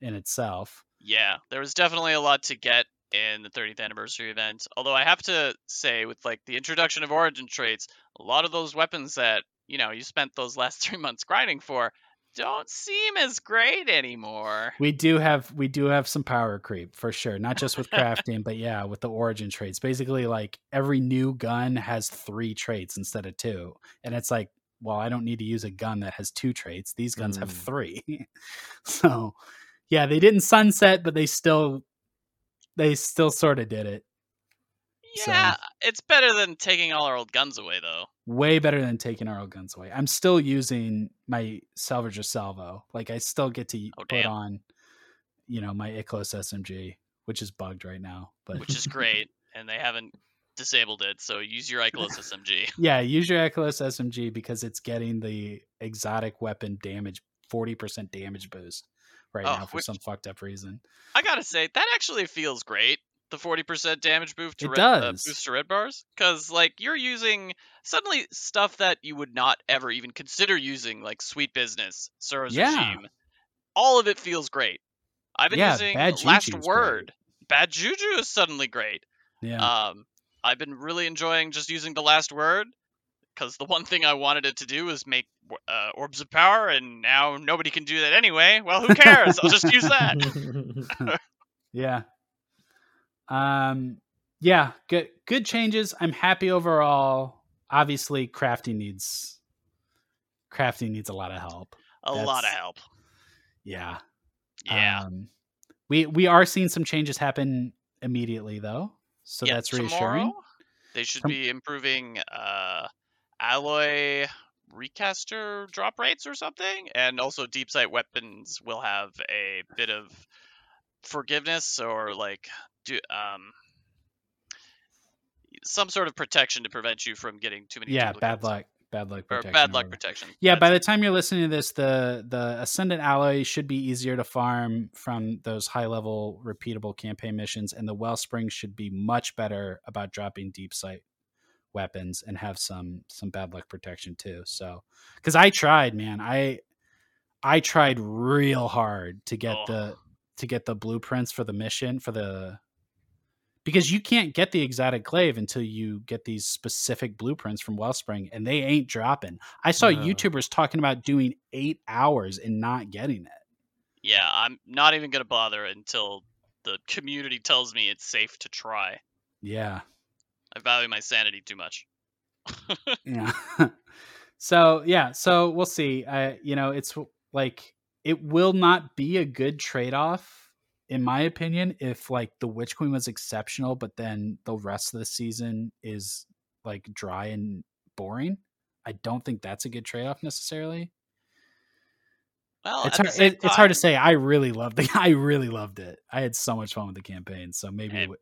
in itself. Yeah, there was definitely a lot to get in the 30th anniversary event. Although I have to say, with like the introduction of origin traits, a lot of those weapons that you know you spent those last three months grinding for don't seem as great anymore. We do have we do have some power creep for sure, not just with crafting, but yeah, with the origin traits. Basically, like every new gun has three traits instead of two, and it's like, well, I don't need to use a gun that has two traits. These guns have Mm. three. so, yeah, they didn't sunset, but they still they still sort of did it. So- Yeah, it's better than taking all our old guns away, though. way better than taking our old guns away. I'm still using my Salvager Salvo. Like I still get to Oh, put damn. on, you know, my IKELOS SMG, which is bugged right now. But which is great, and they haven't disabled it. So use your IKELOS SMG. yeah, use your IKELOS SMG because it's getting the exotic weapon damage, forty percent damage boost right Oh, now for which- some fucked up reason. I gotta say that actually feels great. The forty percent damage boost to It red, uh, boost to red bars, because like you're using suddenly stuff that you would not ever even consider using, like Sweet Business, SUROS Yeah. Regime. All of it feels great. I've been Yeah, using Bad Last Word. Bad Juju is suddenly great. Yeah, Um, I've been really enjoying just using the last word because the one thing I wanted it to do was make uh, orbs of power, and now nobody can do that anyway. Well, who cares? I'll just use that. yeah. Um, yeah, good good changes. I'm happy overall. Obviously, crafting needs crafting needs a lot of help. A lot of help. Yeah. Yeah. Um, we we are seeing some changes happen immediately though, so yeah, that's reassuring. tomorrow, They should be improving uh, alloy recaster drop rates or something, and also deep sight weapons will have a bit of forgiveness or like do um some sort of protection to prevent you from getting too many Yeah, bad luck, bad luck or protection. bad luck protection. Yeah, by the time you're listening to this, the the Ascendant Alloy should be easier to farm from those high level repeatable campaign missions, and the Wellspring should be much better about dropping deep sight weapons and have some some bad luck protection too. So, because I tried, man, I I tried real hard to get Oh. the to get the blueprints for the mission for the because you can't get the exotic glaive until you get these specific blueprints from Wellspring, and they ain't dropping. I saw. YouTubers talking about doing eight hours and not getting it. Yeah, I'm not even gonna bother until the community tells me it's safe to try. Yeah, I value my sanity too much. yeah. so yeah, so we'll see. I you know, it's like it will not be a good trade off in my opinion if like the Witch Queen was exceptional, but then the rest of the season is like dry and boring. I don't think that's a good trade off necessarily. Well, it's hard, it- it's hard to say. I really loved the. I really loved it. I had so much fun with the campaign. So maybe, w-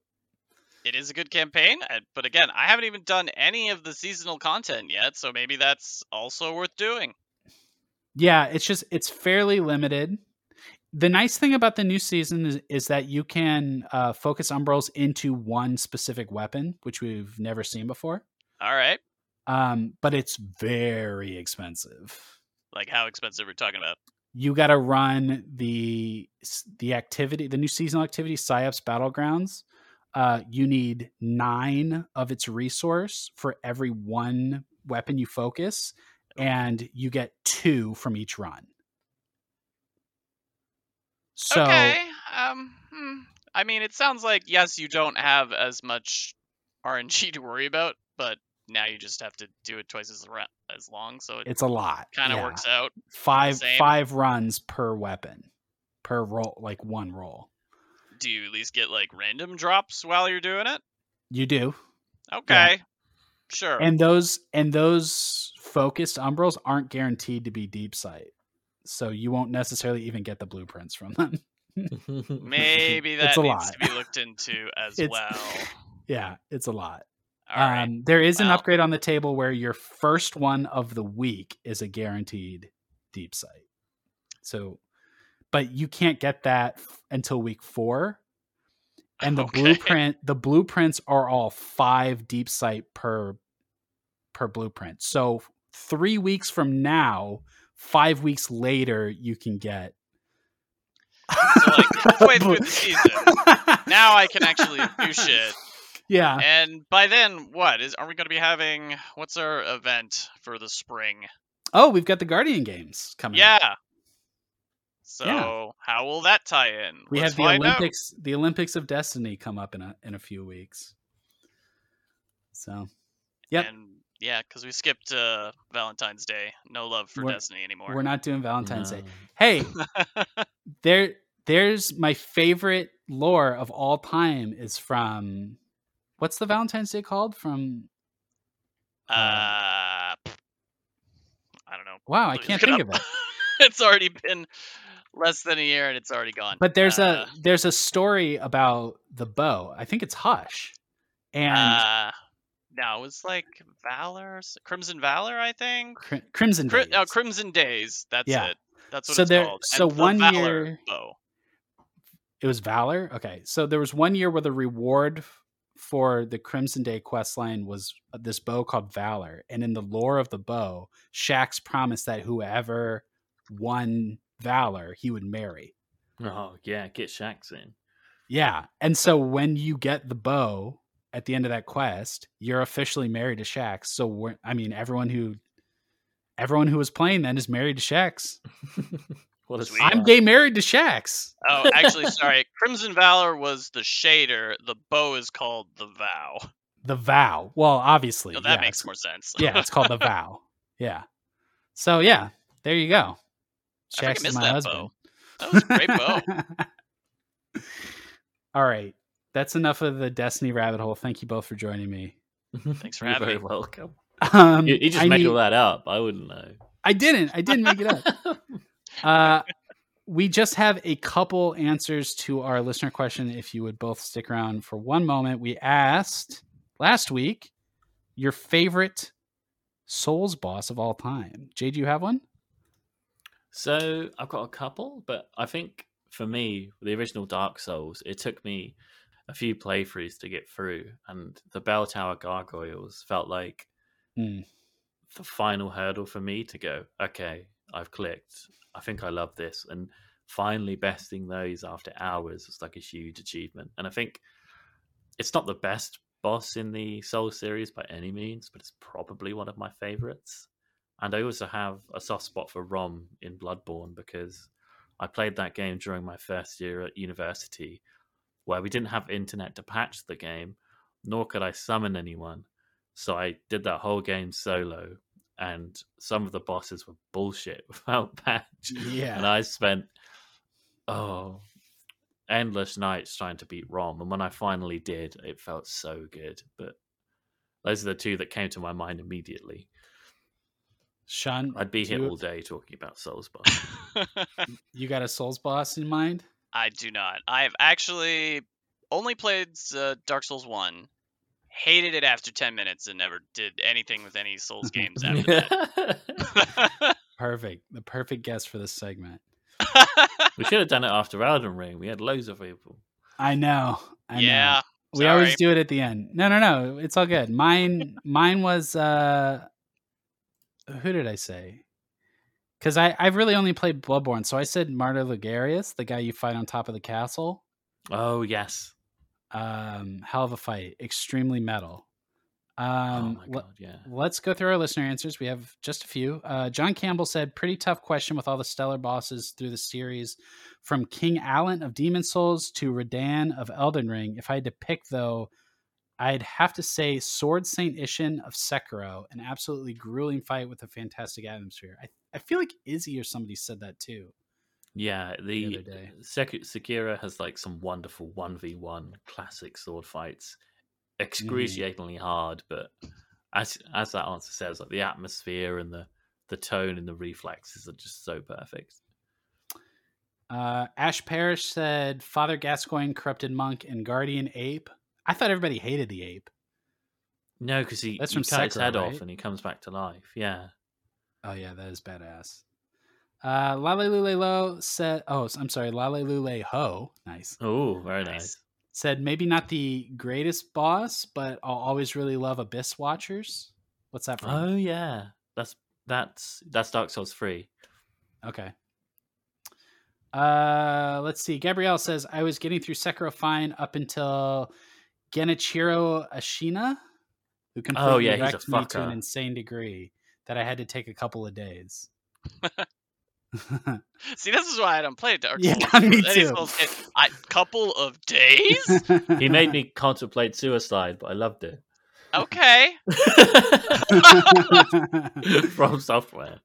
it is a good campaign, but again, I haven't even done any of the seasonal content yet, so maybe that's also worth doing. yeah, it's just it's fairly limited. The nice thing about the new season is, is that you can uh, focus umbrals into one specific weapon, which we've never seen before. All right, Um, but it's very expensive. like how expensive we're talking about? You got to run the the activity, the new seasonal activity, Psyops Battlegrounds. Uh, you need nine of its resource for every one weapon you focus, and you get two from each run. So okay. Um. hmm, I mean, it sounds like yes, you don't have as much RNG to worry about, but now you just have to do it twice as ra- as long, so it it's a lot. kind of yeah. works out. Five five runs per weapon, per roll, like one roll. Do you at least get like random drops while you're doing it? You do, Okay. Sure. and those and those focused umbrals aren't guaranteed to be deep sight, so you won't necessarily even get the blueprints from them. Maybe that It's a needs lot. to be looked into as It's- well. yeah, it's a lot. All right. Um, there is an upgrade on the table where your first one of the week is a guaranteed deep sight. So, but you can't get that f- until week four. And the Okay. blueprint, the blueprints are all five deep sight per per blueprint. So three weeks from now, five weeks later, you can get. So, like, halfway through the season, now I can actually do shit. Yeah. And by then, what is? Are we going to be having? What's our event for the spring? Oh, we've got the Guardian games coming. up. Yeah. So how will that tie in? We Let's have the find out. Olympics, the Olympics of Destiny come up in a in a few weeks. So, Yep. And yeah, because we skipped uh, Valentine's Day. No love for We're- Destiny anymore. we're not doing Valentine's Day. Hey, there there's my favorite lore of all time is from what's the Valentine's Day called? From uh, I don't know. wow, I can't think up. of it. it's already been less than a year and it's already gone. But there's Uh, a there's a story about the bow. I think it's Hush. And uh, no, it was like Valor, Crimson Valor, I think. Cri- Crimson Cri- Days. oh, Crimson Days. That's Yeah. it. That's what So it's there- called. so and one Valor year- bow. It was Valor. Okay, so there was one year where the reward for the Crimson Day quest line was uh, this bow called Valor, and in the lore of the bow, Shax promised that whoever won Valor, he would marry. Oh yeah, get Shax in. Yeah, and so when you get the bow at the end of that quest, you're officially married to Shax. So we're, I mean, everyone who everyone who was playing then is married to Shax. what a I'm start. gay married to Shax. Oh, actually, sorry. Crimson Valor was the shader. The bow is called the Vow. The vow. Well, obviously, So that yeah, makes more sense. yeah, it's called the vow. Yeah. So yeah, there you go. I think I Shax is my that husband. bow. That was a great bow. All right. That's enough of the Destiny rabbit hole. Thank you both for joining me. Thanks for You're having very me. welcome. Um, You, you just I made need- all that up. I wouldn't know. I didn't. I didn't make it up. Uh, we just have a couple answers to our listener question. If you would both stick around for one moment, we asked last week your favorite Souls boss of all time. Jay, do you have one? So I've got a couple, but I think for me, the original Dark Souls, it took me a few playthroughs to get through, and the Bell Tower Gargoyles felt like Mm. the final hurdle for me to go. Okay, I've clicked. I think I love this, and finally besting those after hours was like a huge achievement. And I think it's not the best boss in the Soul series by any means, but it's probably one of my favorites. And I also have a soft spot for Rom in Bloodborne because I played that game during my first year at university, where we didn't have internet to patch the game, nor could I summon anyone. So I did that whole game solo, and some of the bosses were bullshit without patch. Yeah. And I spent oh endless nights trying to beat Rom, and when I finally did, it felt so good. But those are the two that came to my mind immediately. Sean, I'd be here all day talking about Souls boss. You got a Souls boss in mind? I do not. I've actually only played uh, Dark Souls 1, hated it after 10 minutes, and never did anything with any Souls games after that. Perfect. The perfect guess for this segment. we should have done it after Elden Ring. We had loads of people. I know. I know. yeah. We always do it at the end. No, no, no. It's all good. Mine mine was uh who did I say? Cuz I I've really only played Bloodborne. So I said Martyr Logarius, the guy you fight on top of the castle. Oh yes. Um hell of a fight. Extremely metal. oh Um my god, yeah. Let's go through our listener answers. We have just a few. Uh, John Campbell said, "Pretty tough question with all the stellar bosses through the series, from King Allant of Demon Souls to Radahn of Elden Ring. If I had to pick, though, I'd have to say Sword Saint Isshin of Sekiro, an absolutely grueling fight with a fantastic atmosphere. I, I feel like Izzy or somebody said that too. Yeah, the, other day. Sek- Sekiro has like some wonderful 1v1 classic sword fights. Excruciatingly hard, but as as that answer says, like the atmosphere and the the tone and the reflexes are just so perfect. Uh, Ash Parrish said, Father Gascoigne, Corrupted Monk, and Guardian Ape. I thought everybody hated the ape. No, because he, That's he from cut his Sekiro, head right? off and he comes back to life. Yeah. Oh yeah, that is badass. Uh, Lale Lule Lo said, "Oh, I'm sorry, Lale Lule Ho, nice." Oh, very Nice. nice. Said maybe not the greatest boss, but I'll always really love Abyss Watchers. What's that from? Oh yeah, that's that's that's Dark Souls three. Okay. Uh, let's see. Gabrielle says I was getting through Sekiro fine up until Genichiro Ashina, who completely Oh, yeah, wrecked me to an insane degree that I had to take a couple of days. See, this is why I don't play Dark Souls. Yeah, me too. Souls game. I couple of days. He made me contemplate suicide, but I loved it. Okay. From software.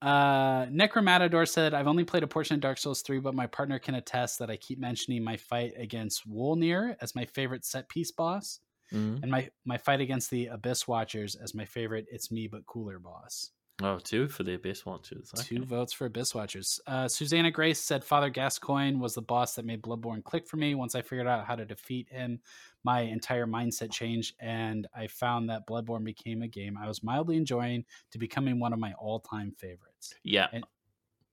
Uh, Necromatador said, I've only played a portion of Dark Souls 3, but my partner can attest that I keep mentioning my fight against Wolnir as my favorite set piece boss, Mhm. and my, my fight against the Abyss Watchers as my favorite It's Me But Cooler boss. Oh, two for the Abyss Watchers. Okay. Two votes for Abyss Watchers. Uh, Susanna Grace said Father Gascoigne was the boss that made Bloodborne click for me. Once I figured out how to defeat him, my entire mindset changed, and I found that Bloodborne became a game I was mildly enjoying to becoming one of my all time favorites. Yeah. And-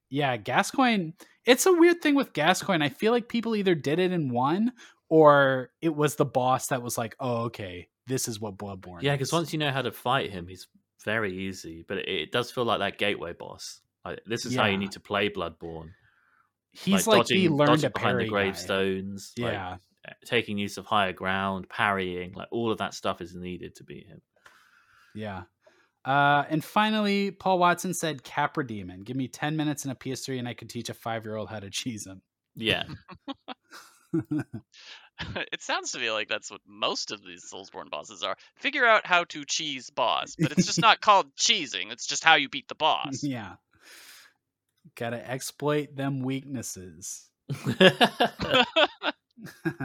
Yeah, Gascoigne. It's a weird thing with Gascoigne. I feel like people either did it in one or it was the boss that was like, oh, okay, this is what Bloodborne Yeah, because once you know how to fight him, he's very easy. But it, it does feel like that gateway boss. Like, this is how you need to play Bloodborne. he's like, the learned dodging behind the guy. gravestones. like, Yeah. Taking use of higher ground, parrying, like all of that stuff is needed to beat him. Yeah. Uh, and finally, Paul Watson said Capra Demon. Give me 10 minutes in a PS3 and I could teach a five year old how to cheese him. Yeah, it sounds to me like that's what most of these Soulsborne bosses are. Figure out how to cheese boss, but it's just not called cheesing. It's just how you beat the boss. yeah. Gotta exploit them weaknesses.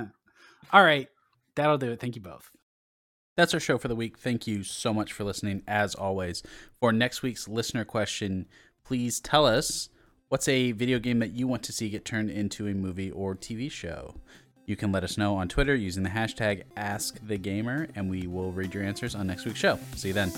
All right. That'll do it. Thank you both. That's our show for the week. Thank you so much for listening, as always. For next week's listener question, please tell us what's a video game that you want to see get turned into a movie or TV show. You can let us know on Twitter using the hashtag AskTheGamer, and we will read your answers on next week's show. See you then.